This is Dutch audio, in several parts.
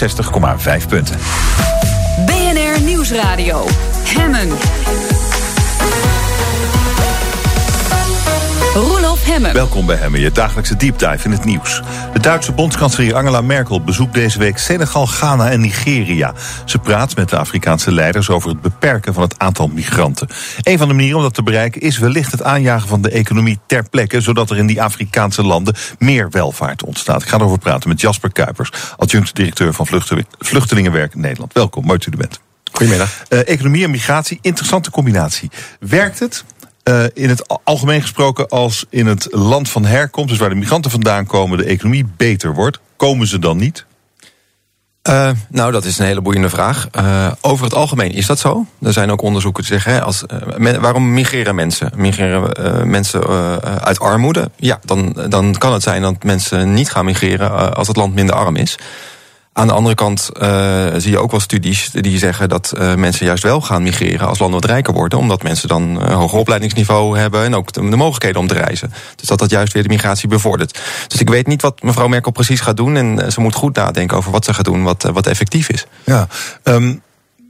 60,5 punten. BNR Nieuwsradio. Hemmen. Roelof Hemmen. Welkom bij Hemmen, je dagelijkse deep dive in het nieuws. De Duitse bondskanselier Angela Merkel bezoekt deze week Senegal, Ghana en Nigeria. Ze praat met de Afrikaanse leiders over het beperken van het aantal migranten. Een van de manieren om dat te bereiken is wellicht het aanjagen van de economie ter plekke, zodat er in die Afrikaanse landen meer welvaart ontstaat. Ik ga erover praten met Jasper Kuipers, adjunct directeur van Vluchtelingenwerk Nederland. Welkom, mooi dat u er bent. Goedemiddag. Uh, economie en migratie, interessante combinatie. Werkt het? Uh, in het algemeen gesproken als in het land van herkomst, dus waar de migranten vandaan komen, de economie beter wordt, komen ze dan niet? Uh, nou, dat is een hele boeiende vraag. Uh, over het algemeen is dat zo. Er zijn ook onderzoeken die zeggen: hè, als, waarom migreren mensen? Migreren mensen uit armoede? Ja, dan, dan kan het zijn dat mensen niet gaan migreren als het land minder arm is. Aan de andere kant uh, zie je ook wel studies die zeggen dat uh, mensen juist wel gaan migreren als landen wat rijker worden. Omdat mensen dan een hoger opleidingsniveau hebben en ook de, de, mogelijkheden om te reizen. Dus dat dat juist weer de migratie bevordert. Dus ik weet niet wat mevrouw Merkel precies gaat doen. En ze moet goed nadenken over wat ze gaat doen, wat, wat effectief is. Ja, um,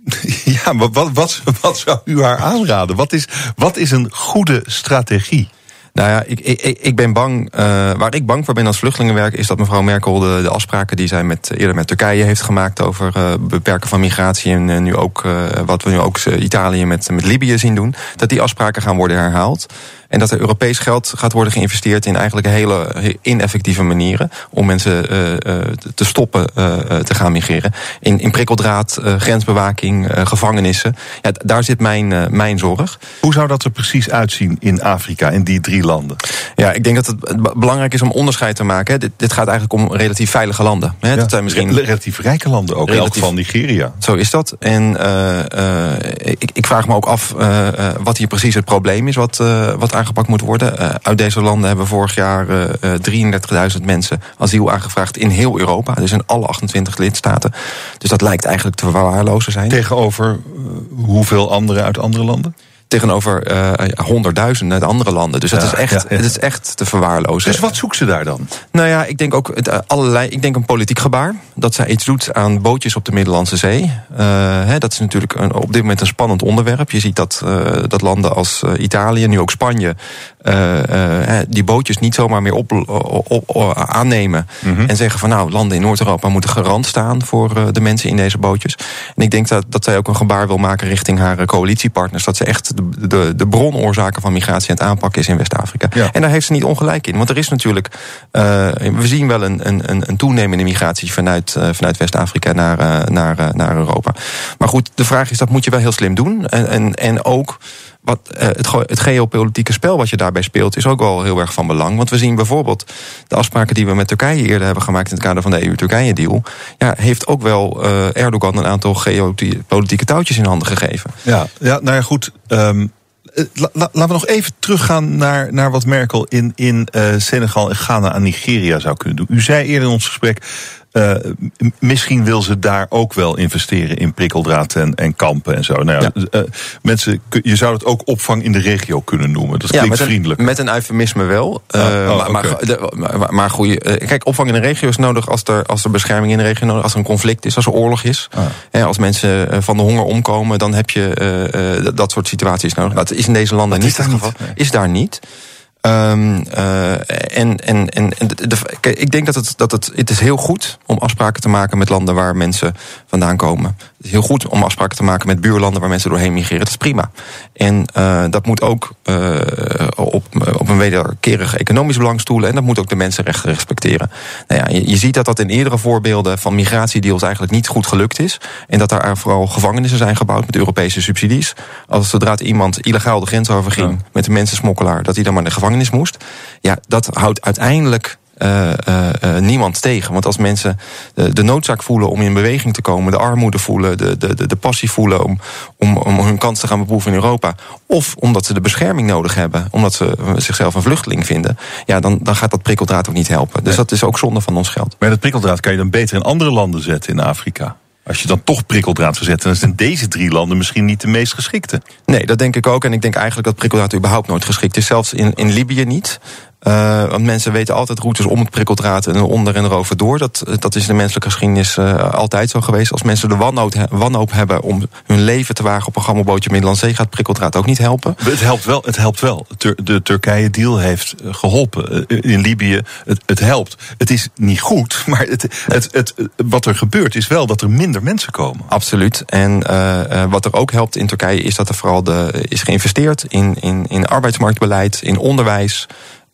ja maar wat, wat, wat zou u haar aanraden? Wat is, wat is een goede strategie? Nou ja, ik, ik, ik ben bang. Uh, waar ik bang voor ben als vluchtelingenwerk is dat mevrouw Merkel de, de afspraken die zij met, eerder met Turkije heeft gemaakt over uh, beperken van migratie en uh, nu ook wat we nu ook Italië met, met Libië zien doen, dat die afspraken gaan worden herhaald. En dat er Europees geld gaat worden geïnvesteerd in eigenlijk hele ineffectieve manieren om mensen uh, te stoppen uh, te gaan migreren. In, in prikkeldraad, grensbewaking, gevangenissen. Ja, daar zit mijn, mijn zorg. Hoe zou dat er precies uitzien in Afrika, in die drie landen? Ja, ik denk dat het belangrijk is om onderscheid te maken. Dit, dit gaat eigenlijk om relatief veilige landen. Hè. Ja, dat zijn misschien relatief rijke landen ook, relatief, van Nigeria. Zo is dat. En ik, ik, vraag me ook af wat hier precies het probleem is, wat, wat aangepakt moet worden. Uh, uit deze landen hebben vorig jaar uh, 33.000 mensen asiel aangevraagd in heel Europa. Dus in alle 28 lidstaten. Dus dat lijkt eigenlijk te verwaarlozen zijn. Tegenover hoeveel anderen uit andere landen? Tegenover uh, honderdduizenden uit andere landen. Dus ja, het, is echt, ja, het is echt te verwaarlozen. Dus wat zoekt ze daar dan? Nou ja, ik denk ook het, uh, allerlei. Ik denk een politiek gebaar. Dat zij iets doet aan bootjes op de Middellandse Zee. Uh, hè, dat is natuurlijk een, op dit moment een spannend onderwerp. Je ziet dat, dat landen als Italië, nu ook Spanje. Die bootjes niet zomaar meer op, op, op aannemen. Mm -hmm. En zeggen van nou, landen in Noord-Europa moeten garant staan voor de mensen in deze bootjes. En ik denk dat, dat zij ook een gebaar wil maken richting haar coalitiepartners. Dat ze echt de, de, de bronoorzaken van migratie aan het aanpakken is in West-Afrika. Ja. En daar heeft ze niet ongelijk in. Want er is natuurlijk, we zien wel een, een, een toenemende migratie vanuit, vanuit West-Afrika naar, naar, naar Europa. Maar goed, de vraag is, dat moet je wel heel slim doen. En, en, en ook wat, uh, het, het, geopolitieke spel wat je daarbij speelt, is ook wel heel erg van belang. Want we zien bijvoorbeeld de afspraken die we met Turkije eerder hebben gemaakt in het kader van de EU-Turkije-deal. Ja, heeft ook wel uh, Erdogan een aantal geopolitieke touwtjes in handen gegeven. Ja, ja nou ja, goed. La, la, laten we nog even teruggaan naar, naar wat Merkel in, in uh, Senegal en Ghana en Nigeria zou kunnen doen. U zei eerder in ons gesprek. Uh, misschien wil ze daar ook wel investeren in prikkeldraad en, en kampen en zo. Nou ja, ja. Uh, mensen, je zou het ook opvang in de regio kunnen noemen. Dat klinkt ja, met vriendelijk. Een, met een eufemisme wel. Uh, oh, oh, maar, okay. maar, maar, maar goeie, kijk, opvang in de regio is nodig als er, als er bescherming in de regio nodig is, als er een conflict is, als er oorlog is. Ah. als mensen van de honger omkomen, dan heb je dat soort situaties nodig. Dat is in deze landen dat niet het geval. Is daar niet. Um, en, en, en de, ik denk dat het, dat het, het is heel goed om afspraken te maken met landen waar mensen vandaan komen. Het is heel goed om afspraken te maken met buurlanden waar mensen doorheen migreren. Dat is prima. En uh, dat moet ook uh, op, op een wederkerig economisch belang stoelen. En dat moet ook de mensenrechten respecteren. Nou ja, je, je ziet dat dat in eerdere voorbeelden van migratiedeals eigenlijk niet goed gelukt is. En dat daar vooral gevangenissen zijn gebouwd met Europese subsidies. Als zodra iemand illegaal de grens overging ja. met een mensensmokkelaar, dat hij dan maar naar de gevangenis moest. Ja, dat houdt uiteindelijk uh, uh, uh, niemand tegen. Want als mensen de, de, noodzaak voelen om in beweging te komen, de armoede voelen, de, de, de passie voelen om, om, om hun kans te gaan beproeven in Europa, of omdat ze de bescherming nodig hebben, omdat ze zichzelf een vluchteling vinden, ja, dan, dan gaat dat prikkeldraad ook niet helpen. Dus nee. dat is ook zonde van ons geld. Maar dat prikkeldraad kan je dan beter in andere landen zetten in Afrika? Als je dan toch prikkeldraad zou zetten, dan zijn deze drie landen misschien niet de meest geschikte. Nee, dat denk ik ook. En ik denk eigenlijk dat prikkeldraad überhaupt nooit geschikt is. Zelfs in, in Libië niet. Uh, want mensen weten altijd routes om het prikkeldraad en onder en erover door. Dat, dat is in de menselijke geschiedenis uh, altijd zo geweest. Als mensen de wanhoop, wanhoop hebben om hun leven te wagen op een gammelbootje Middellandse Zee, gaat prikkeldraad ook niet helpen. Het helpt wel. Het helpt wel. De Turkije-deal heeft geholpen. In Libië, het, het, helpt. Het is niet goed, maar het, het, het, wat er gebeurt is wel dat er minder mensen komen. Absoluut. En uh, wat er ook helpt in Turkije is dat er vooral de, is geïnvesteerd in, in, in arbeidsmarktbeleid, in onderwijs.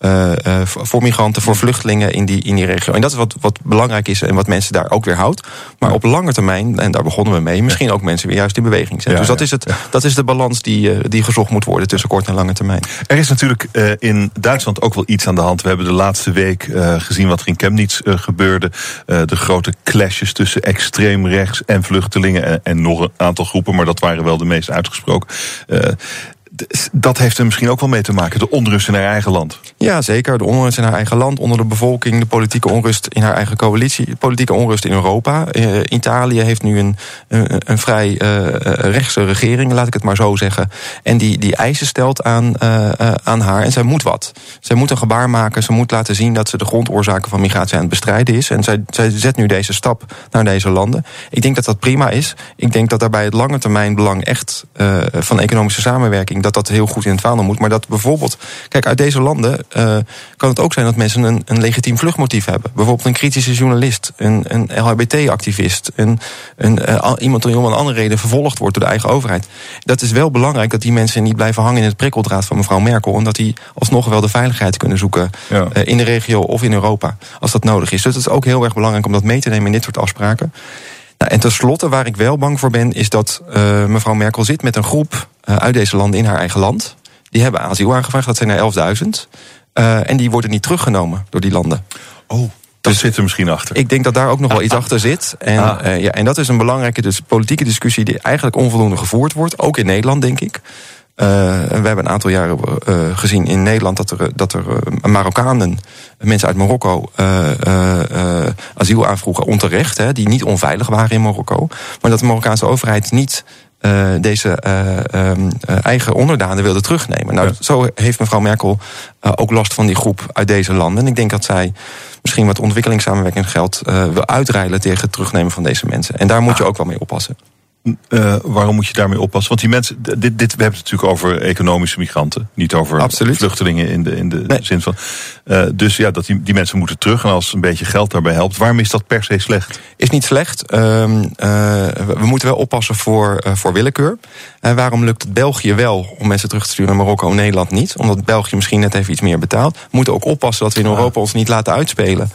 Uh, uh, voor migranten, voor vluchtelingen in die, in die regio. En dat is wat, wat belangrijk is en wat mensen daar ook weer houdt. Maar op lange termijn, en daar begonnen we mee, misschien ook mensen weer juist in beweging zetten. dus dat, is het, dat is de balans die, uh, die gezocht moet worden tussen kort en lange termijn. Er is natuurlijk in Duitsland ook wel iets aan de hand. We hebben de laatste week gezien wat er in Chemnitz gebeurde. de grote clashes tussen extreem rechts en vluchtelingen. En, en, nog een aantal groepen, maar dat waren wel de meest uitgesproken dat heeft er misschien ook wel mee te maken, de onrust in haar eigen land. Ja, zeker. De onrust in haar eigen land, onder de bevolking, de politieke onrust in haar eigen coalitie, de politieke onrust in Europa. Uh, Italië heeft nu een, een, vrij uh, rechtse regering, laat ik het maar zo zeggen. En die, die eisen stelt aan, aan haar. En zij moet wat. Zij moet een gebaar maken. Ze moet laten zien dat ze de grondoorzaken van migratie aan het bestrijden is. En zij, zij zet nu deze stap naar deze landen. Ik denk dat dat prima is. Ik denk dat daarbij het lange termijn belang echt van economische samenwerking dat dat heel goed in het vaandel moet. Maar dat bijvoorbeeld, kijk, uit deze landen uh, kan het ook zijn dat mensen een, een legitiem vluchtmotief hebben. Bijvoorbeeld een kritische journalist, een, een LHBT-activist, een, een, uh, iemand die om een andere reden vervolgd wordt door de eigen overheid. Dat is wel belangrijk dat die mensen niet blijven hangen in het prikkeldraad van mevrouw Merkel. En dat die alsnog wel de veiligheid kunnen zoeken ja. uh, in de regio of in Europa, als dat nodig is. Dus het is ook heel erg belangrijk om dat mee te nemen in dit soort afspraken. Nou, en tenslotte, waar ik wel bang voor ben, is dat uh, mevrouw Merkel zit met een groep uit deze landen in haar eigen land. Die hebben asiel aangevraagd, dat zijn er 11.000. Uh, en die worden niet teruggenomen door die landen. Oh. Dat dus zit er misschien achter. Ik denk dat daar ook nog wel iets achter zit. En, ah. uh, ja, en dat is een belangrijke dus, politieke discussie die eigenlijk onvoldoende gevoerd wordt. Ook in Nederland, denk ik. Uh, we hebben een aantal jaren uh, gezien in Nederland dat er, dat er Marokkanen, mensen uit Marokko, asiel aanvroegen onterecht, hè, die niet onveilig waren in Marokko. Maar dat de Marokkaanse overheid niet uh, deze uh, um, eigen onderdanen wilde terugnemen. Nou, ja. zo heeft mevrouw Merkel ook last van die groep uit deze landen. En ik denk dat zij misschien wat ontwikkelingssamenwerking geld wil uitreilen tegen het terugnemen van deze mensen. En daar moet je ook wel mee oppassen. Uh, waarom moet je daarmee oppassen? Want die mensen, dit, dit, we hebben het natuurlijk over economische migranten, niet over Absoluut. vluchtelingen in de, in de nee. zin van. Uh, dus ja, dat die, die mensen moeten terug en als een beetje geld daarbij helpt. Waarom is dat per se slecht? Is niet slecht. Uh, we moeten wel oppassen voor, voor willekeur. En waarom lukt het België wel om mensen terug te sturen naar Marokko en Nederland niet? Omdat België misschien net even iets meer betaalt. We moeten ook oppassen dat we in Europa ons niet laten uitspelen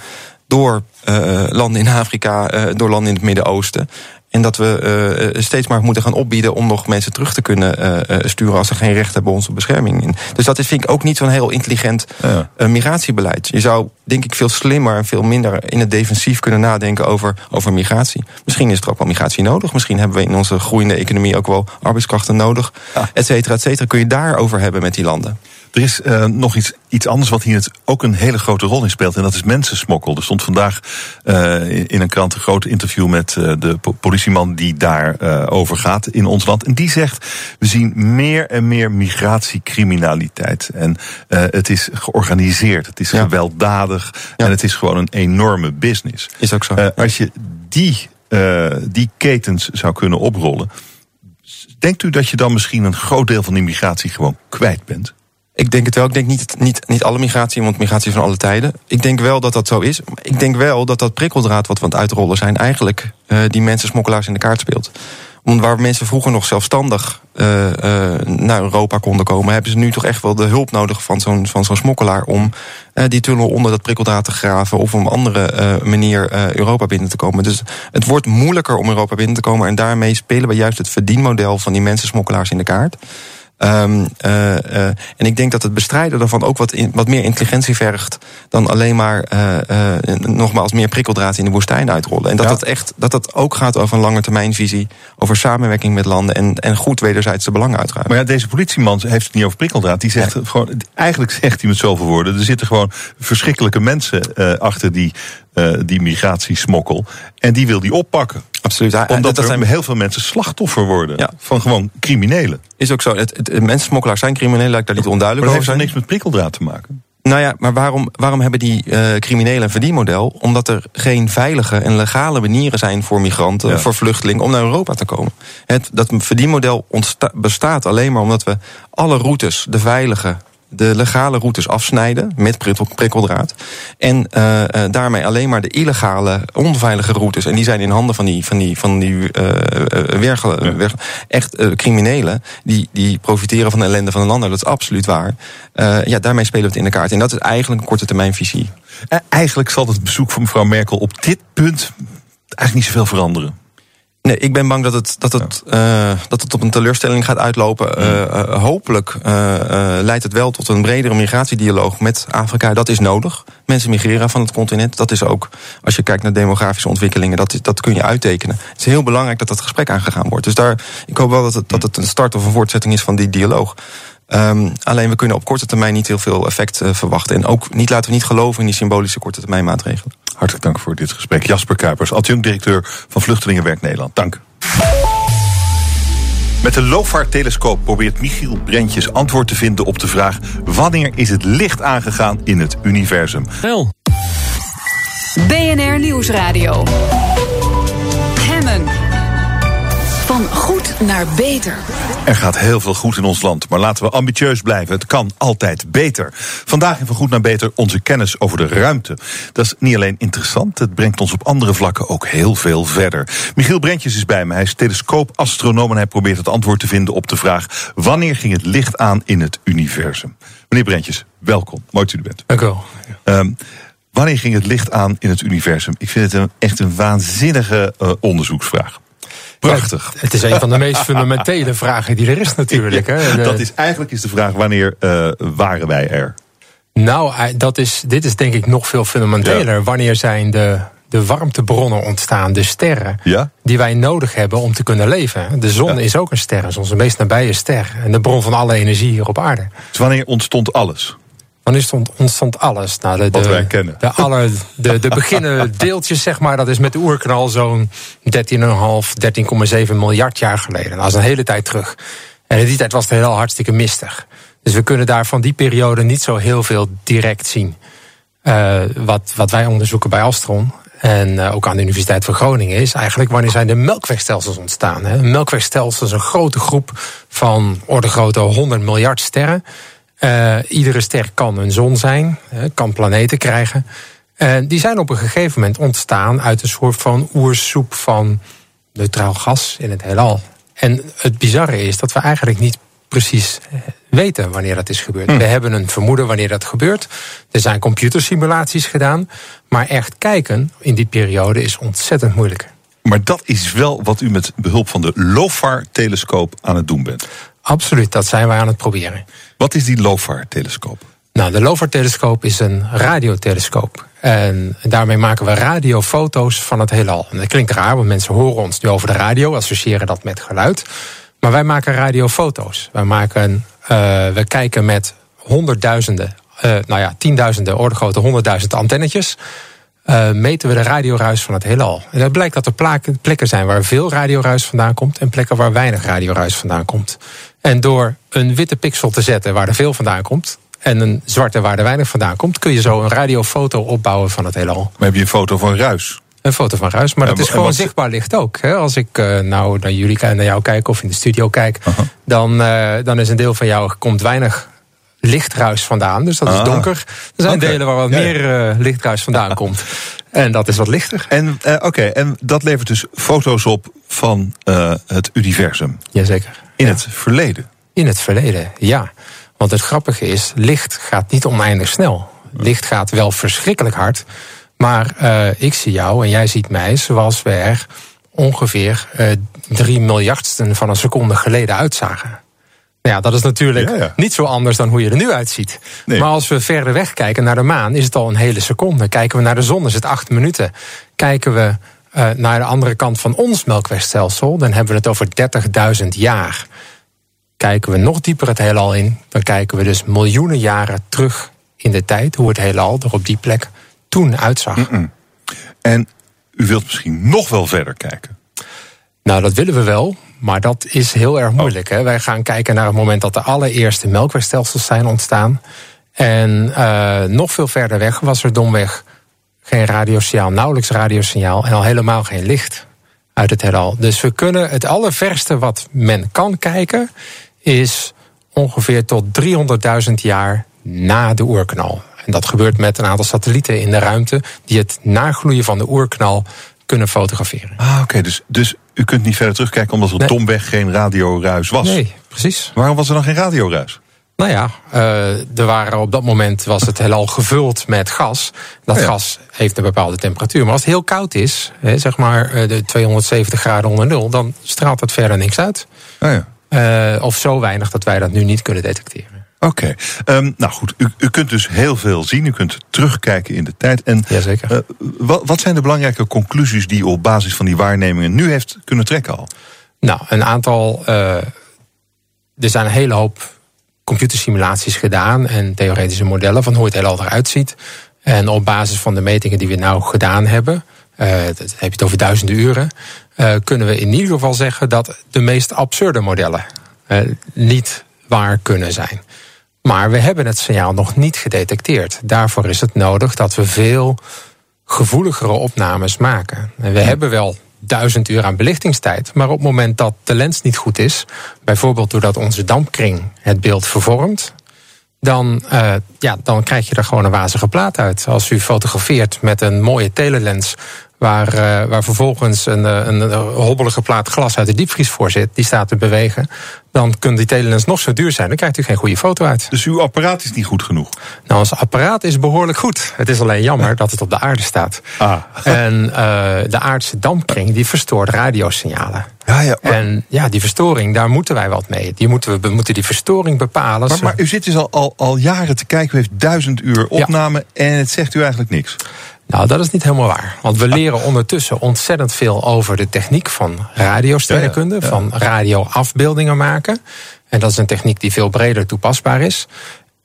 door uh, landen in Afrika, uh, door landen in het Midden-Oosten. En dat we uh, steeds maar moeten gaan opbieden om nog mensen terug te kunnen uh, sturen als ze geen recht hebben op onze bescherming. Dus dat is, vind ik ook niet zo'n heel intelligent ja. uh, migratiebeleid. Je zou, denk ik, veel slimmer en veel minder in het defensief kunnen nadenken over, over migratie. Misschien is er ook wel migratie nodig. Misschien hebben we in onze groeiende economie ook wel arbeidskrachten nodig. Ja. Et cetera, et cetera. Kun je daarover hebben met die landen. Er is uh, nog iets, iets anders wat hier ook een hele grote rol in speelt. En dat is mensensmokkel. Er stond vandaag uh, in een krant een groot interview met uh, de politieman die daar over gaat in ons land. En die zegt: we zien meer en meer migratiecriminaliteit. En het is georganiseerd, het is ja. gewelddadig ja. en het is gewoon een enorme business. Is ook zo. als je die, die ketens zou kunnen oprollen. Denkt u dat je dan misschien een groot deel van die migratie gewoon kwijt bent? Ik denk het wel. Ik denk niet, niet, niet alle migratie, want migratie van alle tijden. Ik denk wel dat dat zo is. Ik denk wel dat dat prikkeldraad wat we aan het uitrollen zijn... eigenlijk uh, die mensen smokkelaars in de kaart speelt. Want waar mensen vroeger nog zelfstandig uh, uh, naar Europa konden komen... hebben ze nu toch echt wel de hulp nodig van zo'n van zo'n smokkelaar... om die tunnel onder dat prikkeldraad te graven... of op een andere manier Europa binnen te komen. Dus het wordt moeilijker om Europa binnen te komen... en daarmee spelen we juist het verdienmodel van die mensen smokkelaars in de kaart... Um, uh, uh, en ik denk dat het bestrijden daarvan ook wat, in, wat meer intelligentie vergt dan alleen maar uh, nogmaals meer prikkeldraad in de woestijn uitrollen. En dat, ja. dat, echt, dat dat ook gaat over een lange termijnvisie, over samenwerking met landen en, en goed wederzijds de belangen uitdragen. Maar ja, deze politieman heeft het niet over prikkeldraad. Die zegt nee. gewoon, eigenlijk zegt hij met zoveel woorden, er zitten gewoon verschrikkelijke mensen achter die uh, die migratiesmokkel. En die wil die oppakken. Absoluut. Omdat dat er zijn heel veel mensen slachtoffer worden ja. van gewoon criminelen. Is ook zo. Het, het, mensensmokkelaars zijn criminelen, ik daar niet onduidelijk over zijn. Maar dat heeft niks met prikkeldraad te maken. Nou ja, maar waarom, waarom hebben die uh, criminelen een verdienmodel? Omdat er geen veilige en legale manieren zijn voor migranten, voor vluchtelingen om naar Europa te komen. Het, dat verdienmodel bestaat alleen maar omdat we alle routes, de veilige, de legale routes afsnijden met prikkeldraad. En uh, daarmee alleen maar de illegale, onveilige routes. En die zijn in handen van die, van die, van die uh, echt uh, criminelen. Die, die profiteren van de ellende van een ander. Dat is absoluut waar. ja, daarmee spelen we het in de kaart. En dat is eigenlijk een korte termijn visie. Eigenlijk zal het bezoek van mevrouw Merkel op dit punt eigenlijk niet zoveel veranderen. Nee, ik ben bang dat het, dat het, uh, dat het op een teleurstelling gaat uitlopen. Uh, uh, hopelijk leidt het wel tot een bredere migratiedialoog met Afrika. Dat is nodig. Mensen migreren van het continent. Dat is ook, als je kijkt naar demografische ontwikkelingen, dat, dat kun je uittekenen. Het is heel belangrijk dat dat gesprek aangegaan wordt. Dus daar, ik hoop wel dat het, dat het een start of een voortzetting is van die dialoog. Um, alleen we kunnen op korte termijn niet heel veel effect verwachten. En ook niet, laten we niet geloven in die symbolische korte termijn maatregelen. Hartelijk dank voor dit gesprek. Jasper Kuipers, adjunct-directeur van Vluchtelingenwerk Nederland. Dank. Met de LOFAR-telescoop probeert Michiel Brentjes antwoord te vinden op de vraag... wanneer is het licht aangegaan in het universum? Wel. BNR Nieuwsradio. Naar beter. Er gaat heel veel goed in ons land, maar laten we ambitieus blijven. Het kan altijd beter. Vandaag in Van Goed naar Beter onze kennis over de ruimte. Dat is niet alleen interessant, het brengt ons op andere vlakken ook heel veel verder. Michiel Brentjes is bij me, hij is telescoopastronoom... en hij probeert het antwoord te vinden op de vraag... wanneer ging het licht aan in het universum? Meneer Brentjes, welkom. Mooi dat u er bent. Dank u wel. Um, wanneer ging het licht aan in het universum? Ik vind het een, echt een waanzinnige uh, onderzoeksvraag. Prachtig. het is een van de meest fundamentele vragen die er is natuurlijk. Hè. dat is, eigenlijk is de vraag, wanneer uh, waren wij er? Nou, dat is, dit is denk ik nog veel fundamenteler. Wanneer zijn de, de warmtebronnen ontstaan, de sterren... Ja? die wij nodig hebben om te kunnen leven. De zon is ook een ster, is onze meest nabije ster. En de bron van alle energie hier op aarde. Dus wanneer ontstond alles? Dan ontstond, ontstond alles. Nou, de, Wat wij kennen. De, alle, de, de beginnen deeltjes, zeg maar, dat is met de oerknal zo'n 13,5, 13,7 miljard jaar geleden. Dat is een hele tijd terug. En in die tijd was het heel hartstikke mistig. Dus we kunnen daar van die periode niet zo heel veel direct zien. Uh, wat, wat wij onderzoeken bij Astron en uh, ook aan de Universiteit van Groningen is eigenlijk wanneer zijn de melkwegstelsels ontstaan. Hè? Een melkwegstelsel is een grote groep van orde grootte 100 miljard sterren. Uh, iedere ster kan een zon zijn, kan planeten krijgen. En uh, die zijn op een gegeven moment ontstaan uit een soort van oersoep van neutraal gas in het heelal. En het bizarre is dat we eigenlijk niet precies eh, weten wanneer dat is gebeurd. Hm. We hebben een vermoeden wanneer dat gebeurt. Er zijn computersimulaties gedaan. Maar echt kijken in die periode is ontzettend moeilijk. Maar dat is wel wat u met behulp van de LOFAR-telescoop aan het doen bent. Absoluut, dat zijn wij aan het proberen. Wat is die LOFAR-telescoop? Nou, de LOFAR-telescoop is een radiotelescoop. En daarmee maken we radiofoto's van het heelal. En dat klinkt raar, want mensen horen ons nu over de radio, associëren dat met geluid. Maar wij maken radiofoto's. Wij maken, uh, we kijken met honderdduizenden, uh, nou ja, tienduizenden oordegrote, honderdduizend antennetjes. Uh, meten we de radioruis van het heelal. En dat blijkt dat er plekken zijn waar veel radioruis vandaan komt... en plekken waar weinig radioruis vandaan komt. En door een witte pixel te zetten waar er veel vandaan komt... en een zwarte waar er weinig vandaan komt... kun je zo een radiofoto opbouwen van het heelal. Maar heb je een foto van ruis? Een foto van ruis, maar dat is gewoon zichtbaar licht ook. Hè? Als ik uh, nou naar jullie naar jou kijk of in de studio kijk... Uh -huh. dan, uh, dan is een deel van jou komt weinig lichtruis vandaan. Dus dat is ah. donker. Er zijn okay. delen waar wat ja, meer uh, lichtruis vandaan komt. En dat is wat lichter. En uh, oké, okay. en dat levert dus foto's op van uh, het universum. Jazeker. In ja. het verleden. In het verleden, ja. Want het grappige is, licht gaat niet oneindig snel. Licht gaat wel verschrikkelijk hard. Maar ik zie jou en jij ziet mij zoals we er ongeveer drie miljardsten van een seconde geleden uitzagen. Nou ja, dat is natuurlijk ja, ja. niet zo anders dan hoe je er nu uitziet. Nee. Maar als we verder weg kijken naar de maan, is het al een hele seconde. Kijken we naar de zon, is het acht minuten. Kijken we uh, naar de andere kant van ons melkwegstelsel, dan hebben we het over 30.000 jaar. Kijken we nog dieper het heelal in, dan kijken we dus miljoenen jaren terug in de tijd, hoe het heelal er op die plek toen uitzag. Mm -mm. En u wilt misschien nog wel verder kijken? Nou, dat willen we wel. Maar dat is heel erg moeilijk. Hè? Wij gaan kijken naar het moment dat de allereerste melkwegstelsels zijn ontstaan. En uh, nog veel verder weg was er domweg geen radiosignaal, nauwelijks radiosignaal en al helemaal geen licht uit het heelal. Dus we kunnen het allerverste wat men kan kijken is ongeveer tot 300.000 jaar na de oerknal. En dat gebeurt met een aantal satellieten in de ruimte die het nagloeien van de oerknal kunnen fotograferen. Ah, oké. Dus, dus u kunt niet verder terugkijken omdat er nee. domweg geen radioruis was? Nee, precies. Waarom was er dan geen radioruis? Nou ja, uh, er waren op dat moment was het heelal gevuld met gas. Dat ja. gas heeft een bepaalde temperatuur. Maar als het heel koud is, hè, zeg maar uh, de 270 graden onder nul, dan straalt het verder niks uit. Oh ja. Uh, of zo weinig dat wij dat nu niet kunnen detecteren. Oké, okay. um, nou goed, u, u, kunt dus heel veel zien. U kunt terugkijken in de tijd. En Jazeker. Uh, wat, wat zijn de belangrijke conclusies die u op basis van die waarnemingen nu heeft kunnen trekken al? Nou, een aantal. Uh, er zijn een hele hoop computersimulaties gedaan en theoretische modellen van hoe het heelal eruit ziet. En op basis van de metingen die we nou gedaan hebben, uh, dat heb je het over duizenden uren, uh, kunnen we in ieder geval zeggen dat de meest absurde modellen uh, niet waar kunnen zijn. Maar we hebben het signaal nog niet gedetecteerd. Daarvoor is het nodig dat we veel gevoeligere opnames maken. En we hebben wel duizend uur aan belichtingstijd. Maar op het moment dat de lens niet goed is, bijvoorbeeld doordat onze dampkring het beeld vervormt, dan, uh, ja, dan krijg je er gewoon een wazige plaat uit. Als u fotografeert met een mooie telelens Waar, uh, waar vervolgens een, een, een, hobbelige plaat glas uit de diepvries voor zit, die staat te bewegen. Dan kunnen die telelens nog zo duur zijn, dan krijgt u geen goede foto uit. Dus uw apparaat is niet goed genoeg? Nou, ons apparaat is behoorlijk goed. Het is alleen jammer ja. dat het op de aarde staat. Ah. En uh, de aardse dampkring die verstoort radiosignalen. Ja, ja, maar... En ja, die verstoring, daar moeten wij wat mee. Die moeten we, we moeten die verstoring bepalen. Maar, maar u zit dus al, al, al jaren te kijken, u heeft duizend uur opname ja. en het zegt u eigenlijk niks. Nou, dat is niet helemaal waar. Want we leren ondertussen ontzettend veel over de techniek van radiosterrenkunde, ja, ja, ja. van radioafbeeldingen maken. En dat is een techniek die veel breder toepasbaar is.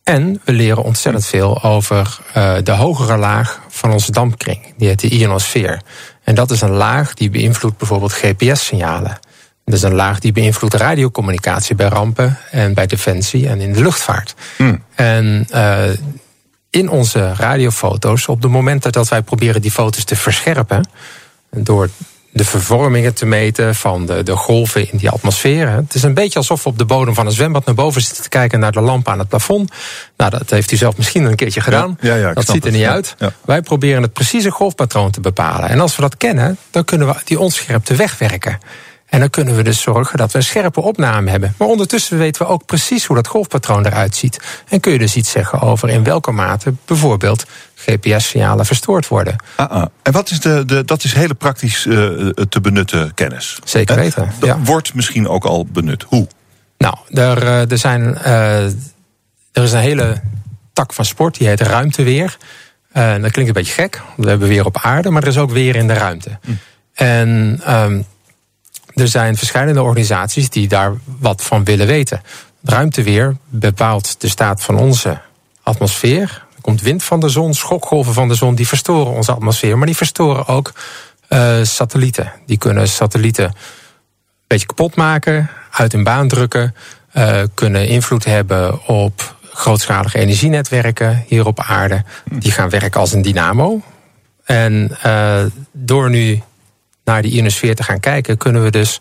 En we leren ontzettend veel over uh, de hogere laag van onze dampkring. Die heet de ionosfeer. En dat is een laag die beïnvloedt bijvoorbeeld GPS-signalen. Dat is een laag die beïnvloedt radiocommunicatie bij rampen en bij defensie en in de luchtvaart. Hmm. En uh, in onze radiofoto's, op de momenten dat wij proberen die foto's te verscherpen, door de vervormingen te meten van de, de golven in die atmosfeer. Het is een beetje alsof we op de bodem van een zwembad naar boven zitten te kijken naar de lamp aan het plafond. Nou, dat heeft u zelf misschien een keertje gedaan. Ja, ja, ja, dat ziet er niet uit. Wij proberen het precieze golfpatroon te bepalen. En als we dat kennen, dan kunnen we die onscherpte wegwerken. En dan kunnen we dus zorgen dat we een scherpe opname hebben. Maar ondertussen weten we ook precies hoe dat golfpatroon eruit ziet. En kun je dus iets zeggen over in welke mate bijvoorbeeld GPS-signalen verstoord worden. Ah, ah. En wat is de, de, dat is hele praktisch uh, te benutten kennis. Zeker weten. Dat ja. wordt misschien ook al benut. Hoe? Nou, er, er, zijn, uh, er is een hele tak van sport, die heet ruimteweer. Uh, dat klinkt een beetje gek, we hebben weer op aarde, maar er is ook weer in de ruimte. Hm. En um, er zijn verschillende organisaties die daar wat van willen weten. Ruimteweer bepaalt de staat van onze atmosfeer. Er komt wind van de zon, schokgolven van de zon, die verstoren onze atmosfeer. Maar die verstoren ook uh, satellieten. Die kunnen satellieten een beetje kapot maken, uit hun baan drukken. Uh, kunnen invloed hebben op grootschalige energienetwerken hier op aarde. Die gaan werken als een dynamo. En uh, door nu naar die ionosfeer te gaan kijken, kunnen we dus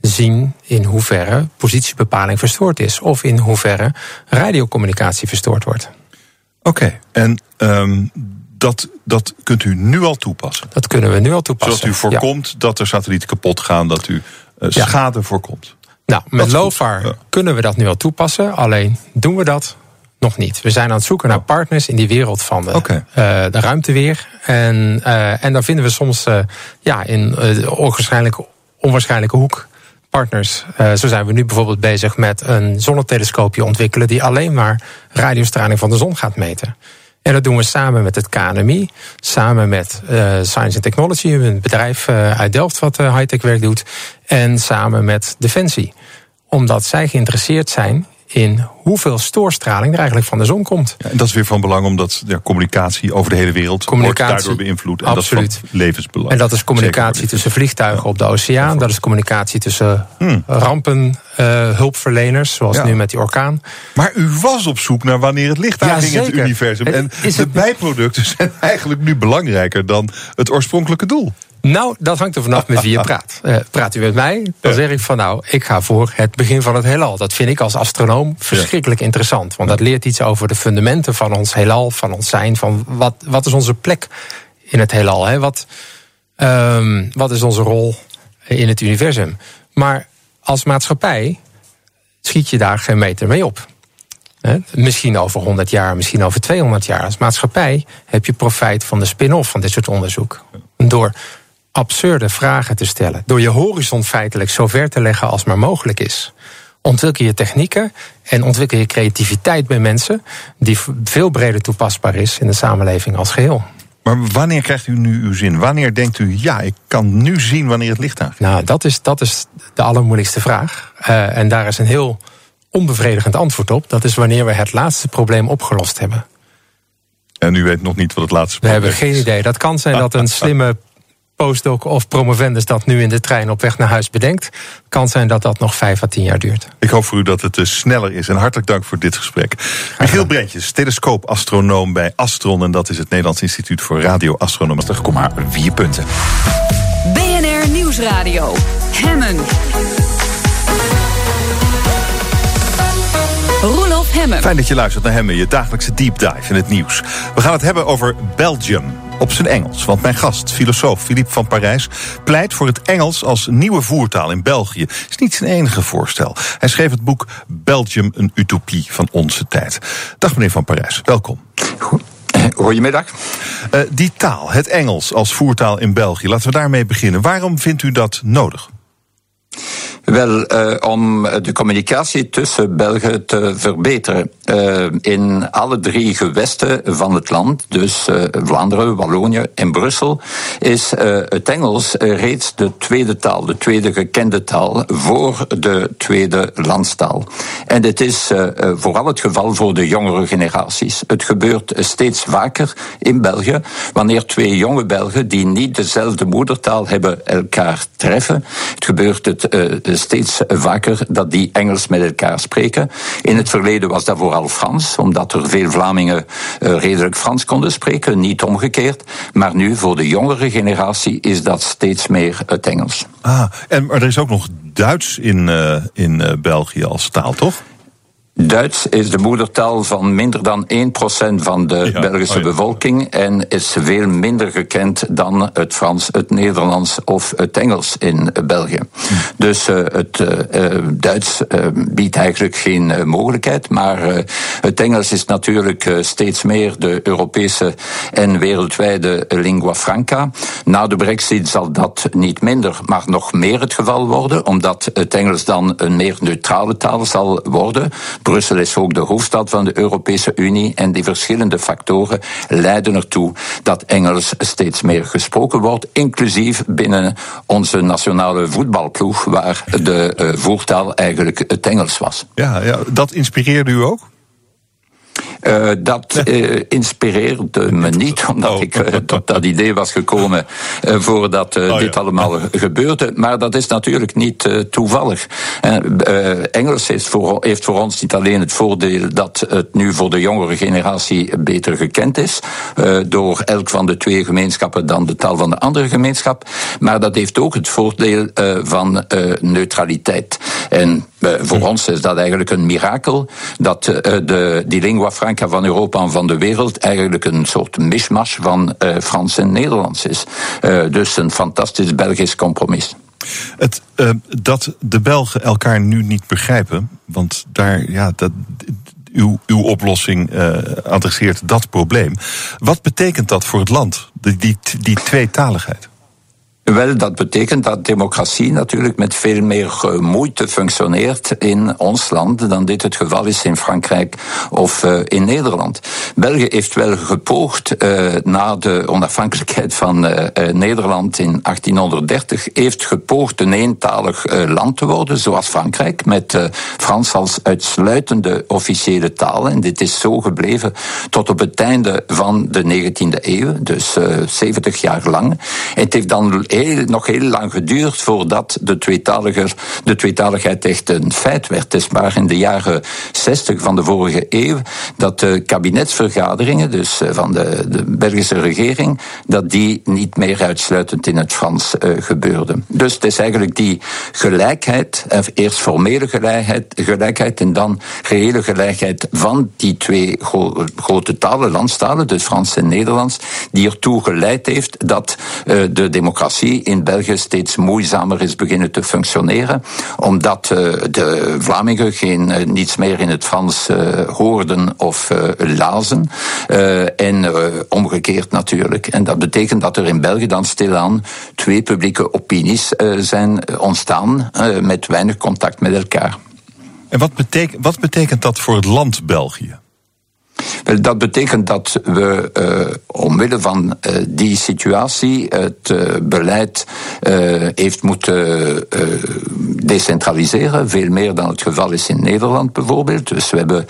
zien in hoeverre positiebepaling verstoord is. Of in hoeverre radiocommunicatie verstoord wordt. Oké, okay. en um, dat, dat kunt u nu al toepassen? Dat kunnen we nu al toepassen. Zodat u voorkomt ja. dat er satellieten kapot gaan, dat u uh, schade ja. voorkomt. Nou, met LOFAR ja. kunnen we dat nu al toepassen. Alleen doen we dat nog niet. We zijn aan het zoeken naar partners in die wereld van de, okay. uh, de ruimteweer. En, uh, en dan vinden we soms uh, ja, in onwaarschijnlijke, onwaarschijnlijke hoek partners. zo zijn we nu bijvoorbeeld bezig met een zonnetelescoopje ontwikkelen... die alleen maar radiostraling van de zon gaat meten. En dat doen we samen met het KNMI, samen met Science and Technology... een bedrijf uit Delft wat high-tech werk doet... en samen met Defensie. Omdat zij geïnteresseerd zijn in hoeveel stoorstraling er eigenlijk van de zon komt. Ja, en dat is weer van belang omdat ja, communicatie over de hele wereld communicatie, wordt daardoor beïnvloed. En absoluut. dat is van levensbelang. En dat is communicatie tussen vliegtuigen ja. op de oceaan. Dat is communicatie tussen hmm. rampen hulpverleners, zoals nu met die orkaan. Maar u was op zoek naar wanneer het licht aanging in het universum. En de bijproducten zijn eigenlijk nu belangrijker dan het oorspronkelijke doel. Nou, dat hangt er vanaf met wie je praat. Uh, praat u met mij, dan zeg ik van nou, ik ga voor het begin van het heelal. Dat vind ik als astronoom verschrikkelijk interessant. Want dat leert iets over de fundamenten van ons heelal, van ons zijn. Van wat, wat is onze plek in het heelal? Hè? Wat, um, wat is onze rol in het universum? Maar als maatschappij schiet je daar geen meter mee op. Misschien over 100 jaar, misschien over 200 jaar. Als maatschappij heb je profijt van de spin-off van dit soort onderzoek. Door absurde vragen te stellen. Door je horizon feitelijk zo ver te leggen als maar mogelijk is. Ontwikkel je technieken en ontwikkel je creativiteit bij mensen die veel breder toepasbaar is in de samenleving als geheel. Maar wanneer krijgt u nu uw zin? Wanneer denkt u, ja, ik kan nu zien wanneer het licht aangeeft? Nou, dat is, dat is de allermoeilijkste vraag. Uh, en daar is een heel onbevredigend antwoord op. Dat is wanneer we het laatste probleem opgelost hebben. En u weet nog niet wat het laatste probleem is? We hebben geen idee. Dat kan zijn dat een slimme postdoc of promovendus dat nu in de trein op weg naar huis bedenkt. Kan zijn dat dat nog vijf à tien jaar duurt. Ik hoop voor u dat het dus sneller is. En hartelijk dank voor dit gesprek. Michiel Brentjes, telescoopastronoom bij Astron. En dat is het Nederlands Instituut voor Radioastronomie. 4 punten. BNR Nieuwsradio. Hemmen. Roelof Hemmen. Fijn dat je luistert naar Hemmen, je dagelijkse deep dive in het nieuws. We gaan het hebben over Belgium op zijn Engels. Want mijn gast, filosoof Philippe van Parijs, pleit voor het Engels als nieuwe voertaal in België. Is niet zijn enige voorstel. Hij schreef het boek Belgium, een utopie van onze tijd. Dag meneer van Parijs, welkom. Goed. Goedemiddag. Uh, die taal, het Engels als voertaal in België, laten we daarmee beginnen. Waarom vindt u dat nodig? Wel, uh, om de communicatie tussen Belgen te verbeteren. Uh, in alle drie gewesten van het land, dus Vlaanderen, Wallonië en Brussel, is het Engels reeds de tweede taal, de tweede gekende taal voor de tweede landstaal. En dit is vooral het geval voor de jongere generaties. Het gebeurt steeds vaker in België wanneer twee jonge Belgen die niet dezelfde moedertaal hebben elkaar treffen. Het gebeurt het steeds vaker dat die Engels met elkaar spreken. In het verleden was dat vooral Frans, omdat er veel Vlamingen uh, redelijk Frans konden spreken, niet omgekeerd. Maar nu, voor de jongere generatie, is dat steeds meer het Engels. Ah, en, maar er is ook nog Duits in, uh, in België als taal, toch? Duits is de moedertaal van minder dan 1% van de ja, Belgische oh ja. bevolking en is veel minder gekend dan het Frans, het Nederlands of het Engels in België. Hm. Dus uh, het uh, Duits uh, biedt eigenlijk geen mogelijkheid, maar het Engels is natuurlijk steeds meer de Europese en wereldwijde lingua franca. Na de brexit zal dat niet minder, maar nog meer het geval worden, omdat het Engels dan een meer neutrale taal zal worden. Brussel is ook de hoofdstad van de Europese Unie en die verschillende factoren leiden ertoe dat Engels steeds meer gesproken wordt, inclusief binnen onze nationale voetbalploeg, waar de uh, voertaal eigenlijk het Engels was. Ja, ja, dat inspireerde u ook? Uh, dat uh, inspireerde me niet, omdat oh. ik uh, tot dat idee was gekomen voordat oh, dit ja. allemaal gebeurde. Maar dat is natuurlijk niet toevallig. Engels heeft voor, heeft voor, ons niet alleen het voordeel dat het nu voor de jongere generatie beter gekend is, door elk van de twee gemeenschappen dan de taal van de andere gemeenschap, maar dat heeft ook het voordeel van neutraliteit. En voor hm. ons is dat eigenlijk een mirakel dat de, die lingua franca van Europa en van de wereld eigenlijk een soort mishmash van uh, Frans en Nederlands is. Dus een fantastisch Belgisch compromis. Het, dat de Belgen elkaar nu niet begrijpen, want daar, ja, dat, uw, uw oplossing adresseert dat probleem. Wat betekent dat voor het land, die, die tweetaligheid? Wel, dat betekent dat democratie natuurlijk met veel meer moeite functioneert in ons land dan dit het geval is in Frankrijk of uh, in Nederland. België heeft wel gepoogd uh, na de onafhankelijkheid van Nederland in 1830, heeft gepoogd een eentalig land te worden, zoals Frankrijk, met Frans als uitsluitende officiële taal. En dit is zo gebleven tot op het einde van de 19e eeuw, dus 70 jaar lang. Het heeft dan heel, nog heel lang geduurd voordat de, tweetaliger, de tweetaligheid echt een feit werd. Het is maar in de jaren 60 van de vorige eeuw dat de kabinetsvergaderingen, dus van de, de Belgische regering, dat die niet meer uitsluitend in het Frans uh, gebeurden. Dus het is eigenlijk die gelijkheid, eerst formele gelijkheid, gelijkheid en dan reële gelijkheid van die twee grote talen, landstalen, dus Frans en Nederlands, die ertoe geleid heeft dat uh, de democratie in België steeds moeizamer is beginnen te functioneren, omdat uh, de Vlamingen geen, uh, niets meer in het Frans hoorden of lazen. en omgekeerd natuurlijk. En dat betekent dat er in België dan stilaan twee publieke opinies zijn ontstaan met weinig contact met elkaar. En wat wat betekent dat voor het land België? Dat betekent dat we uh, omwille van uh, die situatie het uh, beleid heeft moeten decentraliseren. Veel meer dan het geval is in Nederland bijvoorbeeld. Dus we hebben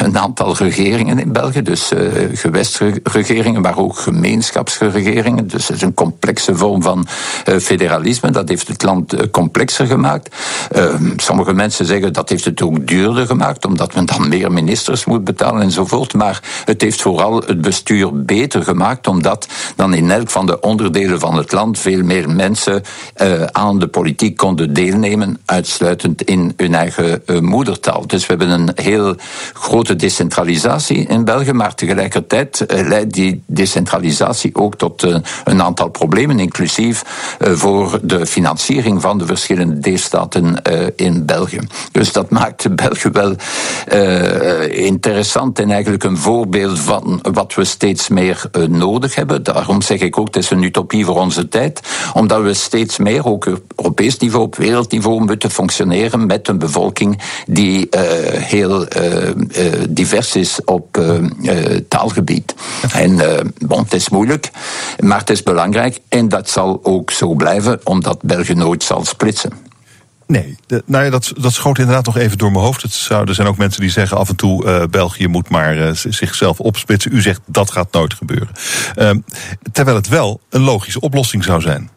een aantal regeringen in België. Dus gewestregeringen, maar ook gemeenschapsregeringen. Dus het is een complexe vorm van federalisme. Dat heeft het land complexer gemaakt. Ehm, sommige mensen zeggen dat heeft het ook duurder gemaakt, omdat men dan meer ministers moet betalen enzovoort. Maar het heeft vooral het bestuur beter gemaakt, omdat dan in elk van de onderdelen van het land veel meer mensen uh, aan de politiek konden deelnemen, uitsluitend in hun eigen uh, moedertaal. Dus we hebben een heel grote decentralisatie in België, maar tegelijkertijd uh, leidt die decentralisatie ook tot een aantal problemen, inclusief voor de financiering van de verschillende deelstaten in België. Dus dat maakt België wel interessant en eigenlijk een voorbeeld van wat we steeds meer uh, nodig hebben. Daarom zeg ik ook, het is een utopie voor onze tijd. Omdat we steeds meer, ook op Europees niveau, op wereldniveau, moeten functioneren met een bevolking die uh, heel uh, divers is op taalgebied. En bon, het is moeilijk, maar het is belangrijk. En dat zal ook zo blijven, omdat België nooit zal splitsen. Nee, nou ja, dat, dat schoot inderdaad nog even door mijn hoofd. Het er zijn ook mensen die zeggen af en toe... Uh, België moet maar uh, zichzelf opsplitsen. U zegt dat gaat nooit gebeuren. Uh, terwijl het wel een logische oplossing zou zijn.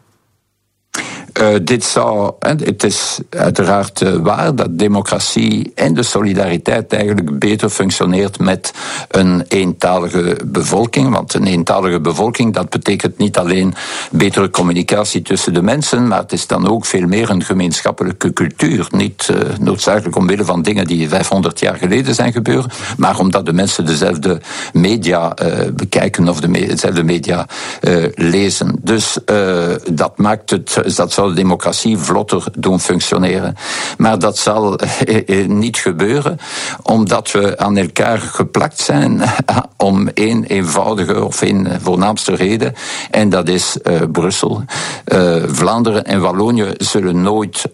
Uh, dit zou, het is uiteraard uh, waar dat democratie en de solidariteit eigenlijk beter functioneert met een eentalige bevolking. Want een eentalige bevolking, dat betekent niet alleen betere communicatie tussen de mensen, maar het is dan ook veel meer een gemeenschappelijke cultuur. Niet uh, noodzakelijk omwille van dingen die 500 jaar geleden zijn gebeurd, maar omdat de mensen dezelfde media bekijken of dezelfde media lezen. Dus dat maakt het, dat zou de democratie vlotter doen functioneren. Maar dat zal eh, eh, niet gebeuren, omdat we aan elkaar geplakt zijn om één eenvoudige of één voornaamste reden, en dat is uh, Brussel. Vlaanderen en Wallonië zullen nooit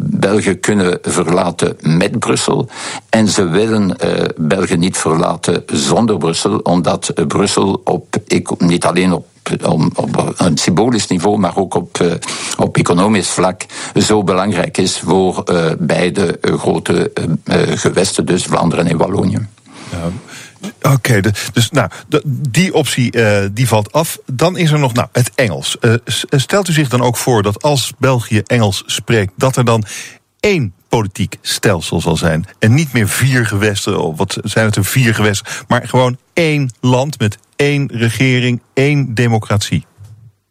België kunnen verlaten met Brussel, en ze willen België niet verlaten zonder Brussel, omdat Brussel op, niet alleen op op een symbolisch niveau, maar ook op, uh, op economisch vlak zo belangrijk is voor uh, beide uh, grote gewesten, dus Vlaanderen en Wallonië. Ja. Oké, dus nou, die optie die valt af. Dan is er nog nou, het Engels. Stelt u zich dan ook voor dat als België Engels spreekt, dat er dan één politiek stelsel zal zijn. En niet meer vier gewesten, of wat zijn het er vier gewesten, maar gewoon één land met één regering, één democratie.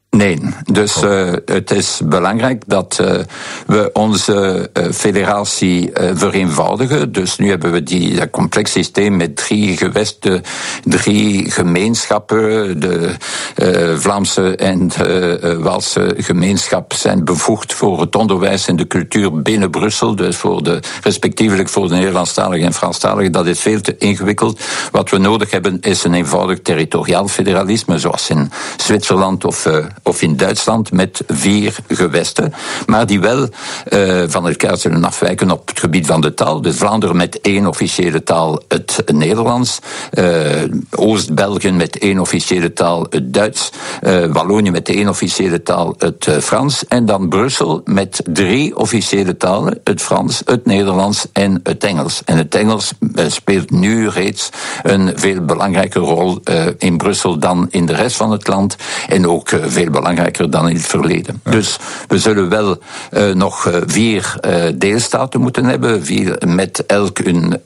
Nee, dus uh, het is belangrijk dat uh, we onze uh, federatie vereenvoudigen. Dus nu hebben we die, dat complex systeem met drie gewesten, drie gemeenschappen. De Vlaamse en de Waalse gemeenschap zijn bevoegd voor het onderwijs en de cultuur binnen Brussel. Dus voor de, respectievelijk voor de Nederlandstaligen en Franstaligen. Dat is veel te ingewikkeld. Wat we nodig hebben is een eenvoudig territoriaal federalisme, zoals in Zwitserland of of in Duitsland met vier gewesten, maar die wel uh, van elkaar zullen afwijken op het gebied van de taal. Dus Vlaanderen met één officiële taal, het Nederlands, uh, Oost-België met één officiële taal, het Duits, uh, Wallonië met één officiële taal, het Frans, en dan Brussel met drie officiële talen, het Frans, het Nederlands en het Engels. En het Engels speelt nu reeds een veel belangrijke rol in Brussel dan in de rest van het land en ook veel belangrijker dan in het verleden. Dus we zullen wel nog vier deelstaten moeten hebben, vier, met elk een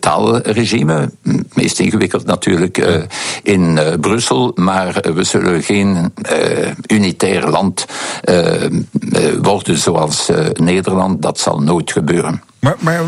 taalregime. Meest ingewikkeld natuurlijk in Brussel, maar we zullen geen unitair land worden zoals Nederland. Dat zal nooit gebeuren. Maar, maar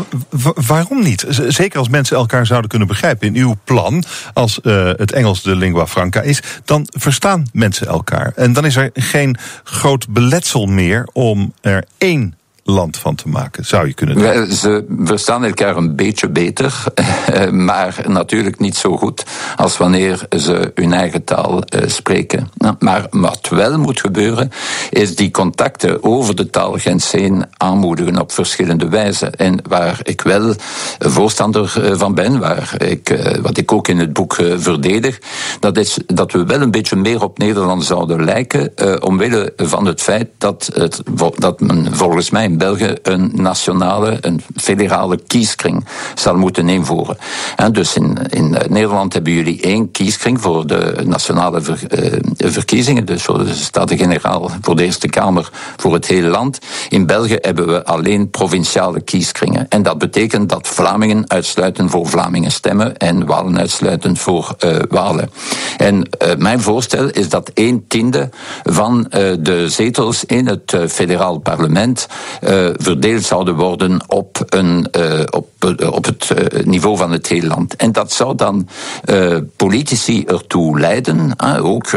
waarom niet? Zeker als mensen elkaar zouden kunnen begrijpen. In uw plan, als uh, het Engels de lingua franca is, dan verstaan mensen elkaar. En dan is er geen groot beletsel meer om er één land van te maken, zou je kunnen zeggen. Ze verstaan elkaar een beetje beter, maar natuurlijk niet zo goed als wanneer ze hun eigen taal eh, spreken. Maar wat wel moet gebeuren, is die contacten over de taalgrens heen aanmoedigen op verschillende wijzen. En waar ik wel voorstander eh, van ben, waar ik, eh, wat ik ook in het boek verdedig, dat is dat we wel een beetje meer op Nederland zouden lijken, omwille van het feit dat, het, dat men volgens mij België een nationale, een federale kieskring zal moeten invoeren. En dus in, in Nederland hebben jullie één kieskring voor de nationale uh, verkiezingen, dus voor de Staten-Generaal, voor de Eerste Kamer, voor het hele land. In België hebben we alleen provinciale kieskringen. En dat betekent dat Vlamingen uitsluitend voor Vlamingen stemmen en Walen uitsluitend voor uh, Walen. En mijn voorstel is dat een tiende van de zetels in het federaal parlement verdeeld zouden worden op, een, uh, op, uh, op het niveau van het hele land. En dat zou dan politici ertoe leiden, ook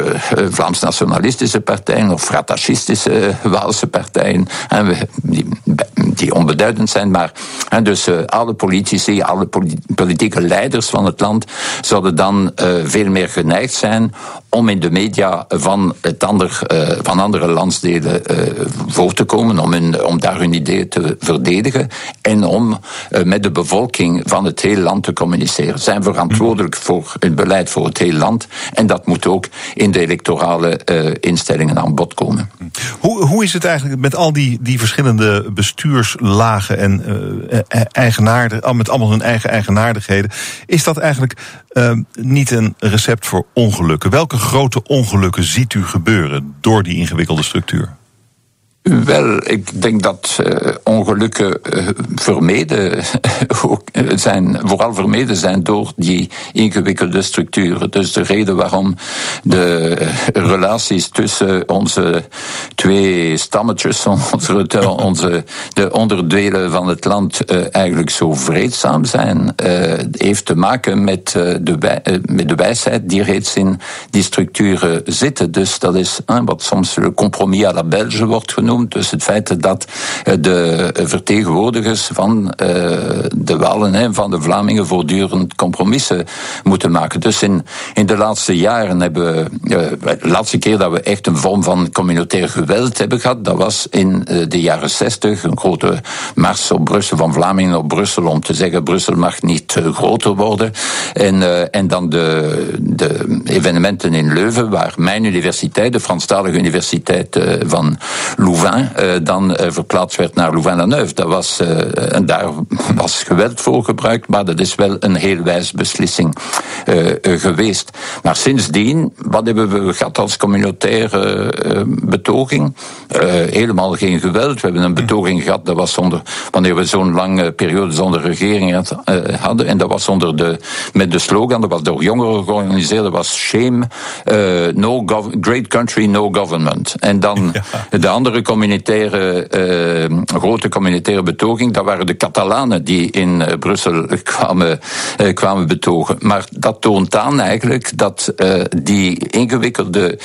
Vlaams nationalistische partijen of fratachistische Waalse partijen, die, die onbeduidend zijn, maar dus alle politici, alle politieke leiders van het land zouden dan veel meer geneigd zijn om in de media van, het ander, van andere landsdelen voor te komen, om, hun, om daar hun ideeën te verdedigen en om uh, met de bevolking van het hele land te communiceren. Ze zijn verantwoordelijk voor een beleid voor het hele land en dat moet ook in de electorale instellingen aan bod komen. Hoe, hoe is het eigenlijk met al die, die verschillende bestuurslagen en uh, eigenaarden, met allemaal hun eigen eigenaardigheden? Is dat eigenlijk niet een recept voor ongelukken? Welke grote ongelukken ziet u gebeuren door die ingewikkelde structuur? Wel, ik denk dat uh, ongelukken uh, vermeden ook zijn, vooral vermeden zijn door die ingewikkelde structuren. Dus de reden waarom de relaties tussen onze twee stammetjes, onze, onze, de onderdelen van het land eigenlijk zo vreedzaam zijn, heeft te maken met, de met de wijsheid die reeds in die structuren zitten. Dus dat is wat soms le compromis à la Belge wordt genoemd dus het feit dat eh, de vertegenwoordigers van eh, de Walen en van de Vlamingen voortdurend compromissen moeten maken. Dus in, in de laatste jaren hebben we, eh, de laatste keer dat we echt een vorm van communautair geweld hebben gehad, dat was in de jaren zestig, een grote mars op Brussel van Vlamingen op Brussel om te zeggen Brussel mag niet groter worden. En, en dan de, de evenementen in Leuven, waar mijn universiteit, de Franstalige Universiteit van Louvain, uh, dan uh, verplaatst werd naar Louvain-la-Neuve. Dat was, en daar was geweld voor gebruikt, maar dat is wel een heel wijze beslissing geweest. Maar sindsdien, wat hebben we gehad als communautaire betoging? helemaal geen geweld. We hebben een betoging gehad, dat was zonder, wanneer we zo'n lange periode zonder regering had, hadden, en dat was onder de, met de slogan, dat was door jongeren georganiseerd, dat was shame, no great country, no government. En dan ja. de andere communitaire, uh, grote communitaire betoging, dat waren de Catalanen die in uh, Brussel kwamen, uh, kwamen betogen. Maar dat toont aan eigenlijk dat die ingewikkelde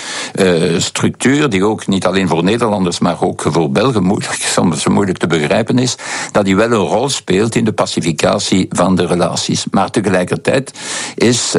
structuur, die ook niet alleen voor Nederlanders, maar ook voor Belgen moeilijk, soms moeilijk te begrijpen is, dat die wel een rol speelt in de pacificatie van de relaties. Maar tegelijkertijd is,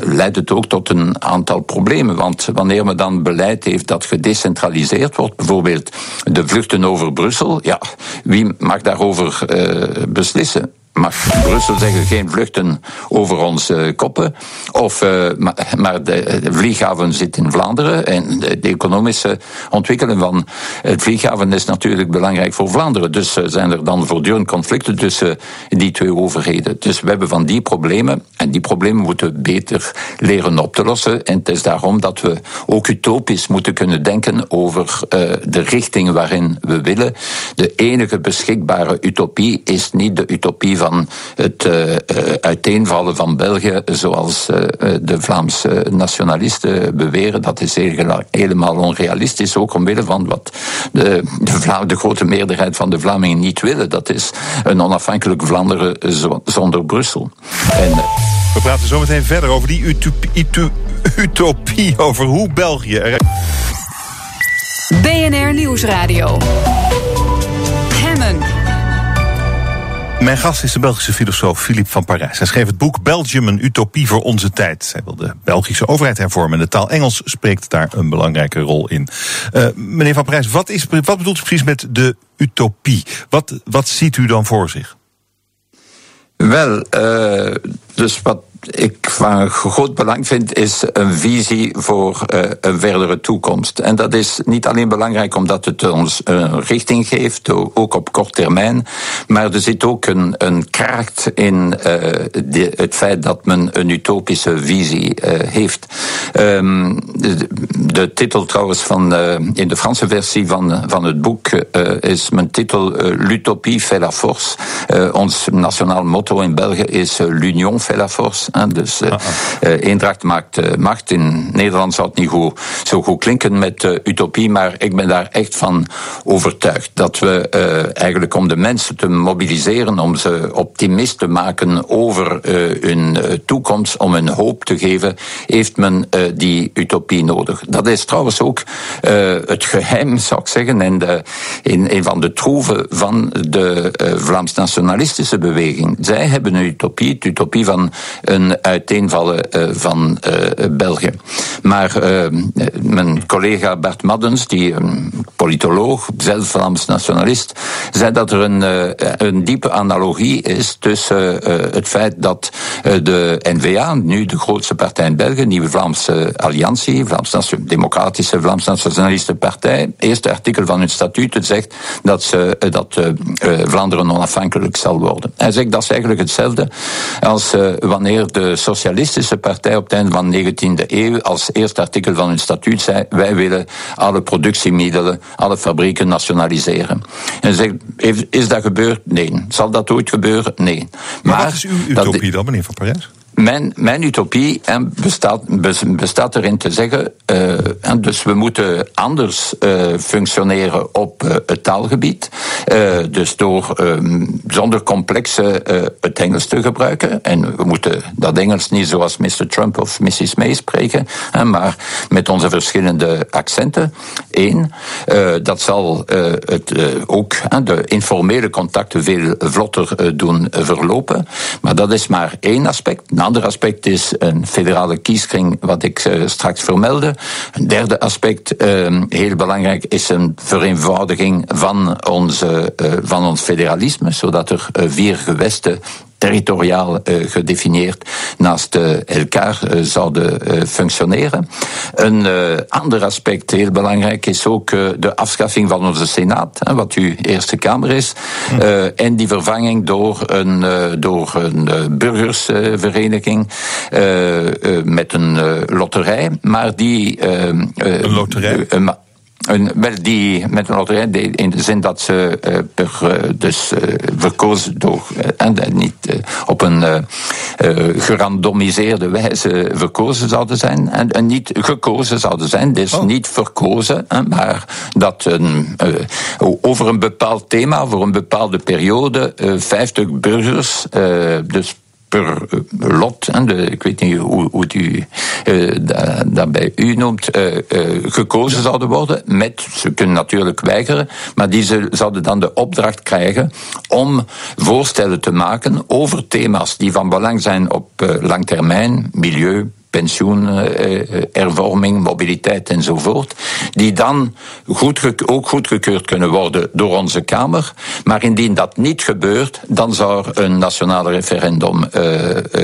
leidt het ook tot een aantal problemen. Want wanneer men dan beleid heeft dat gedecentraliseerd wordt, bijvoorbeeld de vluchten over Brussel, ja, wie mag daarover uh, beslissen? Mag Brussel zeggen geen vluchten over onze koppen. Of, uh, maar, de, vlieghaven zit in Vlaanderen en de, economische ontwikkeling van het vlieghaven is natuurlijk belangrijk voor Vlaanderen. Dus uh, zijn er dan voortdurend conflicten tussen die twee overheden. Dus we hebben van die problemen en die problemen moeten we beter leren op te lossen. En het is daarom dat we ook utopisch moeten kunnen denken over uh, de richting waarin we willen. De enige beschikbare utopie is niet de utopie van het uh, uiteenvallen van België, zoals uh, de Vlaamse nationalisten beweren. Dat is helemaal onrealistisch, ook omwille van wat de, de, Vla de grote meerderheid van de Vlamingen niet willen. Dat is een onafhankelijk Vlaanderen zonder Brussel. En, we praten zo meteen verder over die utopie, utopie over hoe België. BNR Nieuwsradio. Mijn gast is de Belgische filosoof Philippe van Parijs. Hij schreef het boek Belgium, een utopie voor onze tijd. Hij wil de Belgische overheid hervormen. De taal Engels spreekt daar een belangrijke rol in. Uh, meneer van Parijs, wat, is, wat bedoelt u precies met de utopie? Wat, wat ziet u dan voor zich? Wel, uh, dus wat ik van groot belang vind, is een visie voor uh, een verdere toekomst. En dat is niet alleen belangrijk omdat het ons een richting geeft, ook op kort termijn, maar er zit ook een, een kracht in de, het feit dat men een utopische visie uh, heeft. Um, de, de, titel trouwens van, in de Franse versie van, van het boek is mijn titel L'utopie fait la force. ons nationaal motto in België is L'union fait la force. Dus uh, uh, eendracht maakt uh, macht. In Nederland zou het niet goed, zo goed klinken met utopie, maar ik ben daar echt van overtuigd. Dat we eigenlijk om de mensen te mobiliseren, om ze optimist te maken over hun toekomst, om hun hoop te geven, heeft men die utopie nodig. Dat is trouwens ook het geheim, zou ik zeggen, en de, in een van de troeven van de Vlaams nationalistische beweging. Zij hebben een utopie, de utopie van een uiteenvallen uh, van uh, België. Maar uh, mijn collega Bert Maddens, die politoloog, zelf Vlaams nationalist, zei dat er een, een diepe analogie is tussen het feit dat de N-VA, nu de grootste partij in België, Nieuwe Vlaamse Alliantie, Vlaams Democratische Vlaams Nationaliste Partij, eerste artikel van hun statuut zegt dat, ze, dat Vlaanderen onafhankelijk zal worden. Hij zegt dat is eigenlijk hetzelfde als wanneer de Socialistische Partij op het einde van de 19e eeuw als eerste artikel van hun statuut zei: wij willen alle productiemiddelen, alle fabrieken nationaliseren. En zegt, is dat gebeurd? Nee. Zal dat ooit gebeuren? Nee. Maar, maar wat is uw utopie dan, meneer Van Parijs? Mijn, mijn utopie bestaat, bestaat erin te zeggen, en dus we moeten anders uh, functioneren op uh, het taalgebied. dus door um, zonder complexe het Engels te gebruiken. En we moeten dat Engels niet zoals Mr. Trump of Mrs. May spreken, maar met onze verschillende accenten. Eén, dat zal het ook de informele contacten veel vlotter doen verlopen. Maar dat is maar één aspect ander aspect is een federale kieskring, wat ik uh, straks vermeldde. Een derde aspect, uh, heel belangrijk, is een vereenvoudiging van, onze, uh, van ons federalisme, zodat er vier gewesten territoriaal uh, gedefinieerd naast uh, elkaar uh, zouden functioneren. Een ander aspect, heel belangrijk, is ook de afschaffing van onze Senaat, wat uw Eerste Kamer is, hm. en die vervanging door een, door een burgersvereniging met een loterij, maar die... een loterij? Een, wel die met een loterij, in de zin dat ze uh, per, uh, dus uh, verkozen door, en niet op een gerandomiseerde wijze verkozen zouden zijn. En, en, niet gekozen zouden zijn, dus oh. niet verkozen, maar dat een, over een bepaald thema, voor een bepaalde periode, 50 burgers, dus per eh, lot, de, ik weet niet hoe, hoe u uh, dat bij u noemt, uh, gekozen zouden worden. Met, ze kunnen natuurlijk weigeren, maar die ze, zouden dan de opdracht krijgen om voorstellen te maken over thema's die van belang zijn op lang termijn, milieu, pensioenervorming, mobiliteit enzovoort, die dan goed, ook goedgekeurd kunnen worden door onze Kamer. Maar indien dat niet gebeurt, dan zou er een nationale referendum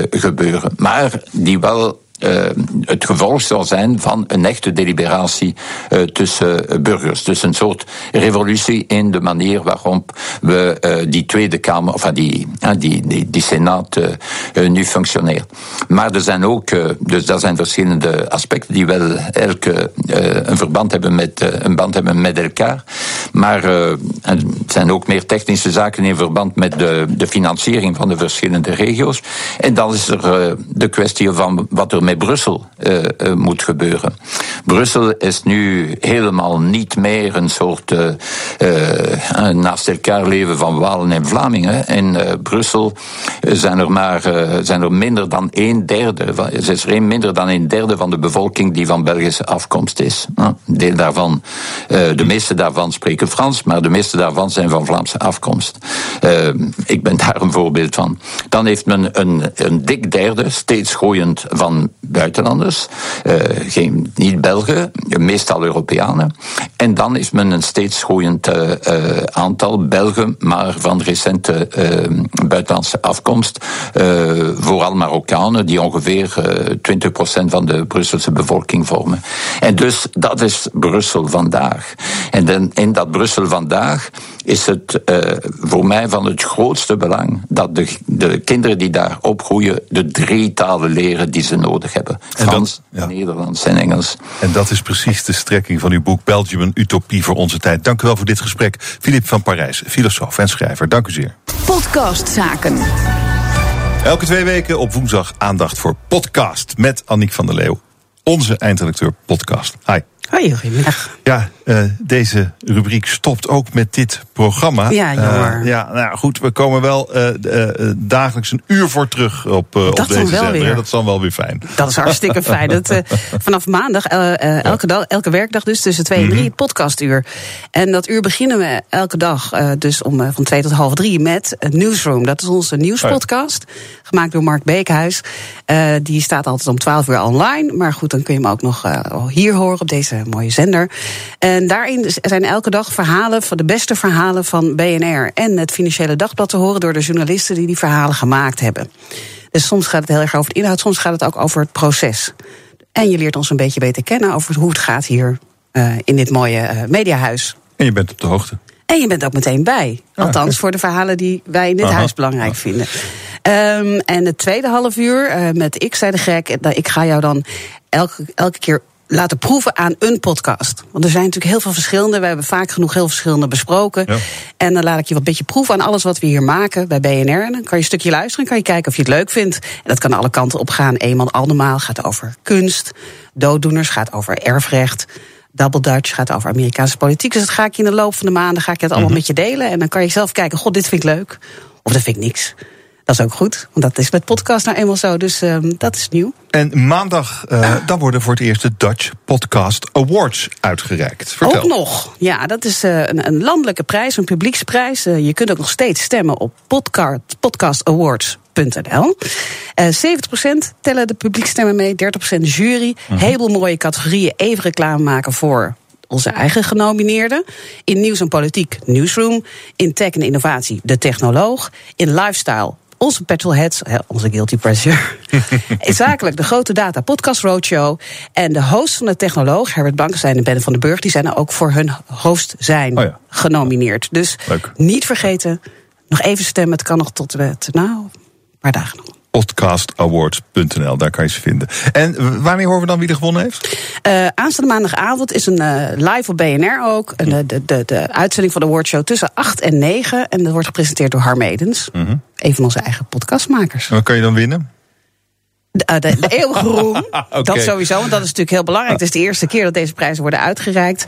gebeuren. Maar die wel uh, het gevolg zou zijn van een echte deliberatie uh, tussen burgers. Dus een soort revolutie in de manier waarop we uh, die Tweede Kamer, of die, die, die, die Senaat nu functioneert. Maar er zijn ook, dus dat zijn verschillende aspecten die wel elke een verband hebben met, een band hebben met elkaar. Maar er zijn ook meer technische zaken in verband met de, de financiering van de verschillende regio's. En dan is er de kwestie van wat er met Brussel uh, moet gebeuren. Brussel is nu helemaal niet meer een soort uh, naast elkaar leven van Walen en Vlamingen. In Brussel zijn er maar zijn er minder dan een derde, is er minder dan een derde van de bevolking die van Belgische afkomst is. Een deel daarvan, de meeste daarvan spreken Frans, maar de meeste daarvan zijn van Vlaamse afkomst. ik ben daar een voorbeeld van. Dan heeft men een, een dik derde, steeds groeiend van buitenlanders, uh, geen, niet Belgen, meestal Europeanen. En dan is men een steeds groeiend uh, aantal Belgen, maar van recente buitenlandse afkomst. vooral Marokkanen, die ongeveer 20% van de Brusselse bevolking vormen. En dus dat is Brussel vandaag. En dan, in dat Brussel vandaag is het voor mij van het grootste belang dat de, de kinderen die daar opgroeien de drie talen leren die ze nodig hebben. Frans, Nederlands en Engels. En dat is precies de strekking van uw boek Belgium, een utopie voor onze tijd. Dank u wel voor dit gesprek. Filip van Parijs, filosoof en schrijver. Dank u zeer. Podcastzaken. Elke twee weken op woensdag aandacht voor podcast met Annick van der Leeuw. Onze eindredacteur podcast. Hi. Hoi, goedemiddag. Ja, uh, deze rubriek stopt ook met dit programma. Ja, jammer. Uh, ja, nou goed, we komen wel uh, dagelijks een uur voor terug op, op deze zender. Weer. Dat is dan wel weer fijn. Dat is hartstikke fijn. Dat, vanaf maandag, elke, dag, elke werkdag dus tussen twee en drie, mm podcastuur. En dat uur beginnen we elke dag dus om van twee tot half drie met Newsroom. Dat is onze nieuwspodcast, oh gemaakt door Mark Beekhuis. die staat altijd om twaalf uur online. Maar goed, dan kun je hem ook nog hier horen op deze mooie zender. En daarin zijn elke dag verhalen van de beste verhalen van BNR en het Financiële Dagblad te horen door de journalisten die die verhalen gemaakt hebben. Dus soms gaat het heel erg over de inhoud, soms gaat het ook over het proces. En je leert ons een beetje beter kennen over hoe het gaat hier uh, in dit mooie uh, mediahuis. En je bent op de hoogte. En je bent ook meteen bij. Althans, voor de verhalen die wij in dit Aha. huis belangrijk vinden. Um, en het tweede half uur uh, met Ik zei de gek. Ik ga jou dan elke, elke keer laten proeven aan een podcast. Want er zijn natuurlijk heel veel verschillende. We hebben vaak genoeg heel verschillende besproken. Ja. En dan laat ik je wat beetje proeven aan alles wat we hier maken bij BNR. En dan kan je een stukje luisteren en kan je kijken of je het leuk vindt. En dat kan alle kanten op gaan. Eenmaal allemaal gaat over kunst. Dooddoeners gaat over erfrecht. Double Dutch gaat over Amerikaanse politiek. Dus dat ga ik je in de loop van de maanden ga ik het allemaal mm -hmm. met je delen. En dan kan je zelf kijken, god, dit vind ik leuk. Of dat vind ik niks. Dat is ook goed, want dat is met podcast nou eenmaal zo. Dus um, dat is nieuw. En maandag, uh, dan worden voor het eerst de Dutch Podcast Awards uitgereikt. Vertel. Ook nog. Ja, dat is uh, een, een, landelijke prijs, een publieksprijs. Uh, je kunt ook nog steeds stemmen op podcast, podcastawards.nl. Uh, 70% tellen de publiekstemmen mee, 30% jury. Mm -hmm. Heel mooie categorieën. Even reclame maken voor onze eigen genomineerden. In nieuws en politiek, Newsroom. In tech en innovatie, De Technoloog. In lifestyle, onze petrolheads, onze guilty pleasure. Zakelijk, de grote data podcast roadshow. En de host van de technoloog, Herbert Blankenstein en Ben van den Burg... die zijn er ook voor hun host zijn oh ja. genomineerd. Dus Leuk. niet vergeten, nog even stemmen. Het kan nog tot nou, een paar dagen nog podcastawards.nl. Daar kan je ze vinden. En wanneer horen we dan wie er gewonnen heeft? Uh, aanstaande maandagavond is een uh, live op BNR ook. Een, uh, de, de, de uitzending van de awardshow tussen 8 en 9. En dat wordt gepresenteerd door Harm Edens. -hmm. Een van onze eigen podcastmakers. En wat kan je dan winnen? De, de, de eeuwige roem. okay. Dat sowieso, want dat is natuurlijk heel belangrijk. Het is de eerste keer dat deze prijzen worden uitgereikt.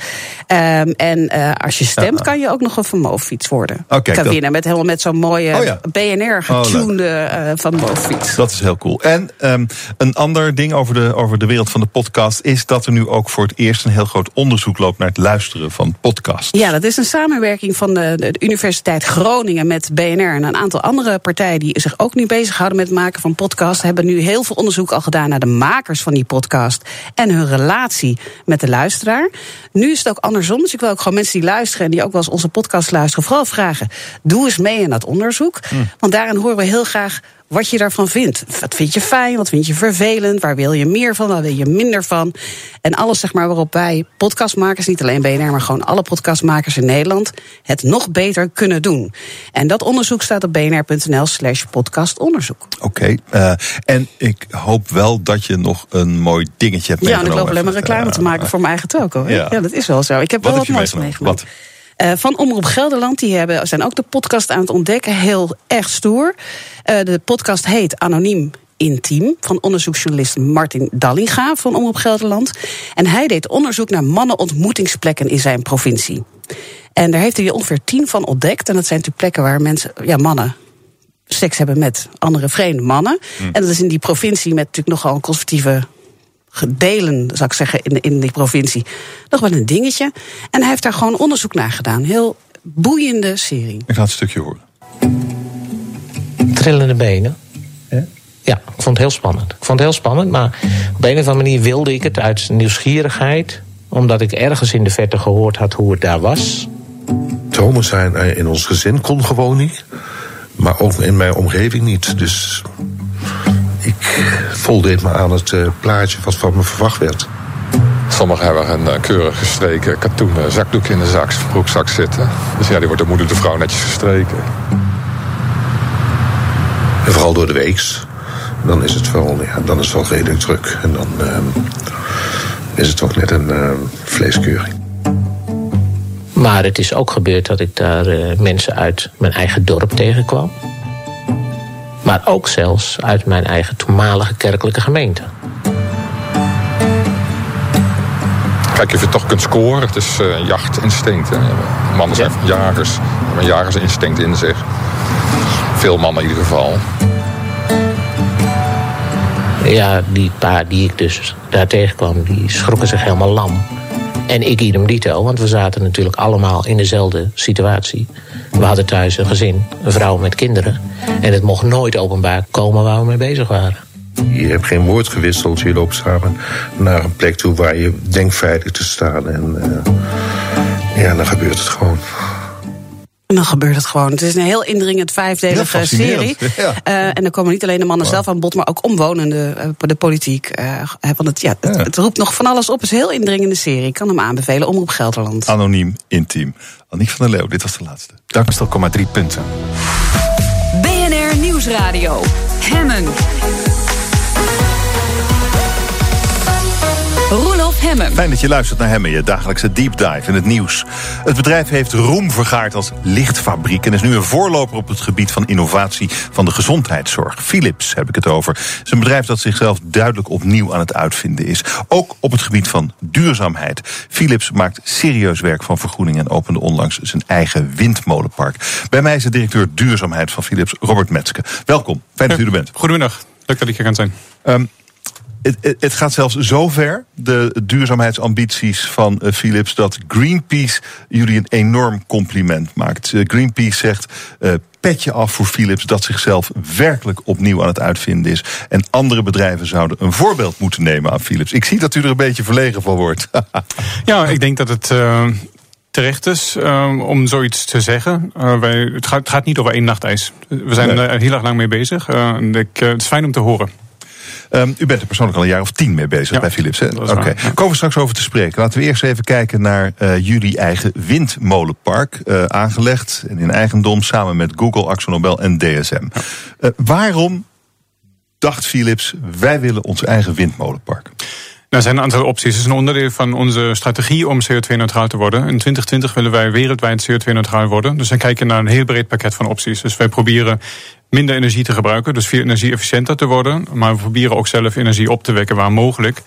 Um, en uh, als je stemt, kan je ook nog een Van Moofiets worden. Okay, kan dat... winnen met helemaal met zo'n mooie oh, ja. BNR getunede oh, uh, Van Moofiets. Dat is heel cool. En um, een ander ding over de, over de wereld van de podcast is dat er nu ook voor het eerst een heel groot onderzoek loopt naar het luisteren van podcasts. Ja, dat is een samenwerking van de, de Universiteit Groningen met BNR en een aantal andere partijen die zich ook nu bezighouden met het maken van podcasts. Hebben nu heel veel veel onderzoek al gedaan naar de makers van die podcast en hun relatie met de luisteraar. Nu is het ook andersom. Dus ik wil ook gewoon mensen die luisteren en die ook wel eens onze podcast luisteren, vooral vragen: doe eens mee in dat onderzoek. Hmm. Want daarin horen we heel graag wat je daarvan vindt. Wat vind je fijn, wat vind je vervelend, waar wil je meer van, waar wil je minder van. En alles zeg maar waarop wij podcastmakers, niet alleen BNR, maar gewoon alle podcastmakers in Nederland, het nog beter kunnen doen. En dat onderzoek staat op bnr.nl slash podcastonderzoek. Oké, uh, en ik hoop wel dat je nog een mooi dingetje hebt Ja, en ik loop alleen maar reclame te maken voor mijn eigen toko. Ja. ja. dat is wel zo. Ik heb wel wat moois meegemaakt. Wat? Uh, van Omroep Gelderland. Die hebben, zijn ook de podcast aan het ontdekken. Heel erg stoer. Uh, de podcast heet Anoniem Intiem van onderzoeksjournalist Martin Dallinga van Omroep Gelderland. En hij deed onderzoek naar mannenontmoetingsplekken in zijn provincie. En daar heeft hij ongeveer tien van ontdekt. En dat zijn natuurlijk plekken waar mensen, ja, mannen seks hebben met andere vreemde mannen. Hm. En dat is in die provincie met natuurlijk nogal een conservatieve delen, zou ik zeggen, in, in die provincie. Nog wel een dingetje. En hij heeft daar gewoon onderzoek naar gedaan. Heel boeiende serie. Ik ga het stukje horen. Trillende benen. Ja, ik vond het heel spannend. Ik vond het heel spannend, maar op een of andere manier wilde ik het uit nieuwsgierigheid. Omdat ik ergens in de verte gehoord had hoe het daar was. Dromen zijn in ons gezin kon gewoon niet. Maar ook in mijn omgeving niet. Dus ik voldeed me aan het uh, plaatje wat van me verwacht werd. Sommigen hebben een uh, keurig gestreken katoenen zakdoek in de zak, broekzak zitten. Dus ja, die wordt de moeder de vrouw netjes gestreken. En vooral door de weeks. Dan is het wel, ja, dan is het wel redelijk druk. En dan uh, is het toch net een uh, vleeskeuring. Maar het is ook gebeurd dat ik daar uh, mensen uit mijn eigen dorp tegenkwam. Maar ook zelfs uit mijn eigen toenmalige kerkelijke gemeente. Kijk, of je toch kunt scoren. Het is uh, jachtinstinct. Hè. Mannen zijn ja. jagers. Hebben een jagersinstinct in zich. Veel mannen in ieder geval. Ja, die paar die ik dus daar tegenkwam, die schrokken zich helemaal lam. En ik idem dito, want we zaten natuurlijk allemaal in dezelfde situatie. We hadden thuis een gezin, een vrouw met kinderen. En het mocht nooit openbaar komen waar we mee bezig waren. Je hebt geen woord gewisseld, je loopt samen naar een plek toe waar je denkt veilig te staan. En uh, ja, dan gebeurt het gewoon. En dan gebeurt het gewoon. Het is een heel indringend vijfdelige serie. Ja. Uh, en dan komen niet alleen de mannen zelf aan bod, maar ook omwonenden, uh, de politiek. Uh, want het, ja, het, het, roept nog van alles op. Het is een heel indringende serie. Ik kan hem aanbevelen. Omroep Gelderland. Anoniem, intiem. Aniek van der Leeuw, dit was de laatste. Dank 3 punten. BNR Nieuwsradio. Hemmen. Hemmen. Fijn dat je luistert naar Hemmen, je dagelijkse deep dive in het nieuws. Het bedrijf heeft roem vergaard als lichtfabriek... en is nu een voorloper op het gebied van innovatie van de gezondheidszorg. Philips heb ik het over. Het is een bedrijf dat zichzelf duidelijk opnieuw aan het uitvinden is. Ook op het gebied van duurzaamheid. Philips maakt serieus werk van vergroening... en opende onlangs zijn eigen windmolenpark. Bij mij is de directeur duurzaamheid van Philips, Robert Metske. Welkom, fijn dat u er bent. Goedemiddag, leuk dat ik hier kan zijn. Um, het, het, gaat zelfs zo ver, de duurzaamheidsambities van uh, Philips, dat Greenpeace jullie een enorm compliment maakt. Uh, Greenpeace zegt. Uh, petje af voor Philips dat zichzelf werkelijk opnieuw aan het uitvinden is. En andere bedrijven zouden een voorbeeld moeten nemen aan Philips. Ik zie dat u er een beetje verlegen van wordt. ja, ik denk dat het terecht is om zoiets te zeggen. wij, het, gaat, het, gaat, niet over één nachtijs. We zijn nee. er heel erg lang mee bezig. Ik, het is fijn om te horen. Um, u bent er persoonlijk al een jaar of tien mee bezig bij Philips. Oké, okay. komen we straks over te spreken. Laten we eerst even kijken naar uh, jullie eigen windmolenpark. Uh, aangelegd en in eigendom samen met Google, AxoNobel en DSM. Ja. Uh, waarom dacht Philips, wij willen ons eigen windmolenpark? Nou, er zijn een aantal opties. Het is een onderdeel van onze strategie om CO2-neutraal te worden. In 2020 willen wij wereldwijd CO2-neutraal worden. Dus we kijken naar een heel breed pakket van opties. Dus wij proberen minder energie te gebruiken, dus veel energie-efficiënter te worden. Maar we proberen ook zelf energie op te wekken waar mogelijk.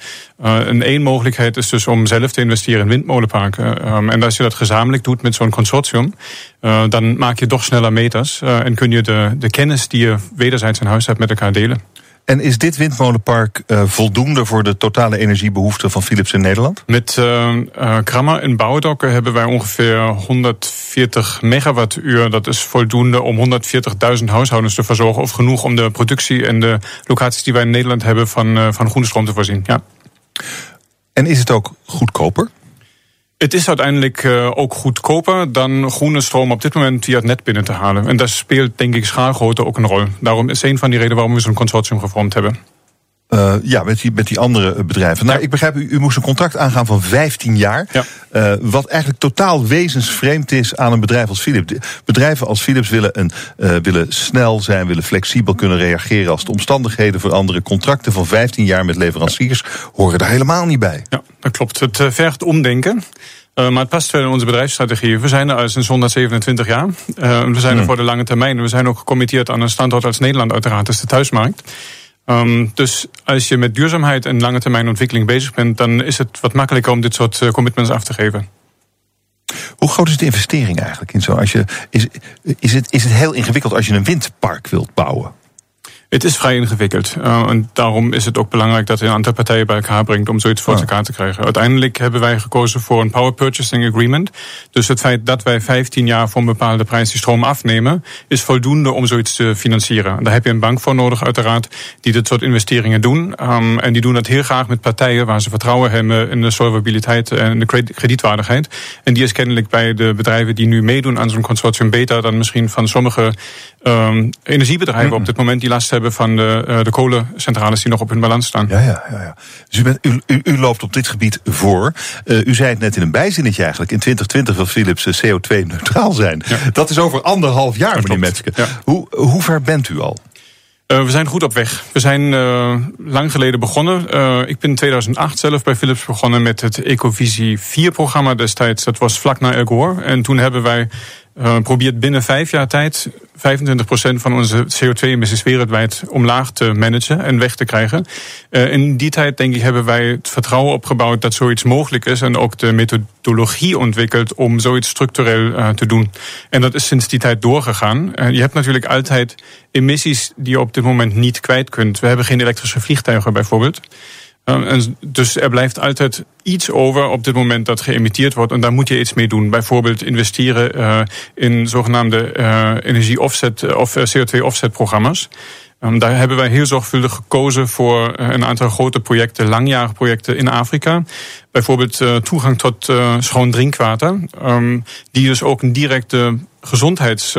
Uh, en één mogelijkheid is dus om zelf te investeren in windmolenparken. Um, en als je dat gezamenlijk doet met zo'n consortium, uh, dan maak je toch sneller meters. Uh, en kun je de, de kennis die je wederzijds in huis hebt met elkaar delen. En is dit windmolenpark uh, voldoende voor de totale energiebehoeften van Philips in Nederland? Met uh, uh, Krammer in Bouwdokken hebben wij ongeveer 140 megawattuur. Dat is voldoende om 140.000 huishoudens te verzorgen. Of genoeg om de productie en de locaties die wij in Nederland hebben van, van groene stroom te voorzien. Ja. En is het ook goedkoper? Het is uiteindelijk uh, ook goedkoper dan groene stroom op dit moment via het net binnen te halen. En daar speelt denk ik schaalgrootte ook een rol. Daarom is een van die redenen waarom we zo'n consortium gevormd hebben. Uh, ja, met die, met die andere bedrijven. Nou, ik begrijp, u, u moest een contract aangaan van 15 jaar. Ja. Uh, wat eigenlijk totaal wezensvreemd is aan een bedrijf als Philips. Bedrijven als Philips willen, een, uh, willen snel zijn, willen flexibel kunnen reageren als de omstandigheden veranderen. Contracten van 15 jaar met leveranciers horen daar helemaal niet bij. Ja, dat klopt. Het vergt omdenken. Uh, maar het past wel in onze bedrijfsstrategie. We zijn er al sinds 127 jaar. Uh, we zijn er hmm. voor de lange termijn. We zijn ook gecommitteerd aan een standort als Nederland uiteraard. Dat is de thuismarkt. Um, dus als je met duurzaamheid en lange termijn ontwikkeling bezig bent, dan is het wat makkelijker om dit soort uh, commitments af te geven. Hoe groot is de investering eigenlijk in zo? Als je, is, is, het, is het heel ingewikkeld als je een windpark wilt bouwen? Het is vrij ingewikkeld. Uh, en daarom is het ook belangrijk dat je een aantal partijen bij elkaar brengt om zoiets voor elkaar te krijgen. Uiteindelijk hebben wij gekozen voor een power purchasing agreement. Dus het feit dat wij 15 jaar voor een bepaalde prijs die stroom afnemen, is voldoende om zoiets te financieren. Daar heb je een bank voor nodig, uiteraard, die dit soort investeringen doen. Um, en die doen dat heel graag met partijen waar ze vertrouwen hebben in de solvabiliteit en de kredietwaardigheid. En die is kennelijk bij de bedrijven die nu meedoen aan zo'n consortium beter dan misschien van sommige um, energiebedrijven mm op dit moment die last hebben van de, uh, de kolencentrales die nog op hun balans staan. Ja, ja, ja. ja. Dus u, bent, u, u, u, loopt op dit gebied voor. Uh, u zei het net in een bijzinnetje eigenlijk. In 2020 wil Philips eh, CO2-neutraal zijn. Ja. Dat is over anderhalf jaar, meneer Metske. Ja. Hoe, hoe ver bent u al? Uh, we zijn goed op weg. We zijn uh, lang geleden begonnen. Uh, ik ben in 2008 zelf bij Philips begonnen met het Ecovisie 4-programma destijds. Dat was vlak na El Gore. En toen hebben wij uh, probeert binnen vijf jaar tijd 25% van onze CO2-emissies wereldwijd omlaag te managen en weg te krijgen. Uh, in die tijd, denk ik, hebben wij het vertrouwen opgebouwd dat zoiets mogelijk is en ook de methodologie ontwikkeld om zoiets structureel uh, te doen. En dat is sinds die tijd doorgegaan. je hebt natuurlijk altijd emissies die je op dit moment niet kwijt kunt. We hebben geen elektrische vliegtuigen bijvoorbeeld. En dus er blijft altijd iets over op dit moment dat geëmitteerd wordt. En daar moet je iets mee doen. Bijvoorbeeld investeren uh, in zogenaamde uh, energie-offset of CO2-offset programma's. Um, daar hebben wij heel zorgvuldig gekozen voor een aantal grote projecten, langjarige projecten in Afrika. Bijvoorbeeld toegang tot schoon drinkwater. Um, die dus ook een directe gezondheids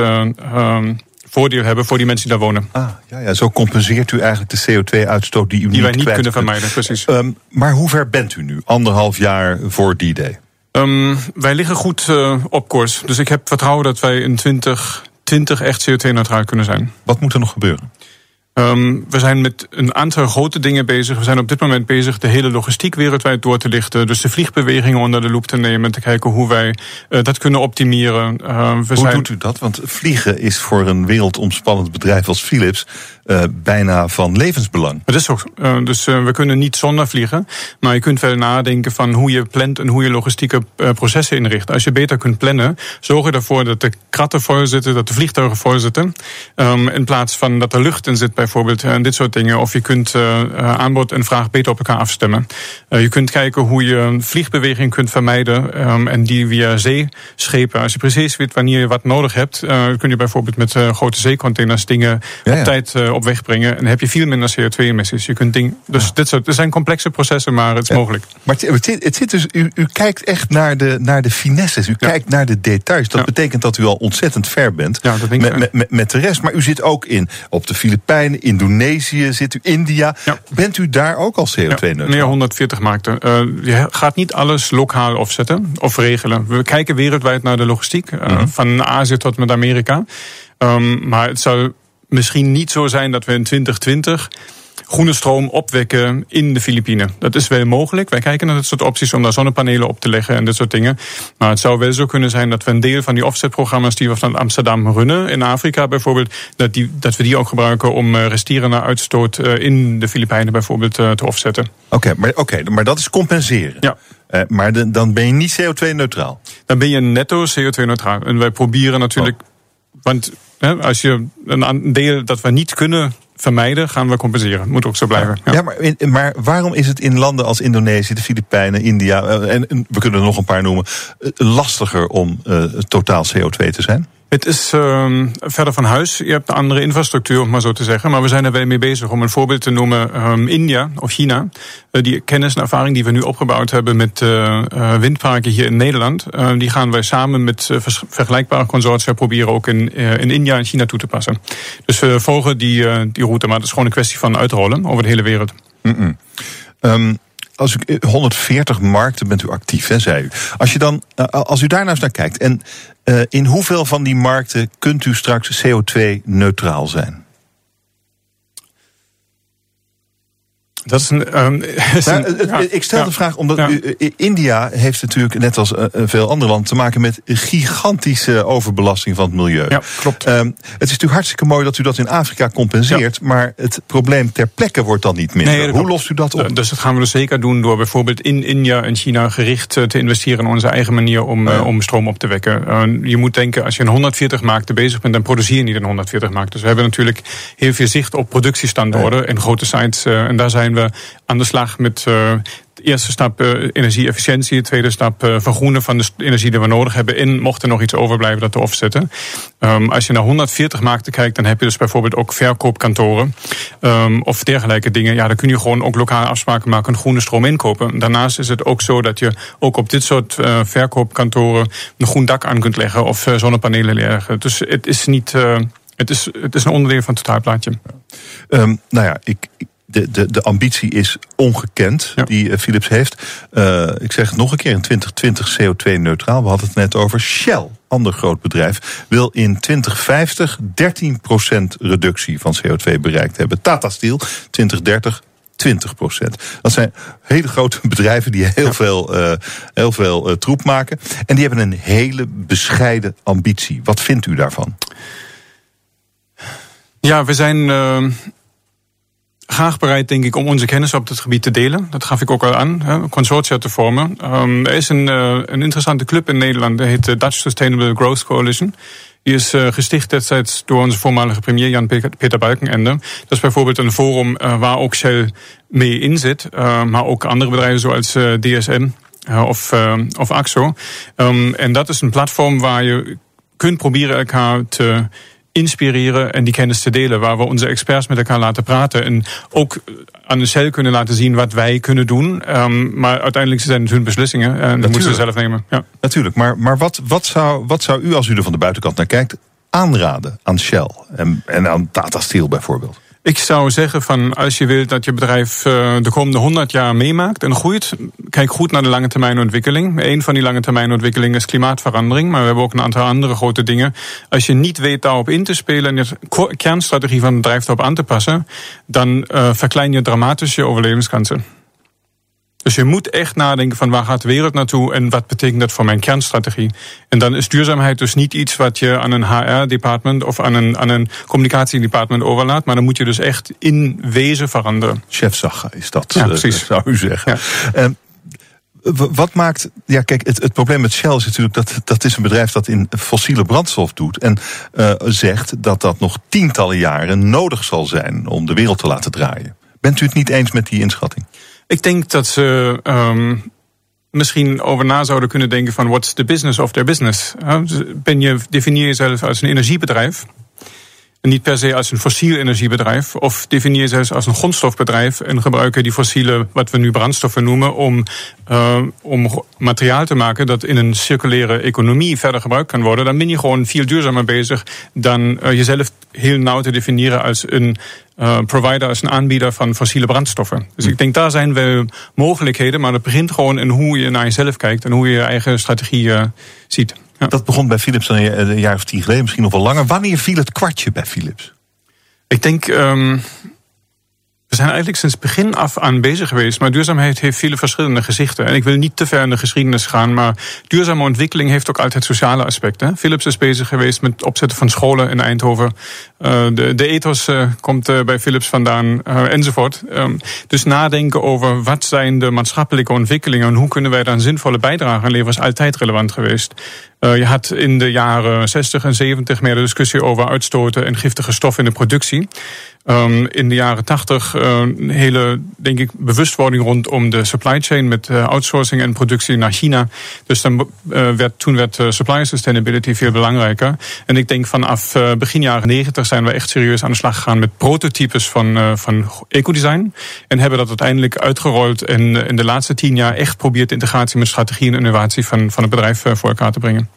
voordeel hebben voor die mensen die daar wonen. Ah, ja, ja, zo compenseert u eigenlijk de CO2-uitstoot die u die niet wij niet kunnen vermijden, precies. Um, maar hoe ver bent u nu? Anderhalf jaar voor die day? Um, wij liggen goed uh, op koers. Dus ik heb vertrouwen dat wij in 2020 echt CO2-neutraal kunnen zijn. Wat moet er nog gebeuren? Um, we zijn met een aantal grote dingen bezig. We zijn op dit moment bezig de hele logistiek wereldwijd door te lichten. Dus de vliegbewegingen onder de loep te nemen. Te kijken hoe wij uh, dat kunnen optimeren. Uh, we hoe zijn... doet u dat? Want vliegen is voor een wereldomspannend bedrijf als Philips uh, bijna van levensbelang. Dat is ook. Uh, dus we kunnen niet zonder vliegen. Maar je kunt wel nadenken van hoe je plant en hoe je logistieke processen inricht. Als je beter kunt plannen, zorg je ervoor dat de kratten vol zitten, dat de vliegtuigen vol zitten. Um, in plaats van dat er lucht in zit bijvoorbeeld. En dit soort dingen. Of je kunt aanbod en vraag beter op elkaar afstemmen. je kunt kijken hoe je vliegbeweging kunt vermijden. Um, en die via zeeschepen. Als je precies weet wanneer je wat nodig hebt, kun je bijvoorbeeld met grote zeecontainers dingen ja, ja. op tijd op weg brengen. En heb je veel minder CO2-emissies. Je kunt dus dit soort, er zijn complexe processen, maar het is mogelijk. Maar het, het, zit dus, u, u, kijkt echt naar de, naar de finesses. U kijkt naar de details. Dat betekent dat u al ontzettend ver bent ja, dat denk met, met, met, met, de rest. Maar u zit ook in op de Filipijnen, Indonesië, zit u India. Bent u daar ook al CO2-neutraal? Ja, 140 markten. Uh, je gaat niet alles lokaal opzetten of regelen. We kijken wereldwijd naar de logistiek. Uh, mm -hmm. Van Azië tot met Amerika. Um, maar het zou misschien niet zo zijn dat we in 2020 groene stroom opwekken in de Filipijnen. Dat is wel mogelijk. Wij kijken naar dat soort opties om daar zonnepanelen op te leggen en dat soort dingen. Maar het zou wel zo kunnen zijn dat we een deel van die offsetprogramma's die we van Amsterdam runnen, in Afrika bijvoorbeeld, dat, die, dat we die ook gebruiken om eh, resterende uitstoot eh, in de Filipijnen bijvoorbeeld te offsetten. Oké, okay, maar, okay, maar dat is compenseren. Ja. Uh, maar de, dan ben je niet CO2-neutraal? Dan ben je netto CO2-neutraal. En wij proberen natuurlijk. Want als je een deel dat we niet kunnen vermijden, gaan we compenseren. Moet ook zo blijven. Ja, maar, maar, waarom is het in landen als Indonesië, de Filipijnen, India... en we kunnen er nog een paar noemen... lastiger om totaal CO2 te zijn? Het is um, verder van huis. Je hebt een andere infrastructuur, om maar zo te zeggen. Maar we zijn er wel mee bezig. Om een voorbeeld te noemen, um, India of China. Uh, die kennis en ervaring die we nu opgebouwd hebben met uh, windparken hier in Nederland. die gaan wij samen met vergelijkbare consortia proberen ook in, in India en China toe te passen. Dus we volgen die, die route. Maar het is gewoon een kwestie van uitrollen over de hele wereld. Als u 140 markten bent u actief, hè, zei u. Als, je dan, als u daar nou naar kijkt en uh, in hoeveel van die markten kunt u straks CO2-neutraal zijn? Dat is een, um, is een ja, ik stel ja, de vraag omdat ja. u, India heeft natuurlijk, net als veel andere landen, te maken met gigantische overbelasting van het milieu. Ja, klopt. Um, het is natuurlijk hartstikke mooi dat u dat in Afrika compenseert, maar het probleem ter plekke wordt dan niet minder. Nee, Hoe lost u dat op? Dus dat gaan we dus zeker doen door bijvoorbeeld in India en China gericht te investeren in onze eigen manier om, uh, om stroom op te wekken. Uh, je moet denken, als je een 140 markten bezig bent, dan produceer je niet een 140 markt. Dus we hebben natuurlijk heel veel zicht op productiestandaarden en grote sites. en daar zijn aan de slag met de eerste stap uh, energieefficiëntie, de tweede stap uh, vergroenen van de energie die we nodig hebben. En mocht er nog iets overblijven, dat te offsetten. Um, als je naar 140 markten kijkt, dan heb je dus bijvoorbeeld ook verkoopkantoren um, of dergelijke dingen. Ja, dan kun je gewoon ook lokale afspraken maken en groene stroom inkopen. Daarnaast is het ook zo dat je ook op dit soort verkoopkantoren een groen dak aan kunt leggen of zonnepanelen leggen. Dus het is niet. het is, het is een onderdeel van het totaalplaatje. Um, nou ja, ik, de, de, de ambitie is ongekend die uh, Philips heeft. Uh, ik zeg het nog een keer, in 2020 CO2-neutraal. We hadden het net over Shell, ander groot bedrijf, wil in 2050 13% reductie van CO2 bereikt hebben. Tata Steel 2030 20% Dat zijn hele grote bedrijven die heel veel, uh, heel veel uh, troep maken. En die hebben een hele bescheiden ambitie. Wat vindt u daarvan? Ja, we zijn uh, graag bereid, denk ik, om onze kennis op het gebied te delen. Dat gaf ik ook al aan, een consortia te vormen. Um, er is een, uh, een interessante club in Nederland, die heet de Dutch Sustainable Growth Coalition. Die is uh, gesticht destijds door onze voormalige premier Jan-Peter Balkenende. Dat is bijvoorbeeld een forum waar ook Shell mee in zit, maar ook andere bedrijven zoals DSM of, of AXO. Um, en dat is een platform waar je kunt proberen elkaar te inspireren en die kennis te delen. Waar we onze experts met elkaar laten praten. En ook aan de cel kunnen laten zien wat wij kunnen doen. Um, maar uiteindelijk zijn het hun beslissingen. En dat moeten ze zelf nemen. Ja. Natuurlijk. Maar, maar wat, wat, zou, wat zou u, als u er van de buitenkant naar kijkt, aanraden aan Shell en, en aan Tata Steel bijvoorbeeld? Ik zou zeggen van als je wilt dat je bedrijf uh, de komende 100 jaar meemaakt en groeit, kijk goed naar de lange termijn ontwikkeling. Een van die lange termijn ontwikkelingen is klimaatverandering, maar we hebben ook een aantal andere grote dingen. Als je niet weet daarop in te spelen en je kernstrategie van het bedrijf daarop aan te passen, dan uh, verklein je dramatisch je overlevingskansen. Dus je moet echt nadenken van waar gaat de wereld naartoe en wat betekent dat voor mijn kernstrategie. En dan is duurzaamheid dus niet iets wat je aan een HR-department of aan een, aan een communicatiedepartment overlaat, maar dan moet je dus echt in wezen veranderen. Chefzag is dat, ja, precies. Zou u zeggen. Ja. Uh, wat maakt. Ja, kijk, het, het probleem met Shell is natuurlijk dat dat is een bedrijf dat in fossiele brandstof doet. En uh, zegt dat dat nog tientallen jaren nodig zal zijn om de wereld te laten draaien. Bent u het niet eens met die inschatting? Ik denk dat ze um, misschien over na zouden kunnen denken van what's the business of their business. Ben je, definieer jezelf als een energiebedrijf. Niet per se als een fossiel energiebedrijf. Of definieer jezelf als een grondstofbedrijf. En gebruiken die fossiele, wat we nu brandstoffen noemen, om, uh, om materiaal te maken dat in een circulaire economie verder gebruikt kan worden. Dan ben je gewoon veel duurzamer bezig dan uh, jezelf heel nauw te definiëren als een uh, provider, als een aanbieder van fossiele brandstoffen. Dus ik denk daar zijn wel mogelijkheden, maar het begint gewoon in hoe je naar jezelf kijkt en hoe je je eigen strategie ziet. Ja. Dat begon bij Philips een, jaar of tien geleden, misschien nog wel langer. Wanneer viel het kwartje bij Philips? Ik denk, um, we zijn eigenlijk sinds begin af aan bezig geweest. Maar duurzaamheid heeft viele verschillende gezichten. En ik wil niet te ver in de geschiedenis gaan. Maar duurzame ontwikkeling heeft ook altijd sociale aspecten. Philips is bezig geweest met het opzetten van scholen in Eindhoven. Uh, de, de ethos uh, komt uh, bij Philips vandaan enzovoort. Um, dus nadenken over wat zijn de maatschappelijke ontwikkelingen. En hoe kunnen wij daar een zinvolle bijdrage aan leveren is altijd relevant geweest. je had in de jaren 60 en 70 meer de discussie over uitstoten en giftige stoffen in de productie. Um, in de jaren tachtig een hele, denk ik, bewustwording rondom de supply chain met uh, outsourcing en productie naar China. Dus dan, uh, werd, toen werd supply sustainability veel belangrijker. En ik denk vanaf begin jaren negentig zijn we echt serieus aan de slag gegaan met prototypes van, van ecodesign. En hebben dat uiteindelijk uitgerold en in de laatste tien jaar echt probeert integratie met strategie en innovatie van, van het bedrijf voor elkaar te brengen.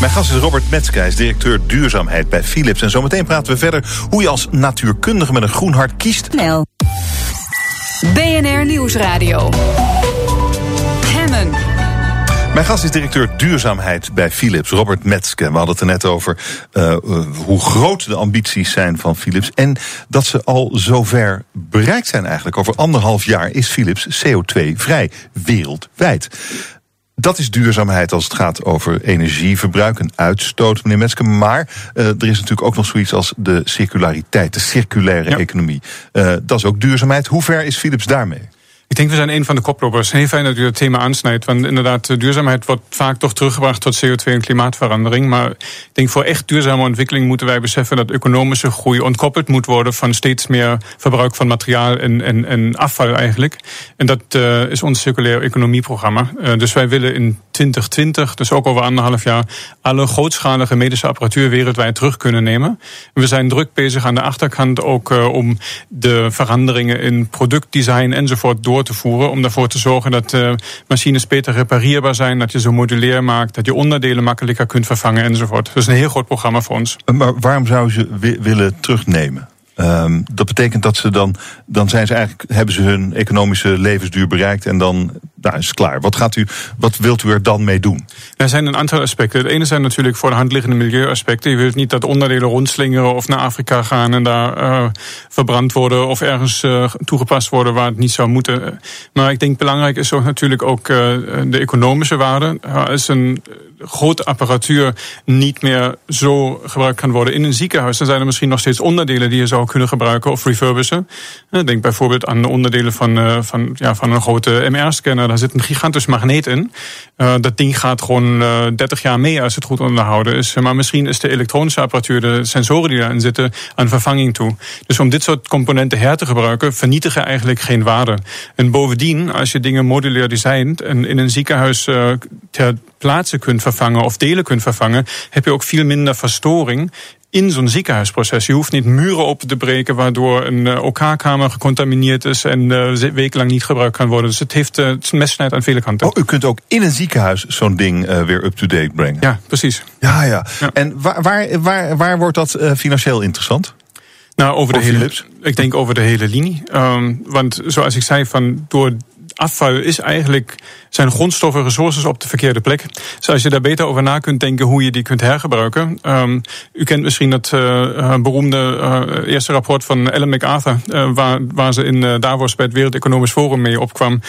Mijn gast is Robert Metzke, hij is directeur duurzaamheid bij Philips. En zometeen praten we verder hoe je als natuurkundige met een groen hart kiest. BNR Nieuwsradio. Hemmen. Mijn gast is directeur duurzaamheid bij Philips, Robert Metzke. We hadden het er net over uh, hoe groot de ambities zijn van Philips. En dat ze al zover bereikt zijn eigenlijk. Over anderhalf jaar is Philips CO2-vrij wereldwijd. Dat is duurzaamheid als het gaat over energieverbruik en uitstoot, meneer Metske. Maar uh, er is natuurlijk ook nog zoiets als de circulariteit, de circulaire economie. Uh, dat is ook duurzaamheid. Hoe ver is Philips daarmee? Ik denk we zijn een van de koplopers. Heel fijn dat u het thema aansnijdt. Want inderdaad, duurzaamheid wordt vaak toch teruggebracht tot CO2 en klimaatverandering. Maar ik denk voor echt duurzame ontwikkeling moeten wij beseffen dat economische groei ontkoppeld moet worden van steeds meer verbruik van materiaal en, en, afval eigenlijk. En dat uh, is ons circulair economieprogramma. Uh, dus wij willen in 2020, dus ook over anderhalf jaar, alle grootschalige medische apparatuur wereldwijd terug kunnen nemen. We zijn druk bezig aan de achterkant ook uh, om de veranderingen in productdesign enzovoort door te voeren. Om ervoor te zorgen dat uh, machines beter reparierbaar zijn. Dat je ze modulair maakt. Dat je onderdelen makkelijker kunt vervangen enzovoort. Is een heel groot programma voor ons. Maar waarom zou je willen terugnemen? Um, dat betekent dat ze dan, dan zijn ze eigenlijk, hebben ze hun economische levensduur bereikt en dan nou, is klaar. Wat, gaat u, wat wilt u er dan mee doen? Er zijn een aantal aspecten. Het ene zijn natuurlijk voor de hand liggende milieuaspecten. Je wilt niet dat onderdelen rondslingeren of naar Afrika gaan en daar uh, verbrand worden of ergens uh, toegepast worden waar het niet zou moeten. Maar ik denk belangrijk is ook natuurlijk ook uh, de economische waarde. Als een grote apparatuur niet meer zo gebruikt kan worden in een ziekenhuis, dan zijn er misschien nog steeds onderdelen die je zou kunnen gebruiken of refurbishen. Denk bijvoorbeeld aan de onderdelen van, van, ja, van een grote MR-scanner daar zit een gigantisch magneet in. Uh, dat ding gaat gewoon uh, eh, 30 jaar mee als het goed onderhouden is. Maar misschien is de elektronische apparatuur, de sensoren die daarin zitten, aan vervanging toe. Dus om dit soort componenten her te gebruiken, vernietigen eigenlijk geen waarde. En bovendien, als je dingen modulair designt en in een ziekenhuis uh, ter plaatse kunt vervangen of delen kunt vervangen, heb je ook veel minder verstoring in zo'n ziekenhuisproces. Je hoeft niet muren op te breken waardoor een eh, OK-kamer gecontamineerd is en uh, wekenlang niet gebruikt kan worden. Dus het heeft uh, het messnijd aan vele kanten. Oh, u kunt ook in een ziekenhuis zo'n ding uh, weer up-to-date brengen. Ja, precies. Ja, ja. ja. En waar, waar, waar, waar wordt dat financieel interessant? Nou, over de hele, ik denk over de hele linie. Um, want zoals ik zei, van door afval is eigenlijk zijn grondstoffen, resources op de verkeerde plek. Dus als je daar beter over na kunt denken hoe je die kunt hergebruiken. Um, u kent misschien dat uh, beroemde uh, eerste rapport van Ellen MacArthur, uh, waar, waar ze in Davos bij het Wereld Economisch Forum mee opkwam.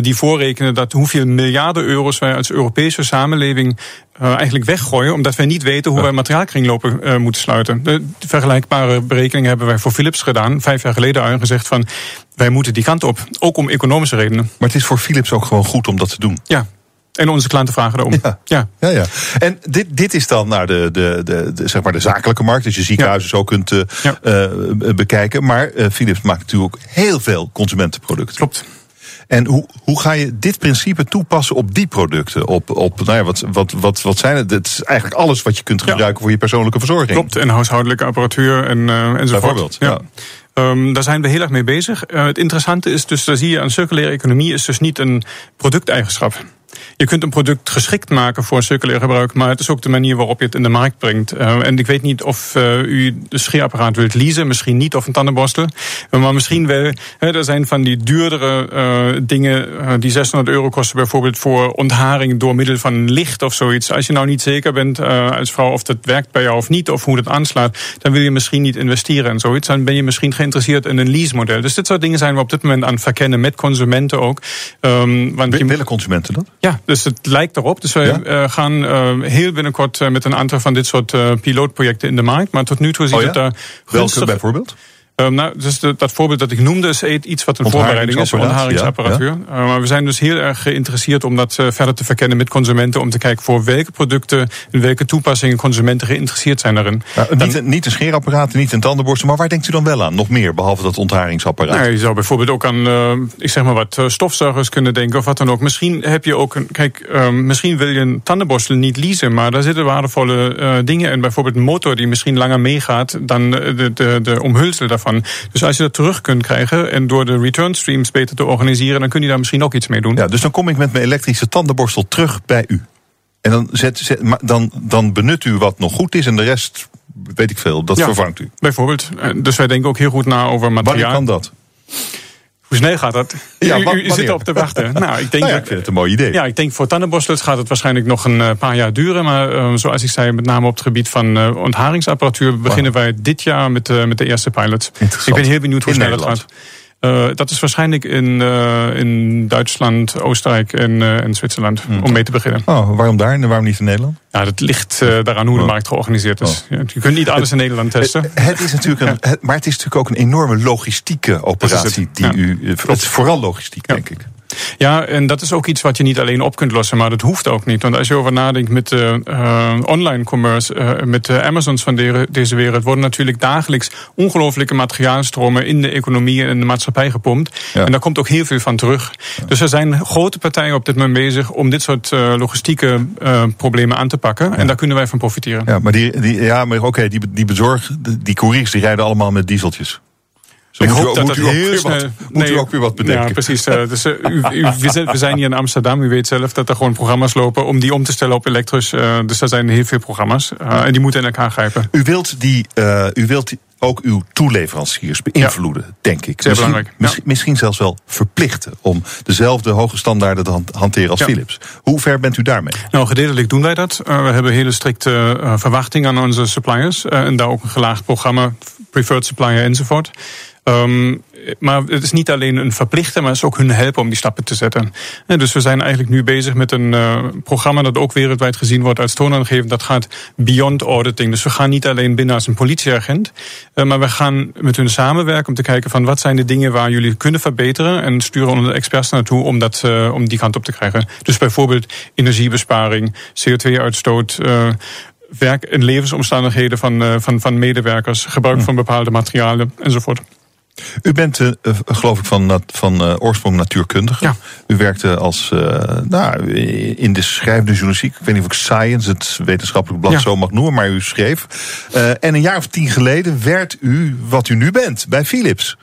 die voorrekenen dat hoeveel miljarden euro's wij als Europese samenleving eigenlijk weggooien, omdat wij niet weten hoe wij materiaalkringlopen moeten sluiten. De vergelijkbare berekeningen hebben wij voor Philips gedaan, vijf jaar geleden al, gezegd van wij moeten die kant op, ook om economische redenen. Maar het is voor Philips ook gewoon goed om dat te doen. Ja, en onze klanten vragen erom. Ja, ja. ja, ja. En dit, dit is dan nou de, de, de, de, zeg maar de zakelijke markt, dat je ziekenhuizen zo kunt uh, ja. uh, bekijken. Maar uh, Philips maakt natuurlijk ook heel veel consumentenproducten. Klopt. En hoe, hoe ga je dit principe toepassen op die producten? Op, op nou ja, wat, wat, wat, wat zijn het? Het is eigenlijk alles wat je kunt gebruiken voor je persoonlijke verzorging. Klopt, en huishoudelijke apparatuur en, enzovoort. Bijvoorbeeld, ja. Um, daar zijn we heel erg mee bezig. Uh, het interessante is dus, daar zie je aan circulaire economie is dus niet een producteigenschap. Je kunt een product geschikt maken voor circulair gebruik, maar het is ook de manier waarop je het in de markt brengt. Uh, en ik weet niet of uh, u de scheerapparaat wilt leasen, misschien niet, of een tandenborstel. Maar misschien wel. Hè, er zijn van die duurdere uh, dingen die 600 euro kosten, bijvoorbeeld voor ontharing door middel van licht of zoiets. Als je nou niet zeker bent als vrouw of dat werkt bij jou of niet, of hoe dat aanslaat, dan wil je misschien niet investeren in zoiets. Dan ben je misschien geïnteresseerd in een lease-model. Dus dit soort dingen zijn we op dit moment aan het verkennen met consumenten ook. Um, want Willen consumenten dat? Ja, dus het lijkt erop. Dus wij ja? uh, gaan uh, heel binnenkort uh, met een aantal van dit soort pilootprojecten in de markt. Maar tot nu toe ziet oh ja? het daar Welke bijvoorbeeld? Um, nou, dus dat voorbeeld dat ik noemde is iets wat een voorbereiding is, ontharingsapparatuur. Ja, ja. Uh, maar we zijn dus heel erg geïnteresseerd om dat uh, verder te verkennen met consumenten. Om te kijken voor welke producten en welke toepassingen consumenten geïnteresseerd zijn daarin. Ja, niet, niet een scheerapparaat, niet een tandenborstel, maar waar denkt u dan wel aan? Nog meer, behalve dat ontharingsapparaat? Nou, je zou bijvoorbeeld ook aan, uh, ik zeg maar wat, stofzuigers kunnen denken of wat dan ook. Misschien heb je ook een, kijk, misschien wil je een tandenborstel niet leasen, maar daar zitten waardevolle dingen in. Bijvoorbeeld een motor die misschien langer meegaat dan de, de, de omhulsel daarvan. Dus als je dat terug kunt krijgen en door de return streams beter te organiseren, dan kun je daar misschien ook iets mee doen. Ja, dus dan kom ik met mijn elektrische tandenborstel terug bij u. En dan, zet, zet, dan, dan benut u wat nog goed is en de rest, weet ik veel, dat vervangt u. Bijvoorbeeld. Dus wij denken ook heel goed na over materiaal. Wanneer kan dat? Hoe snel gaat dat? Ja, u, u, zit erop te wachten. nou, ik denk nou ja, ik vind het een mooi idee. Ja, ik denk voor tandenborstels gaat het waarschijnlijk nog een paar jaar duren. Maar uh, zoals ik zei, met name op het gebied van uh, ontharingsapparatuur... beginnen wij dit jaar met, uh, met de eerste pilots. Ik ben heel benieuwd hoe snel het gaat. Uh, dat is waarschijnlijk in, uh, in Duitsland, Oostenrijk en, uh, en Zwitserland. Mm. Om mee te beginnen. Oh, waarom daar en waarom niet in Nederland? Ja, dat ligt daaraan hoe de markt georganiseerd is. Oh. Ja, je kunt niet alles in Nederland testen. Het, het is natuurlijk een, het, maar het is natuurlijk ook een enorme logistieke operatie. Die ja. u, het is vooral logistiek, denk ik. Ja, en dat is ook iets wat je niet alleen op kunt lossen, maar dat hoeft ook niet. Want als je over nadenkt met uh, online commerce, uh, met de Amazons van de, deze wereld, worden natuurlijk dagelijks ongelooflijke materiaalstromen in de economie en in de maatschappij gepompt. Ja. En daar komt ook heel veel van terug. Ja. Dus er zijn grote partijen op dit moment bezig om dit soort logistieke problemen aan te pakken. Ja. En daar kunnen wij van profiteren. Ja, maar, die, die, ja, maar oké, okay, die, die bezorg, die couriers, die rijden allemaal met dieseltjes. Ik hoop dat dat heel snel... Wat, moet nee, u ook weer wat bedenken. Ja, precies. Uh, dus, uh, u, u, we zijn hier in Amsterdam. U weet zelf dat er gewoon programma's lopen om die om te stellen op elektrisch. Uh, dus er zijn heel veel programma's. en die moeten in elkaar grijpen. U wilt, die, u wilt die ook uw toeleveranciers beïnvloeden, ja. denk ik. Zeer misschien, belangrijk. Misschien, misschien, zelfs wel verplichten om dezelfde hoge standaarden te hanteren als ja. Philips. Hoe ver bent u daarmee? Nou, gedeeltelijk doen wij dat. we hebben hele strikte verwachtingen aan onze suppliers. en daar ook een gelaagd programma, preferred supplier enzovoort. Um, maar het is niet alleen een verplichten, maar het is ook hun helpen om die stappen te zetten. En dus we zijn eigenlijk nu bezig met een uh, programma dat ook wereldwijd gezien wordt als toonaangevend. Dat gaat beyond auditing. Dus we gaan niet alleen binnen als een politieagent, uh, maar we gaan met hun samenwerken om te kijken van wat zijn de dingen waar jullie kunnen verbeteren en sturen onze experts naartoe om, dat, uh, om die kant op te krijgen. Dus bijvoorbeeld energiebesparing, CO2-uitstoot werk- en levensomstandigheden van, van, van medewerkers, gebruik van bepaalde materialen enzovoort. U bent, uh, geloof ik, van, van uh, oorsprong natuurkundige. Ja. U werkte als, uh, nou, in de schrijvende journalistiek. Ik weet niet of ik Science, het wetenschappelijk blad, ja. zo mag noemen, maar u schreef. en een jaar of tien geleden werd u wat u nu bent bij Philips.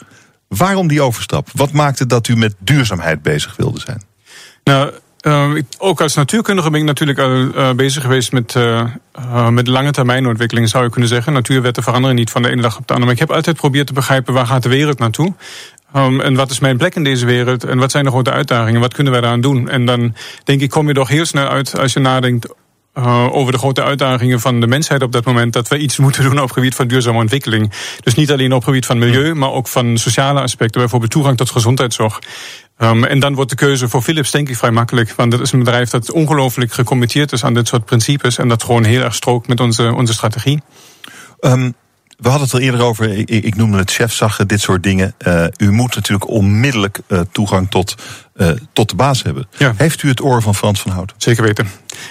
Waarom die overstap? Wat maakte dat u met duurzaamheid bezig wilde zijn? Nou, uh, ik, ook als natuurkundige ben ik natuurlijk al uh, bezig geweest met, uh, met lange termijn ontwikkeling, zou je kunnen zeggen. Natuurwetten veranderen niet van de ene dag op de andere. Maar ik heb altijd geprobeerd te begrijpen waar gaat de wereld naartoe. Um, en wat is mijn plek in deze wereld? En wat zijn de grote uitdagingen? Wat kunnen wij daaraan doen? En dan denk ik, kom je toch heel snel uit als je nadenkt uh, over de grote uitdagingen van de mensheid op dat moment. Dat we iets moeten doen op het gebied van duurzame ontwikkeling. Dus niet alleen op het gebied van milieu, maar ook van sociale aspecten. Bijvoorbeeld toegang tot gezondheidszorg. Um, en dan wordt de keuze voor Philips denk ik vrij makkelijk. Want dat is een bedrijf dat ongelooflijk gecommitteerd is aan dit soort principes. En dat gewoon heel erg strookt met onze, onze strategie. Um, we hadden het er eerder over, ik, ik noemde het chefzaggen, dit soort dingen. Uh, u moet natuurlijk onmiddellijk uh, toegang tot, uh, tot de baas hebben. Ja. Heeft u het oor van Frans van Hout? Zeker weten.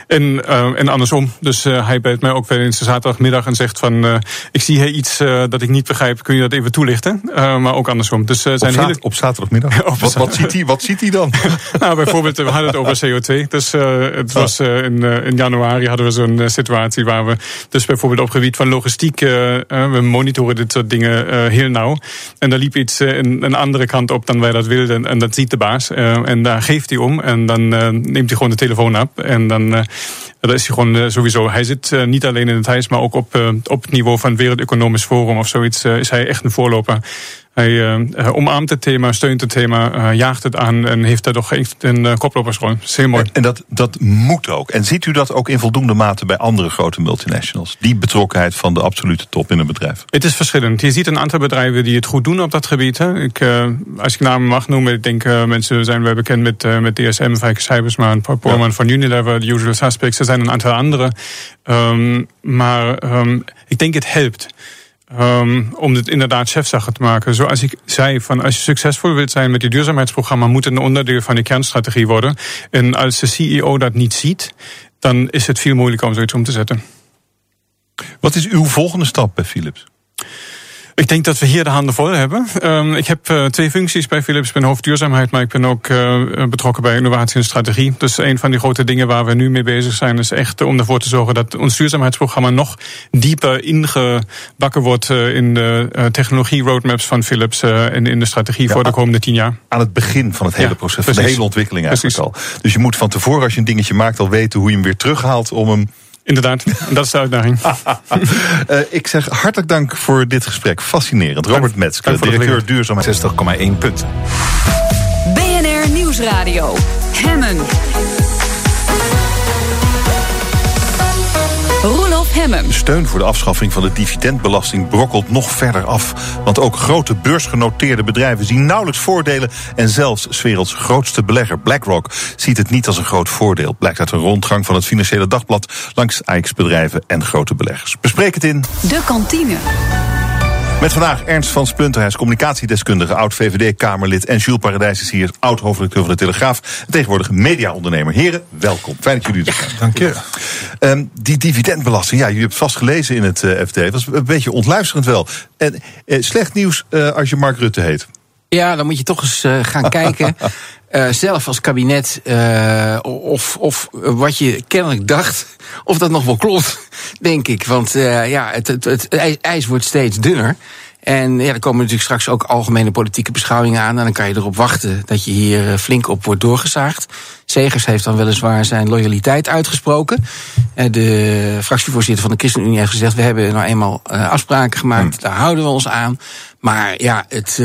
En, uh, en andersom. Dus uh, hij belt mij ook wel eens zaterdagmiddag en zegt van... Uh, ik zie hier iets dat ik niet begrijp, kun je dat even toelichten? maar ook andersom. Dus, zijn op, za hele... op zaterdagmiddag? op wat, wat, ziet hij, wat ziet hij dan? nou, bijvoorbeeld, we hadden het over CO2. Dus het was in, in januari hadden we zo'n situatie waar we... Dus bijvoorbeeld op gebied van logistiek... we monitoren dit soort dingen heel nauw. En daar liep iets een, een andere kant op dan wij dat wilden. En dat ziet de baas. en daar geeft hij om. En dan neemt hij gewoon de telefoon op. En dan dat is hij gewoon uh, sowieso. Hij zit uh, niet alleen in het huis, maar ook op, op het niveau van het Wereld Economisch Forum of zoiets. is hij echt een voorloper. Hij uh, omarmt het thema, steunt het thema, uh, jaagt het aan en heeft daar toch een koplopersrol. Dat is heel mooi. En, en, dat, dat moet ook. En ziet u dat ook in voldoende mate bij andere grote multinationals? Die betrokkenheid van de absolute top in een bedrijf? Het is verschillend. Je ziet een aantal bedrijven die het goed doen op dat gebied. Hè. Ik, als ik namen mag noemen, ik denk mensen zijn wel bekend met, met DSM, Fijke Cybersman, ja. van Unilever, The Usual Suspects. Er zijn een aantal andere. Um, maar um, ik denk het helpt. Um, om dit inderdaad chefsache te maken. Zoals ik zei, van als je succesvol wilt zijn met je duurzaamheidsprogramma, moet het een onderdeel van je kernstrategie worden. En als de CEO dat niet ziet, dan is het veel moeilijker om zoiets om te zetten. Wat is uw volgende stap bij Philips? Ik denk dat we hier de handen vol hebben. Um, ik heb uh, twee functies bij Philips. Ik ben hoofd duurzaamheid, maar ik ben ook uh, betrokken bij innovatie en strategie. Dus een van die grote dingen waar we nu mee bezig zijn, is echt om ervoor te zorgen dat ons duurzaamheidsprogramma nog dieper ingebakken wordt in de technologie roadmaps van Philips en in de strategie ja, voor de komende tien jaar. Aan het begin van het hele ja, proces, van de hele ontwikkeling eigenlijk precies. al. Dus je moet van tevoren, als je een dingetje maakt, al weten hoe je hem weer terughaalt om hem Inderdaad, dat is de uitdaging. uh, ik zeg hartelijk dank voor dit gesprek. Fascinerend. Robert Metzger, directeur duurzaamheid. 60,1 punten. BNR Nieuwsradio. Hemmen. Hemmen. Steun voor de afschaffing van de dividendbelasting brokkelt nog verder af. Want ook grote beursgenoteerde bedrijven zien nauwelijks voordelen. En zelfs 's werelds grootste belegger BlackRock ziet het niet als een groot voordeel. Blijkt uit een rondgang van het Financiële Dagblad langs AX-bedrijven en grote beleggers. Bespreek het in. De kantine. Met vandaag Ernst van Spunterhuis, communicatiedeskundige, oud-VVD-Kamerlid. En Jules Paradijs is hier, oud-hoofdredacteur van de Telegraaf. En tegenwoordig mediaondernemer. Heren, welkom. Fijn dat jullie er zijn. Dank je. Um, die dividendbelasting, ja, jullie hebben het vast gelezen in het uh, FD. Dat was een beetje ontluisterend wel. En uh, slecht nieuws uh, als je Mark Rutte heet. Ja, dan moet je toch eens uh, gaan kijken. Uh, zelf als kabinet, uh, of, of wat je kennelijk dacht, of dat nog wel klopt, denk ik. Want uh, ja, het, het, het ijs wordt steeds dunner. En ja, er komen natuurlijk straks ook algemene politieke beschouwingen aan. En dan kan je erop wachten dat je hier flink op wordt doorgezaagd. Segers heeft dan weliswaar zijn loyaliteit uitgesproken. De fractievoorzitter van de ChristenUnie heeft gezegd... we hebben nou eenmaal afspraken gemaakt, hmm. daar houden we ons aan. Maar ja, het,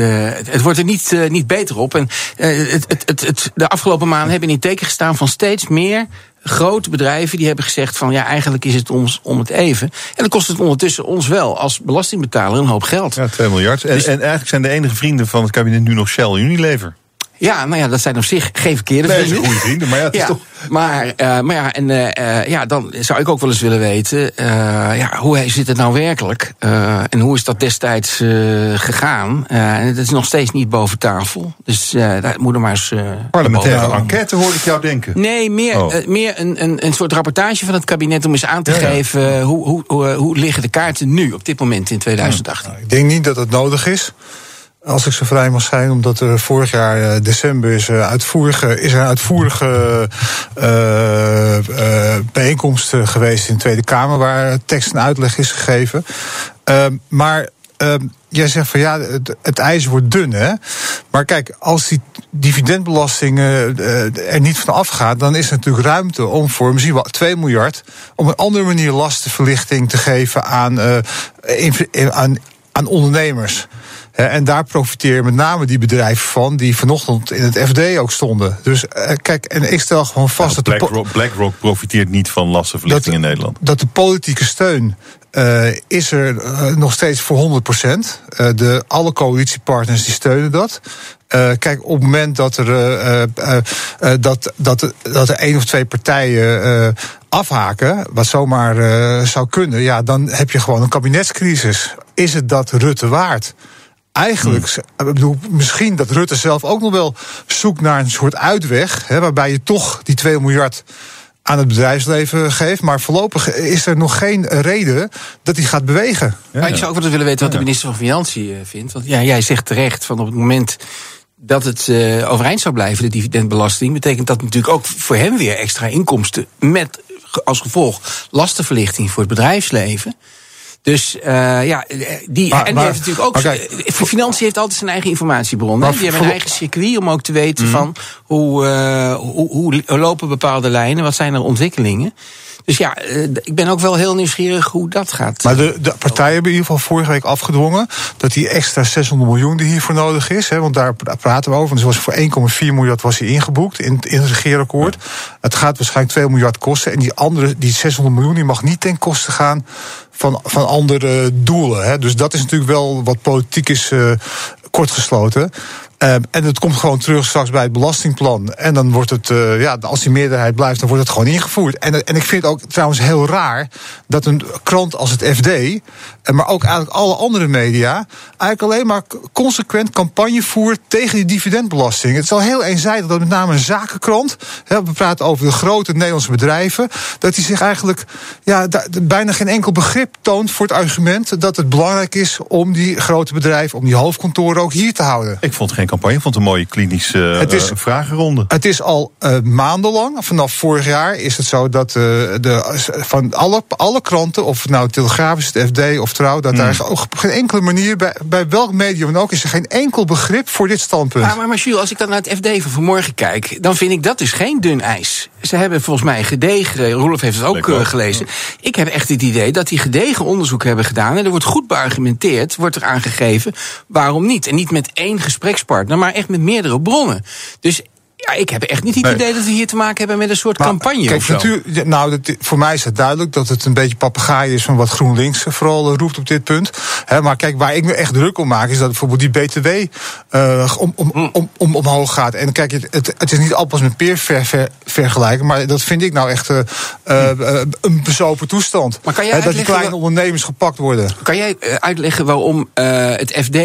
het wordt er niet, niet beter op. En het, het, het, het, de afgelopen maanden hebben in het teken gestaan van steeds meer grote bedrijven die hebben gezegd van ja, eigenlijk is het ons om het even. En dan kost het ondertussen ons wel als belastingbetaler een hoop geld. Ja, 2 miljard. En, dus, en eigenlijk zijn de enige vrienden van het kabinet nu nog Shell en Unilever. Ja, nou ja, dat zijn op zich geen verkeerde nee, vrienden. goede vrienden, maar ja, het is toch... Maar, uh, maar ja, en uh, ja, dan zou ik ook wel eens willen weten... Uh, ja, hoe zit het nou werkelijk? en hoe is dat destijds gegaan? en het is nog steeds niet boven tafel. Dus daar moet er maar eens... Parlementaire enquête hoorde ik jou denken. Nee, meer, oh. meer een, een, een soort rapportage van het kabinet... om eens aan te ja, geven ja. Hoe, hoe, hoe, hoe liggen de kaarten nu op dit moment in 2018. Nou, ik denk niet dat het nodig is. Als ik zo vrij mag zijn, omdat er vorig jaar uh, december is, uh, uitvoerige, is er uitvoerige uh, bijeenkomst geweest in de Tweede Kamer waar tekst en uitleg is gegeven. Ehm, maar ehm, jij zegt van ja, het, het, ijs wordt dun, hè? Maar kijk, als die dividendbelasting er niet van afgaat, dan is er natuurlijk ruimte om voor misschien wel 2 miljard op een andere manier lastenverlichting te geven aan, aan, aan ondernemers. En daar profiteren met name die bedrijven van die vanochtend in het FD ook stonden. Dus kijk, en ik stel gewoon vast nou, dat. BlackRock, BlackRock profiteert niet van lastenverlichting in Nederland. Dat de politieke steun uh, is er uh, nog steeds voor 100 procent. Uh, de alle coalitiepartners die steunen dat. kijk, op het moment dat er, dat, dat, dat er één of twee partijen afhaken, wat zomaar zou kunnen, ja, dan heb je gewoon een kabinetscrisis. Is het dat Rutte waard? Eigenlijk, hmm. ik bedoel, misschien dat Rutte zelf ook nog wel zoekt naar een soort uitweg, hè, waarbij je toch die 2 miljard aan het bedrijfsleven geeft. Maar voorlopig is er nog geen reden dat hij gaat bewegen. Ja, maar ik zou ook wel eens willen weten wat de minister van Financiën vindt. Want ja, jij zegt terecht van op het moment dat het uh, overeind zou blijven, de dividendbelasting, betekent dat natuurlijk ook voor hem weer extra inkomsten. Met als gevolg lastenverlichting voor het bedrijfsleven. Dus uh, ja, die, maar, en die heeft natuurlijk ook. Voor financiën heeft altijd zijn eigen informatiebron. Die hebben een eigen circuit om ook te weten mm. van hoe, uh, hoe, hoe lopen bepaalde lijnen, wat zijn er ontwikkelingen. Dus ja, ik ben ook wel heel nieuwsgierig hoe dat gaat. Maar de, de partijen hebben in ieder geval vorige week afgedwongen dat die extra 600 miljoen die hiervoor nodig is, hè, want daar praten we over. Dus was voor 1,4 miljard was hij ingebouwd in, in het regeerakkoord. Het gaat waarschijnlijk 2 miljard kosten. En die andere, die 600 miljoen, die mag niet ten koste gaan van, van andere doelen. Hè. Dus dat is natuurlijk wel wat politiek is uh, kortgesloten. Uh, en het komt gewoon terug straks bij het belastingplan. En dan wordt het, uh, ja, als die meerderheid blijft, dan wordt het gewoon ingevoerd. En, en ik vind ook trouwens heel raar dat een krant als het FD, maar ook eigenlijk alle andere media, eigenlijk alleen maar consequent campagne voert tegen die dividendbelasting. Het is al heel eenzijdig dat met name een zakenkrant, hè, we praten over de grote Nederlandse bedrijven, dat die zich eigenlijk ja, bijna geen enkel begrip toont voor het argument dat het belangrijk is om die grote bedrijven, om die hoofdkantoren ook hier te houden. Ik vond geen campagne, ik vond een mooie klinische het is, uh, vragenronde. Het is al uh, maandenlang, vanaf vorig jaar is het zo dat uh, de, van alle, alle kranten, of het nou Telegraaf is, het FD of Trouw, dat daar Hmm. op geen enkele manier, bij, bij welk medium dan ook, is er geen enkel begrip voor dit standpunt. Ja, maar, maar Jules, als ik dan naar het FD van vanmorgen kijk, dan vind ik dat dus geen dun ijs. Ze hebben volgens mij gedegen, Roelof heeft het ook uh, gelezen. Ik heb echt het idee dat die gedegen onderzoek hebben gedaan. En er wordt goed beargumenteerd, wordt er aangegeven waarom niet. En niet met één gesprekspartner, maar echt met meerdere bronnen. Dus ja, ik heb echt niet het Nee. idee dat we hier te maken hebben met een soort Maar, campagne. Kijk, nou, dat, voor mij is het duidelijk dat het een beetje papegaai is van wat GroenLinks vooral eh, roept op dit punt. Hè, maar kijk, waar ik me echt druk om maak, is dat bijvoorbeeld die BTW eh, om, om, Hm. om, om, omhoog gaat. En kijk, het, het, het is niet appels met peer ver, ver- vergelijken, maar dat vind ik nou echt eh, eh, een bezopen toestand. Maar kan jij Hè, dat die kleine ondernemers gepakt worden. Kan jij uitleggen waarom het FD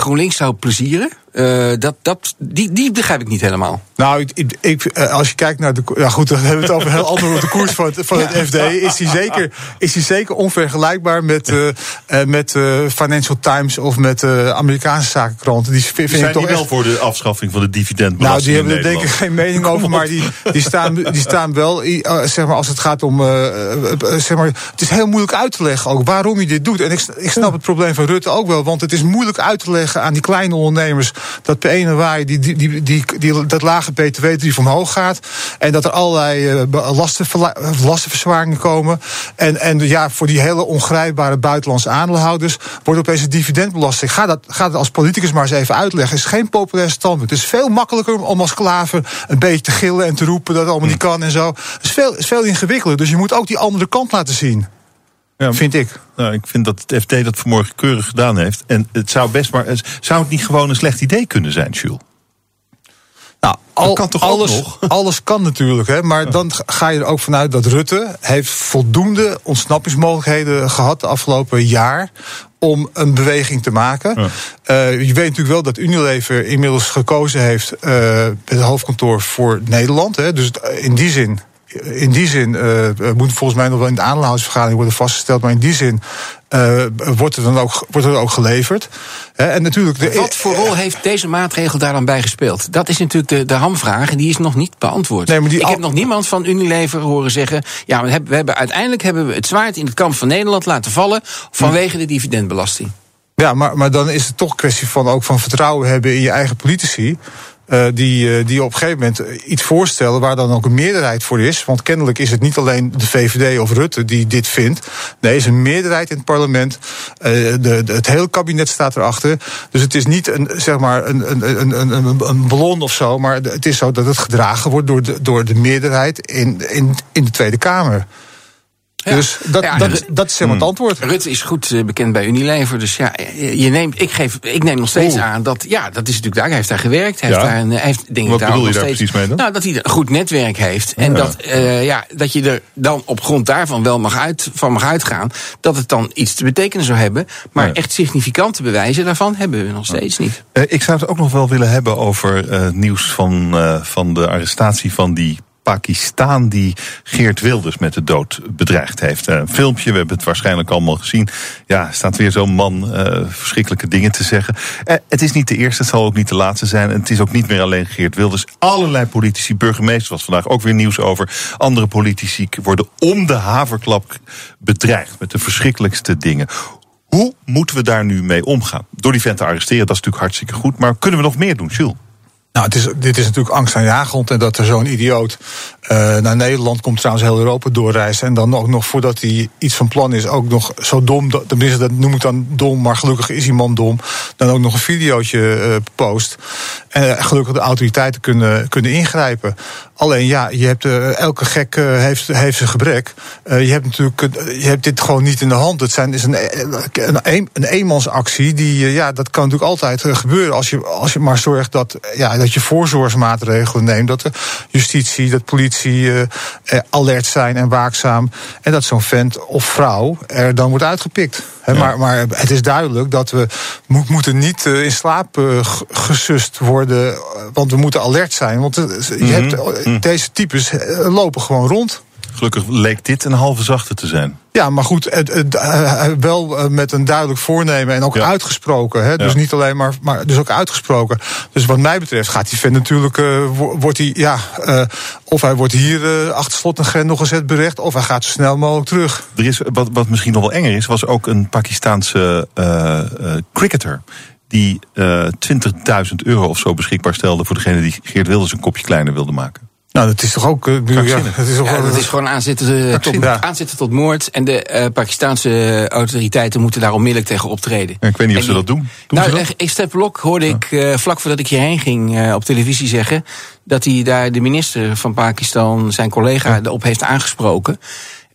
GroenLinks zou plezieren? Eh, dat, dat, die, die begrijp ik niet helemaal. Nou, ik, ik, ik, eh, als je kijkt naar de. Ja, goed, dan hebben we het over een heel ander de koers van het, van het FD. Is die zeker, is die zeker onvergelijkbaar met, eh, met eh, Financial Times of met eh, Amerikaanse zakenkranten. Die vind, Zijn ik toch die wel echt. voor de afschaffing van de Nou, dividendbelasting die hebben er denk ik geen mening over, maar die, die, staan, die staan wel, zeg maar, als het gaat om, zeg maar, het is heel moeilijk uit te leggen ook waarom je dit doet. En ik, ik snap het probleem van Rutte ook wel, want het is moeilijk uit te leggen aan die kleine ondernemers dat per 1 januari die, die, die, die, die- dat lage btw-tarief omhoog gaat en dat er allerlei eh, lastenverla- eh, lastenverzwaringen komen. En, en ja, voor die hele ongrijpbare buitenlandse aandeelhouders wordt opeens een dividendbelasting. Ga dat, ga dat als politicus maar eens even uitleggen. Het is geen populair standpunt. Het is veel makkelijker om als klaver een beetje te gillen en te roepen dat het allemaal niet kan en zo. Het is veel, is veel ingewikkelder. Dus je moet ook die andere kant laten zien. Ja, Vind ik. Nou, ik vind dat het FD dat vanmorgen keurig gedaan heeft. En het zou best maar. Zou het niet gewoon een slecht idee kunnen zijn, Jules? Nou, al, kan toch alles, alles kan natuurlijk, hè, maar dan ga je er ook vanuit dat Rutte heeft voldoende ontsnappingsmogelijkheden gehad de afgelopen jaar om een beweging te maken. Eh, je weet natuurlijk wel dat Unilever inmiddels gekozen heeft eh, het hoofdkantoor voor Nederland. Hè, dus in die zin. In die zin eh, moet volgens mij nog wel in de aandeelhoudersvergadering worden vastgesteld. Maar in die zin eh, wordt er dan ook, wordt er ook geleverd. En natuurlijk. De, Wat voor rol heeft deze maatregel daar dan bij gespeeld? Dat is natuurlijk de, de hamvraag en die is nog niet beantwoord. Nee, maar die ik al- heb nog niemand van Unilever horen zeggen... ja, we hebben, we hebben, uiteindelijk hebben we het zwaard in het kamp van Nederland laten vallen... vanwege de dividendbelasting. Ja, maar, maar dan is het toch een kwestie van ook van vertrouwen hebben in je eigen politici. Eh, die, eh, die op een gegeven moment iets voorstellen waar dan ook een meerderheid voor is. Want kennelijk is het niet alleen de VVD of Rutte die dit vindt. Nee, is een meerderheid in het parlement. Eh, de, het hele kabinet staat erachter. Dus het is niet een, zeg maar een, een, een, een, een ballon of zo. Maar het is zo dat het gedragen wordt door de, door de meerderheid in, in, in de Tweede Kamer. Dus dat, Ja, dat, dat is helemaal het antwoord. Rutte is goed eh, bekend bij Unilever. Dus ja, je neemt, ik, geef, ik neem nog steeds Oeh. aan dat. Ja, dat is natuurlijk daar. Hij heeft daar gewerkt. Hij Ja. heeft daar een, hij heeft, denk ik, Wat daar bedoel je daar steeds, precies mee dan? Nou, dat hij een goed netwerk heeft. En Ja. dat, eh, ja, dat je er dan op grond daarvan wel mag uit, van mag uitgaan. Dat het dan iets te betekenen zou hebben. Maar echt significante bewijzen daarvan hebben we nog steeds niet. Eh, ik zou het ook nog wel willen hebben over eh, nieuws van, eh, van de arrestatie van die Pakistan die Geert Wilders met de dood bedreigd heeft. Eh, een filmpje, we hebben het waarschijnlijk allemaal gezien. Ja, staat weer zo'n man eh, verschrikkelijke dingen te zeggen. Eh, het is niet de eerste, het zal ook niet de laatste zijn. En het is ook niet meer alleen Geert Wilders. Allerlei politici, burgemeesters, was vandaag ook weer nieuws over. Andere politici worden om de haverklap bedreigd met de verschrikkelijkste dingen. Hoe moeten we daar nu mee omgaan? Door die vent te arresteren, dat is natuurlijk hartstikke goed. Maar kunnen we nog meer doen, Jules? Nou, het is, dit is natuurlijk angst aan jaaggrond. En dat er zo'n idioot eh, naar Nederland komt, trouwens heel Europa doorreizen. En dan ook nog voordat hij iets van plan is, ook nog zo dom. Tenminste, dat noem ik dan dom, maar gelukkig is die man dom. Dan ook nog een videootje eh, post. En eh, gelukkig de autoriteiten kunnen, kunnen ingrijpen. Alleen ja, je hebt, uh, elke gek uh, heeft, heeft zijn gebrek. Uh, je hebt natuurlijk je hebt dit gewoon niet in de hand. Het zijn, is een, een, een, een eenmansactie. Die, ja, dat kan natuurlijk altijd gebeuren. Als je, als je maar zorgt dat, ja, dat je voorzorgsmaatregelen neemt. Dat de justitie, dat politie alert zijn en waakzaam. En dat zo'n vent of vrouw er dan wordt uitgepikt. Ja. Maar, maar het is duidelijk dat we mo moeten niet in slaap gesust worden. Want we moeten alert zijn. Want je mm -hmm. hebt deze types eh, lopen gewoon rond. Gelukkig leek dit een halve zachte te zijn. Ja, maar goed, het, het, uh, wel met een duidelijk voornemen en ook ja. uitgesproken. Hè? Dus ja. niet alleen maar, maar dus ook uitgesproken. Dus wat mij betreft gaat die vent natuurlijk, uh, wordt hij, ja, uh, of hij wordt hier achter slot en grendel gezet berecht, of hij gaat zo snel mogelijk terug. Er is, wat, wat misschien nog wel enger is, was ook een Pakistaanse cricketer die 20.000 euro of zo beschikbaar stelde voor degene die Geert Wilders een kopje kleiner wilde maken. Nou, dat is toch ook. Uh, ja, het is, toch, ja, dat is gewoon aanzetten, tot, ja. aanzetten tot moord. En de uh, Pakistanse autoriteiten moeten daar onmiddellijk tegen optreden. Ja, ik weet niet of ze dat doen. doen nou, dat? Estep Blok hoorde ik uh, vlak voordat ik hierheen ging op televisie zeggen. dat hij daar de minister van Pakistan, zijn collega, erop heeft aangesproken.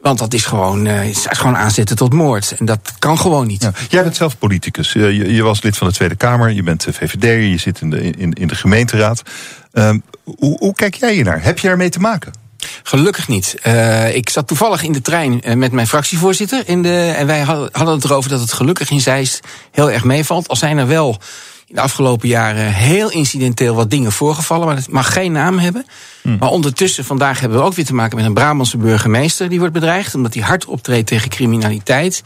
Want dat is gewoon, uh, is gewoon aanzetten tot moord. En dat kan gewoon niet. Ja. Jij bent zelf politicus. Uh, je, je, was lid van de Tweede Kamer. Je bent VVD. Je zit in de, in, in de gemeenteraad. Uh, hoe, hoe kijk jij hier naar? Heb je ermee te maken? Gelukkig niet. Uh, ik zat toevallig in de trein met mijn fractievoorzitter. In de, en wij hadden het erover dat het gelukkig in Zeist heel erg meevalt. Al zijn er wel in de afgelopen jaren heel incidenteel wat dingen voorgevallen. Maar het mag geen naam hebben. Hmm. Maar ondertussen, vandaag hebben we ook weer te maken met een Brabantse burgemeester die wordt bedreigd. Omdat hij hard optreedt tegen criminaliteit.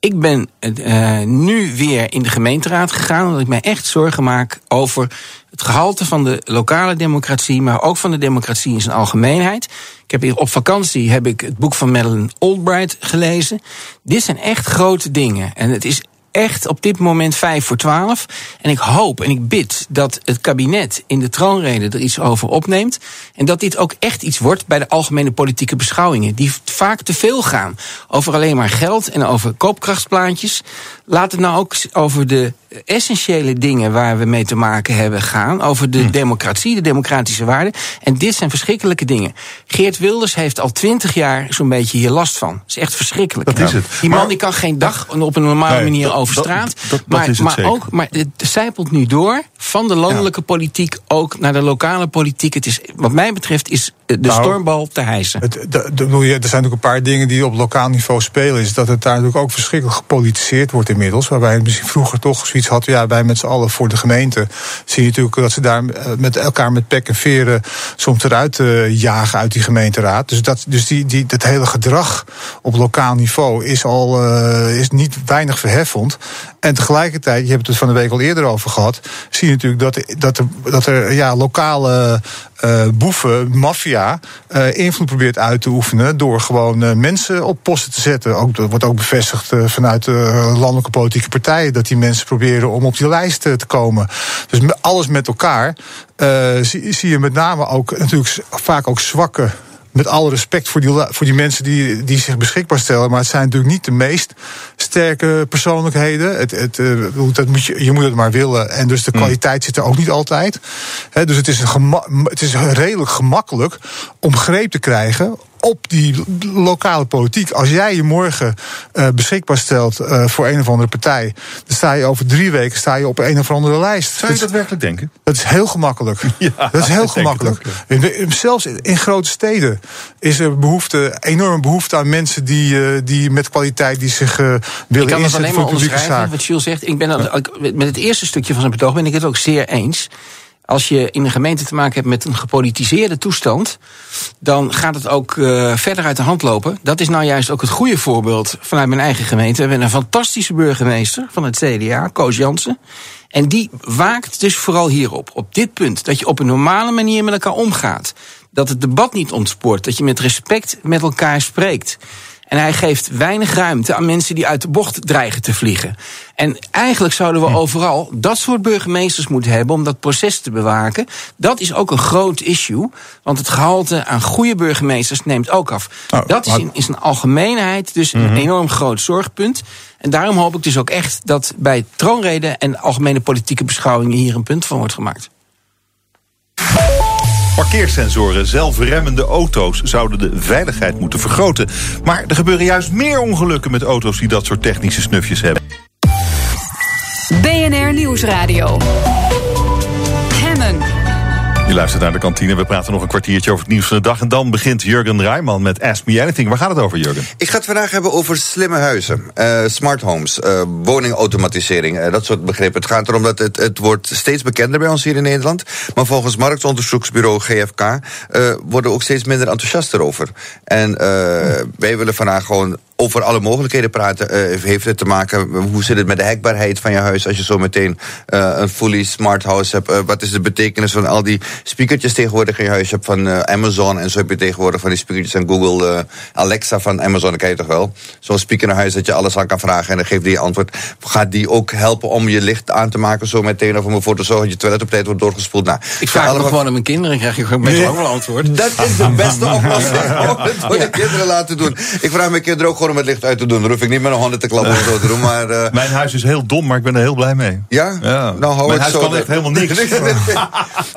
Ik ben uh, nu weer in de gemeenteraad gegaan. Omdat ik mij echt zorgen maak over het gehalte van de lokale democratie. Maar ook van de democratie in zijn algemeenheid. Ik heb hier op vakantie heb ik het boek van Madeleine Albright gelezen. Dit zijn echt grote dingen. En het is echt op dit moment vijf voor twaalf. En ik hoop en ik bid dat het kabinet in de troonrede er iets over opneemt. En dat dit ook echt iets wordt bij de algemene politieke beschouwingen. Die vaak te veel gaan over alleen maar geld en over koopkrachtsplaatjes. Laat het nou ook over de essentiële dingen waar we mee te maken hebben gaan. Over de hm. democratie, de democratische waarden. En dit zijn verschrikkelijke dingen. Geert Wilders heeft al twintig jaar zo'n beetje hier last van. Dat is echt verschrikkelijk. Dat is het. Die man die kan geen dag op een normale nee, manier over straat. Dat, dat, maar, maar zeker. ook, maar het zijpelt nu door van de landelijke ja. politiek ook naar de lokale politiek. Het is, wat mij betreft, is de nou, stormbal te hijsen. Het, de, de, er zijn natuurlijk een paar dingen die op lokaal niveau spelen. Is dat het daar natuurlijk ook verschrikkelijk gepolitiseerd wordt inmiddels. Waarbij het misschien vroeger toch zoiets had. Ja, wij met z'n allen voor de gemeente. Zie je natuurlijk dat ze daar met elkaar met pek en veren soms eruit uh, jagen uit die gemeenteraad. Dus, dat, dus die, die, dat hele gedrag op lokaal niveau is al uh, is niet weinig verheffend. En tegelijkertijd, je hebt het van de week al eerder over gehad. Zie je natuurlijk dat, dat er, dat er ja, lokale uh, boeven, maffia, uh, invloed probeert uit te oefenen door gewoon uh, mensen op posten te zetten. Ook, dat wordt ook bevestigd vanuit de landelijke politieke partijen dat die mensen proberen om op die lijst te komen. Dus alles met elkaar zie, zie je met name ook natuurlijk vaak ook zwakke met alle respect voor die, voor die mensen die, die zich beschikbaar stellen. Maar het zijn natuurlijk niet de meest sterke persoonlijkheden. Het, het, uh, dat moet je, je moet het maar willen. En dus de kwaliteit zit er ook niet altijd. He, dus het is, een het is redelijk gemakkelijk om greep te krijgen op die lokale politiek. Als jij je morgen uh, beschikbaar stelt uh, voor een of andere partij, dan sta je over drie weken sta je op een of andere lijst. Zou je dat, dat werkelijk denken? Dat is heel gemakkelijk. Ja, dat is heel gemakkelijk. Ook, ja. Zelfs in grote steden is er behoefte, enorme behoefte aan mensen die, uh, die met kwaliteit die zich willen inzetten voor publieke zaken. Wat Jules zegt, ik ben met het eerste stukje van zijn betoog ben ik het ook zeer eens als je in een gemeente te maken hebt met een gepolitiseerde toestand, dan gaat het ook uh, verder uit de hand lopen. Dat is nou juist ook het goede voorbeeld vanuit mijn eigen gemeente. We hebben een fantastische burgemeester van het CDA, Koos Jansen. En die waakt dus vooral hierop, op dit punt, dat je op een normale manier met elkaar omgaat. Dat het debat niet ontspoort, dat je met respect met elkaar spreekt. En hij geeft weinig ruimte aan mensen die uit de bocht dreigen te vliegen. En eigenlijk zouden we overal dat soort burgemeesters moeten hebben om dat proces te bewaken. Dat is ook een groot issue, want het gehalte aan goede burgemeesters neemt ook af. Oh, dat is in, in zijn algemeenheid dus een mm -hmm. enorm groot zorgpunt. En daarom hoop ik dus ook echt dat bij troonreden en algemene politieke beschouwingen hier een punt van wordt gemaakt. Parkeersensoren, zelfremmende auto's zouden de veiligheid moeten vergroten. Maar er gebeuren juist meer ongelukken met auto's die dat soort technische snufjes hebben. BNR Nieuwsradio. Je luistert naar de kantine. We praten nog een kwartiertje over het nieuws van de dag. En dan begint Jurgen Rijman met Ask Me Anything. Waar gaat het over, Jurgen? Ik ga het vandaag hebben over slimme huizen, uh, smart homes, uh, woningautomatisering, uh, dat soort begrippen. Het gaat erom dat het, het wordt steeds bekender bij ons hier in Nederland. Maar volgens marktonderzoeksbureau GFK worden ook steeds minder enthousiast erover. En wij willen vandaag gewoon over alle mogelijkheden praten. Uh, heeft het te maken, hoe zit het met de hekbaarheid van je huis als je zo meteen uh, een fully smart house hebt? Uh, wat is de betekenis van al die speakertjes tegenwoordig in je huis? Je hebt van Amazon en zo heb je tegenwoordig van die speakertjes en Google Alexa van Amazon, dat ken je toch wel? Zo'n speaker naar huis dat je alles aan kan vragen en dan geeft die je antwoord. Gaat die ook helpen om je licht aan te maken zo meteen of om ervoor te zorgen dat je toilet op tijd wordt doorgespoeld? Nou, ik vraag allemaal... gewoon aan mijn kinderen krijg je gewoon ook wel antwoord. Dat is de beste oplossing om het voor de kinderen laten doen. Ik vraag mijn kinderen ook gewoon om het licht uit te doen. Dan hoef ik niet met een handen te klappen of zo te doen. Maar, uh... Mijn huis is heel dom, maar ik ben er heel blij mee. Ja? ja. Nou, hou mijn het huis zo kan echt helemaal niks.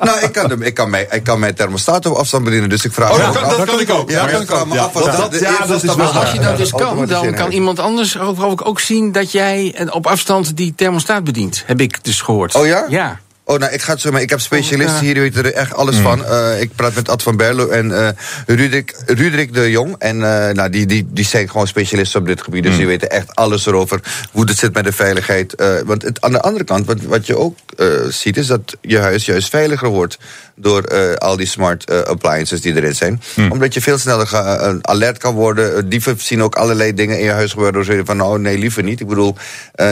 nou, ik kan, ik, kan mijn, ik kan mijn thermostaat op afstand bedienen, dus ik vraag oh, me dat, ook kan, af. dat kan ik ook. Ja, maar dat kan me af. Ja, dat, is wel Als je dat dus kan, dan kan iemand anders ook, ook zien dat jij op afstand die thermostaat bedient. Heb ik dus gehoord. Oh ja? Ja. Oh, nou, ik ga het zo maar. Ik heb specialisten hier, die weten er echt alles van. Uh, ik praat met Ad van Berlo en uh, Rudrik, Rudrik de Jong. En uh, nou, die, die, die zijn gewoon specialisten op dit gebied. Dus die weten echt alles erover. Hoe het zit met de veiligheid. want het, aan de andere kant, wat, wat je ook ziet, is dat je huis juist veiliger wordt. Door al die smart appliances die erin zijn. Omdat je veel sneller alert kan worden. dieven zien ook allerlei dingen in je huis gebeuren. Door zeggen van, nou, nee, liever niet. Ik bedoel,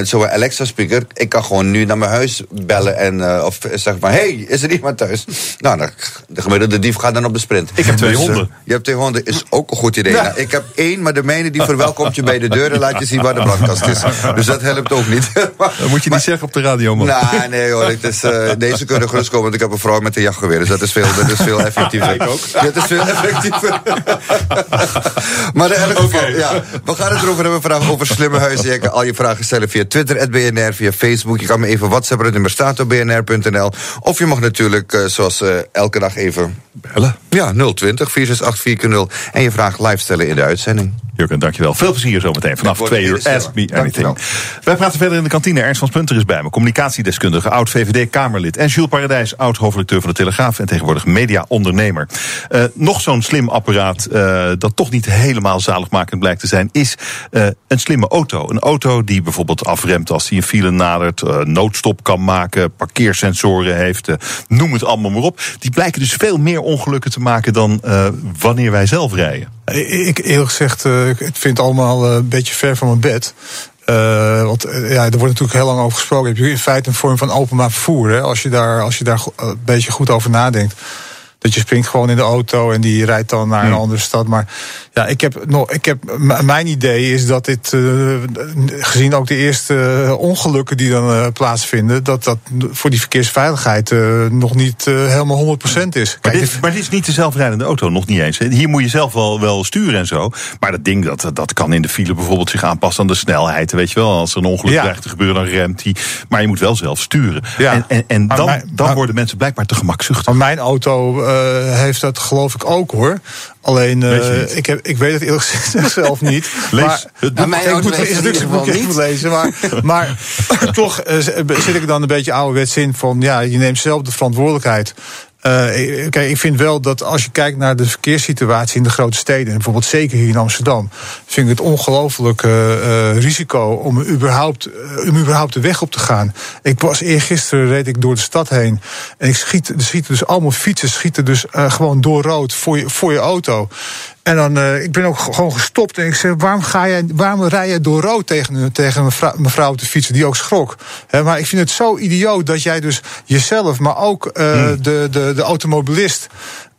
zo'n Alexa-speaker. Ik kan gewoon nu naar mijn huis bellen en of zeg maar, hey, is er iemand thuis? Nou, dan, de gemiddelde dief gaat dan op de sprint. Ik heb twee Dus, uh, honden. je hebt twee honden, is ook een goed idee. Nou, ik heb één, maar de mijne die verwelkomt je bij de deur en laat je zien waar de brandkast is. Dus dat helpt ook niet. maar, Dat moet je niet zeggen op de radio, man. nou, nee hoor, het is, uh, deze kunnen gerust komen, want ik heb een vrouw met een jachtgeweer. Dus dat is veel, dat is veel effectiever. Ik ook. Dat is veel effectiever. maar in elk geval, ja, we gaan het erover hebben vandaag over slimme huizen. Je kan al je vragen stellen via Twitter, BNR, via Facebook. Je kan me even WhatsAppen, het nummer staat op bnr.nl. Of je mag natuurlijk, uh, zoals uh, elke dag even... Bellen. Ja, 020 468 En je vraag live stellen in de uitzending. Jurgen, dankjewel. Veel plezier zometeen vanaf twee uur. Ask me anything. Wij praten verder in de kantine. Ernst van Spunter is bij me. Communicatiedeskundige, oud-VVD-Kamerlid. En Jules Paradijs, oud-hoofdredacteur van de Telegraaf... en tegenwoordig media-ondernemer. Uh, nog zo'n slim apparaat uh, dat toch niet helemaal zaligmakend blijkt te zijn... is uh, een slimme auto. Een auto die bijvoorbeeld afremt als hij een file nadert... noodstop kan maken, parkeersensoren heeft... noem het allemaal maar op. Die blijken dus veel meer ongelukken te maken... dan wanneer wij zelf rijden. Ik eerlijk gezegd, uh, ik vind het allemaal uh, een beetje ver van mijn bed. Uh, want ja, er wordt natuurlijk heel lang over gesproken. Je hebt in feite een vorm van openbaar vervoer. Hè? Als, je daar, als je daar een beetje goed over nadenkt. Dat je springt gewoon in de auto en die rijdt dan naar een andere stad. Maar ja, ik heb nog, ik heb, mijn idee is dat dit, uh, gezien ook de eerste ongelukken die dan uh, plaatsvinden, dat dat voor die verkeersveiligheid uh, nog niet helemaal 100% is. Maar dit, maar dit is niet de zelfrijdende auto, nog niet eens. Hier moet je zelf wel, wel sturen en zo. Maar dat ding, dat, dat kan in de file bijvoorbeeld zich aanpassen aan de snelheid. Weet je wel, als er een ongeluk ja. dreigt te gebeuren, dan remt hij. Maar je moet wel zelf sturen. Ja. En, en, en dan, mijn, dan worden mensen blijkbaar te gemakzuchtig. Mijn auto heeft dat geloof ik ook hoor. Alleen, uh, ik, heb, ik weet het eerlijk gezegd zelf niet. Lees maar, het boek. Nou, ik moet het instructieboek even lezen. Maar, maar toch uh, zit ik dan een beetje ouderwets in van... ja, je neemt zelf de verantwoordelijkheid. Uh, kijk, ik vind wel dat als je kijkt naar de verkeerssituatie in de grote steden, en bijvoorbeeld zeker hier in Amsterdam, vind ik het ongelooflijk uh, uh, risico om überhaupt, om überhaupt de weg op te gaan. Ik was eergisteren reed ik door de stad heen en ik schiet, er schieten dus allemaal fietsen, schieten dus gewoon door rood voor je, voor je auto. En dan, uh, ik ben ook gewoon gestopt en ik zeg, waarom, ga jij, waarom rij je door rood tegen, tegen mevrouw, mevrouw te fietsen, die ook schrok? He, maar ik vind het zo idioot dat jij dus jezelf, maar ook uh, hmm. de, de, de automobilist,